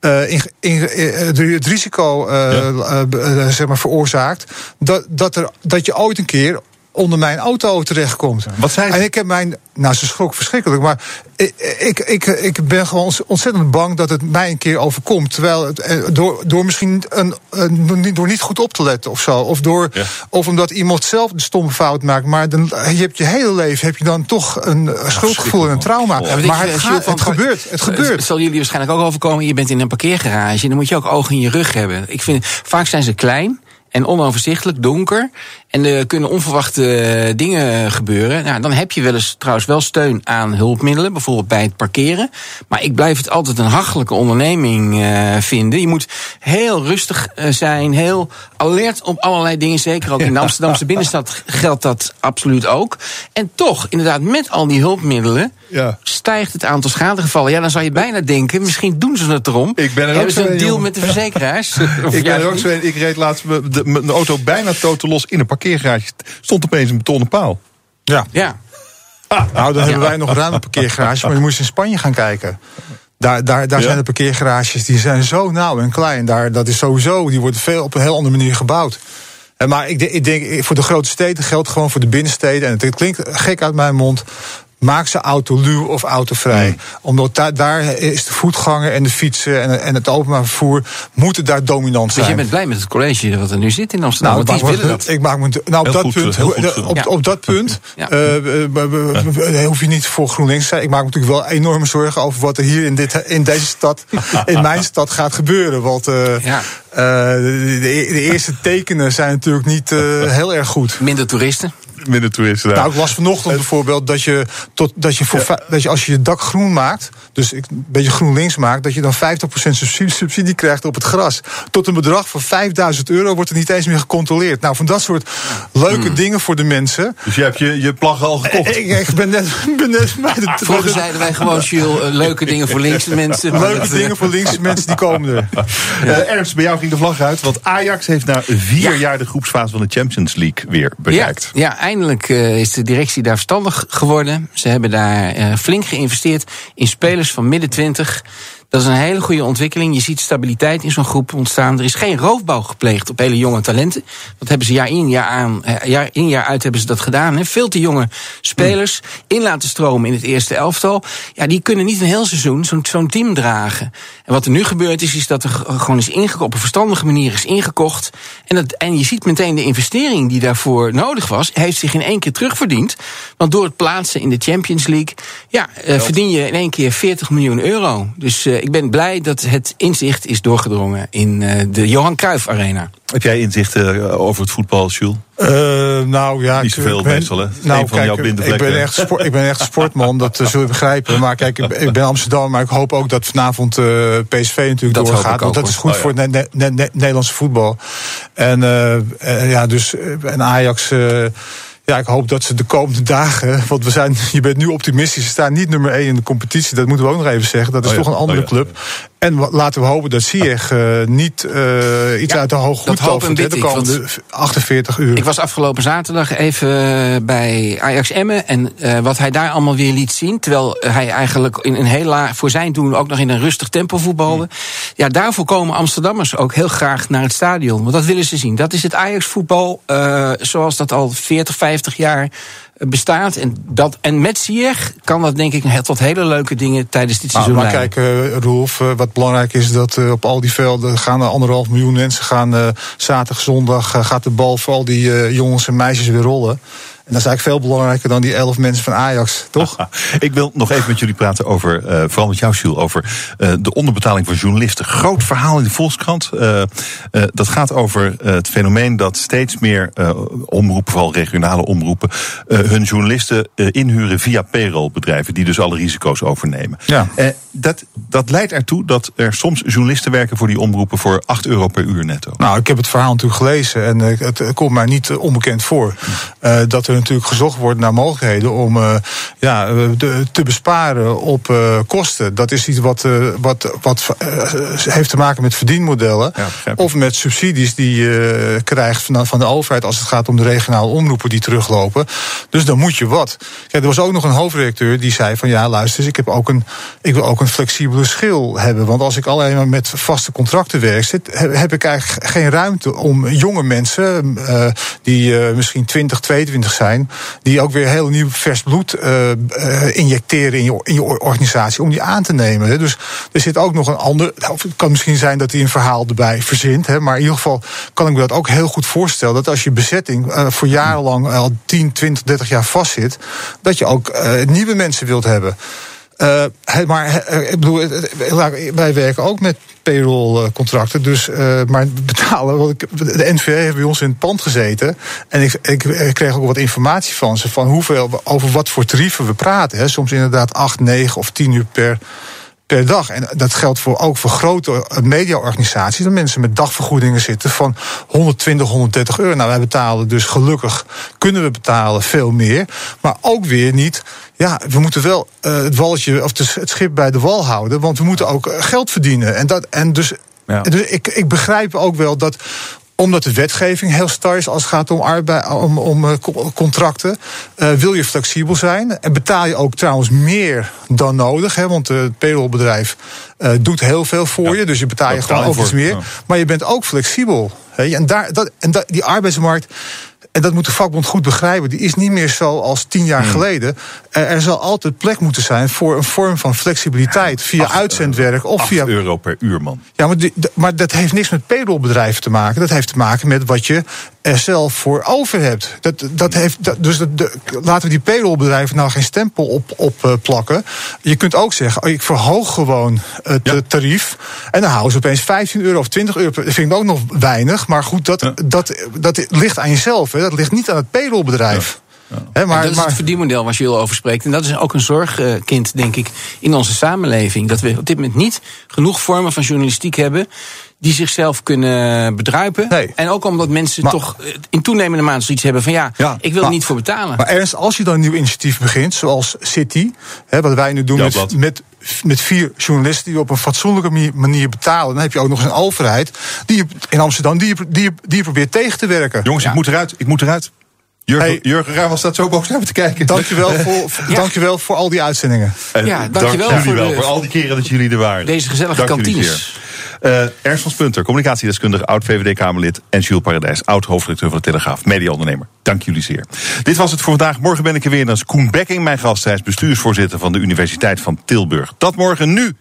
uh, in, in, in, het risico ja. zeg maar veroorzaakt dat, dat, er, dat je ooit een keer onder mijn auto terechtkomt. Wat zei ze? En ik heb mijn. Nou, ze schrok verschrikkelijk. Maar ik, ik, ik, ik ben gewoon ontzettend bang dat het mij een keer overkomt. Terwijl het, eh, door, door misschien een, een, door niet goed op te letten of zo. Of, door, Ja. of omdat iemand zelf de stomme fout maakt. Maar dan, je hebt je hele leven heb je dan toch een schuldgevoel en een trauma. Ja, maar het, gaat, Jules, van- het gebeurt. Het gebeurt. Het zal jullie waarschijnlijk ook overkomen. Je bent in een parkeergarage. Dan moet je ook ogen in je rug hebben. Ik vind, vaak zijn ze klein en onoverzichtelijk, donker. En er kunnen onverwachte eh, dingen gebeuren. Nou, dan heb je wel eens trouwens wel steun aan hulpmiddelen. Bijvoorbeeld bij het parkeren. Maar ik blijf het altijd een hachelijke onderneming eh, vinden. Je moet heel rustig eh, zijn. Heel alert op allerlei dingen. Zeker ook in de Amsterdamse binnenstad geldt dat absoluut ook. En toch, inderdaad, met al die hulpmiddelen Ja. stijgt het aantal schadegevallen. Ja, dan zou je bijna denken, misschien doen ze het erom. Ik ben er ook Hebben ze zo een deal jongen. met de verzekeraars? Ik ben er ook zo. Ik reed laatst mijn auto bijna totaal los in een parkeergarage. Stond opeens een betonnen paal. Ja. Ja. Nou, dan hebben wij nog ruime parkeergarages, maar je moest in Spanje gaan kijken. Daar, daar, daar Ja? zijn de parkeergarages die zijn zo nauw en klein. Daar, dat is sowieso, die worden veel, op een heel andere manier gebouwd. En Maar ik, denk- ik denk, voor de grote steden geldt gewoon voor de binnensteden. En het klinkt gek uit mijn mond. Maak ze autoluw of autovrij. Omdat daar, daar is de voetganger en de fietsen en, en het openbaar vervoer moeten daar dominant Dus zijn. je bent blij met het college wat er nu zit in Amsterdam. Nou, want die ik maak willen me- dat. Ik maak me, nou, op dat goed, punt, op, ja. op dat punt Ja. hoef je niet voor GroenLinks te zijn. Ik maak me natuurlijk wel enorme zorgen over wat er hier in, dit, in deze stad, in mijn stad, gaat gebeuren. Want eh, Ja. eh, de, de- de eerste tekenen zijn natuurlijk niet eh, heel erg goed. Minder toeristen. Minder toeristen daar. Nou, ik las vanochtend bijvoorbeeld dat je, tot, dat, je voor, vij- dat je als je je dak groen maakt, dus ik- een beetje groen links maakt, dat je dan 50% subsidie, subsidie krijgt op het gras. Tot een bedrag van 5000 euro wordt er niet eens meer gecontroleerd. Nou, van dat soort leuke dingen voor de mensen. dus je hebt je, je plaggen al gekocht. Ik, ik ben net, ben net bij de, Vroeger zeiden wij gewoon, Jules, eh, leuke dingen voor linkse mensen. leuke dat, eh, dingen voor linkse mensen die komen er. Eh, Ernst, bij jou ging de vlag uit. Want Ajax heeft na vier Ja. jaar de groepsfase van de Champions League weer Ja, bereikt. ja, eindelijk eh, is de directie daar verstandig geworden. Ze hebben daar eh, flink geïnvesteerd in spelers van midden 20. Dat is een hele goede ontwikkeling. Je ziet stabiliteit in zo'n groep ontstaan. Er is geen roofbouw gepleegd op hele jonge talenten. Dat hebben ze jaar in, jaar, aan, eh, jaar in, jaar uit hebben ze dat gedaan. Hè. Veel te jonge spelers in laten stromen in het eerste elftal. Ja, die kunnen niet een heel seizoen zo'n zo'n team dragen. En wat er nu gebeurd is, is dat er gewoon is ingekocht, op een verstandige manier is ingekocht. En, dat, en je ziet meteen de investering die daarvoor nodig was, heeft zich in één keer terugverdiend. Want door het plaatsen in de Champions League, ja, eh, verdien je in één keer 40 miljoen euro. Dus eh, ik ben blij dat het inzicht is doorgedrongen in eh, de Johan Cruijff Arena. Heb jij inzichten eh, over het voetbal, Jules? Eh, nou ja, Niet zoveel ik ben- meestal, hè? Nou, Eén van kijk, jouw blinde ik ben, echt sport, ik ben echt sportman, dat eh, zul je begrijpen. Maar kijk, ik, ik ben Amsterdam, maar ik hoop ook dat vanavond eh, PSV natuurlijk Dat doorgaat. Want dat is goed Oh, voor het ne- ne- ne- Nederlandse voetbal. En ja, dus en Ajax. Ja, ik hoop dat ze de komende dagen. Want we zijn, je bent nu optimistisch. Ze staan niet nummer 1 in de competitie. Dat moeten we ook nog even zeggen. Dat is Oh ja, toch een andere oh ja. club. En laten we hopen dat Ziyech eh, niet eh, iets Ja, uit de dat goed tovert. bid De ik, komende want- 48 uur. Ik was afgelopen zaterdag even eh, bij Ajax Emmen. En wat hij daar allemaal weer liet zien. Terwijl hij eigenlijk in een heel laag, voor zijn doen ook nog in een rustig tempo voetbalde. Ja, daarvoor komen Amsterdammers ook heel graag naar het stadion. Want dat willen ze zien. Dat is het Ajax voetbal zoals dat al 40, 50 jaar bestaat. En, dat, en met Ziyech kan dat denk ik tot hele leuke dingen tijdens dit Nou, seizoen maar leiden. kijk, eh, wat belangrijk is dat eh, op al die velden gaan er anderhalf miljoen mensen gaan zaterdag, zondag gaat de bal voor al die jongens en meisjes weer rollen. En dat is eigenlijk veel belangrijker dan die elf mensen van Ajax, toch? Ik wil nog even met jullie praten over, eh, vooral met jou, Jules, over eh, de onderbetaling van journalisten. Groot verhaal in de Volkskrant. Eh, dat gaat over het fenomeen dat steeds meer omroepen, vooral regionale omroepen, hun journalisten inhuren via payrollbedrijven, die dus alle risico's overnemen. Ja. Dat, dat leidt ertoe dat er soms journalisten werken voor die omroepen voor 8 euro per uur netto. Nou, ik heb het verhaal natuurlijk gelezen en het, komt mij niet onbekend voor. dat er natuurlijk gezocht wordt naar mogelijkheden om eh, ja, eh, de- te besparen op eh, kosten. Dat is iets wat, eh, wat, wat heeft te maken met verdienmodellen. Ja, of met subsidies die je krijgt van, van de overheid als het gaat om de regionale omroepen die teruglopen. Dus dan moet je wat. Kijk, er was ook nog een hoofdredacteur die zei van ja, luister eens, ik, heb ook een, ik wil ook een flexibele schil hebben. Want als ik alleen maar met vaste contracten werk, zit, heb, ik eigenlijk geen ruimte om jonge mensen, die misschien 20, 22 zijn zijn, die ook weer heel nieuw vers bloed uh, uh, injecteren in je, in je organisatie om die aan te nemen. Dus er zit ook nog een ander. Of het kan misschien zijn dat hij een verhaal erbij verzint, hè, maar in ieder geval kan ik me dat ook heel goed voorstellen dat als je bezetting uh, voor jarenlang al 10, 20, 30 jaar vastzit, dat je ook nieuwe mensen wilt hebben. Uh, maar uh, ik bedoel, wij werken ook met payroll-contracten. Dus, maar betalen. De NVA heeft bij ons in het pand gezeten. En ik, ik, ik, kreeg ook wat informatie van ze. Van hoeveel, over wat voor tarieven we praten. Hè. Soms inderdaad 8, 9 of 10 uur per per dag. En dat geldt voor, ook voor grote mediaorganisaties. Dat mensen met dagvergoedingen zitten van 120, 130 euro. Nou, wij betalen dus gelukkig, kunnen we betalen veel meer. Maar ook weer niet ja, we moeten wel uh, het walletje of het schip bij de wal houden. Want we moeten ook geld verdienen. En, dat, en dus, ja. dus ik, ik begrijp ook wel dat omdat de wetgeving heel star is als het gaat om, arbeid, om, om uh, contracten, uh, wil je flexibel zijn. En betaal je ook trouwens meer dan nodig. Hè, want het payrollbedrijf uh, doet heel veel voor ja, je. Dus je betaal je gewoon ook iets meer. Ja. Maar je bent ook flexibel. Hè, en, daar, dat, en dat, die arbeidsmarkt en dat moet de vakbond goed begrijpen, die is niet meer zo als tien jaar hmm. geleden. Er zal altijd plek moeten zijn voor een vorm van flexibiliteit via Acht, uitzendwerk of via. euro per uur, man. Ja, maar, die, maar dat heeft niks met payrollbedrijven te maken. Dat heeft te maken met wat je er zelf voor over hebt. Dat, dat heeft, dat, dus dat, de, laten we die payrollbedrijven nou geen stempel op, op uh, plakken. Je kunt ook zeggen, oh, ik verhoog gewoon het ja. tarief. En dan houden ze opeens 15 euro of 20 euro. Dat vind ik ook nog weinig. Maar goed, dat, ja. dat, dat ligt aan jezelf. Hè. Dat ligt niet aan het payrollbedrijf. Ja. He, maar, dat is het verdienmodel waar je over spreekt. En dat is ook een zorgkind, denk ik, in onze samenleving. Dat we op dit moment niet genoeg vormen van journalistiek hebben die zichzelf kunnen bedruipen. Nee. En ook omdat mensen maar, toch in toenemende mate zoiets hebben van ja, ja ik wil maar, er niet voor betalen. Maar ernst, als je dan een nieuw initiatief begint, zoals City, hè, wat wij nu doen met, met, met vier journalisten die op een fatsoenlijke manier betalen, dan heb je ook nog eens een overheid die in Amsterdam die, die, die probeert tegen te werken. Jongens, ja. ik moet eruit, ik moet eruit. Jurgen, hey, Jurgen Ruijmans staat zo boven naar me te kijken. Dankjewel voor, ja. dankjewel voor al die uitzendingen. En ja, dankjewel dank voor, de, voor al die keren dat jullie er waren. Deze gezellige dank kantines. Uh, Ernst van Spunter, communicatiedeskundige, oud-VVD-Kamerlid... en Jules Paradijs, oud-hoofdredacteur van de Telegraaf, mediaondernemer. Dank jullie zeer. Dit was het voor vandaag. Morgen ben ik er weer. Dan is Koen Bekking, mijn gast. Hij is bestuursvoorzitter van de Universiteit van Tilburg. Dat morgen nu.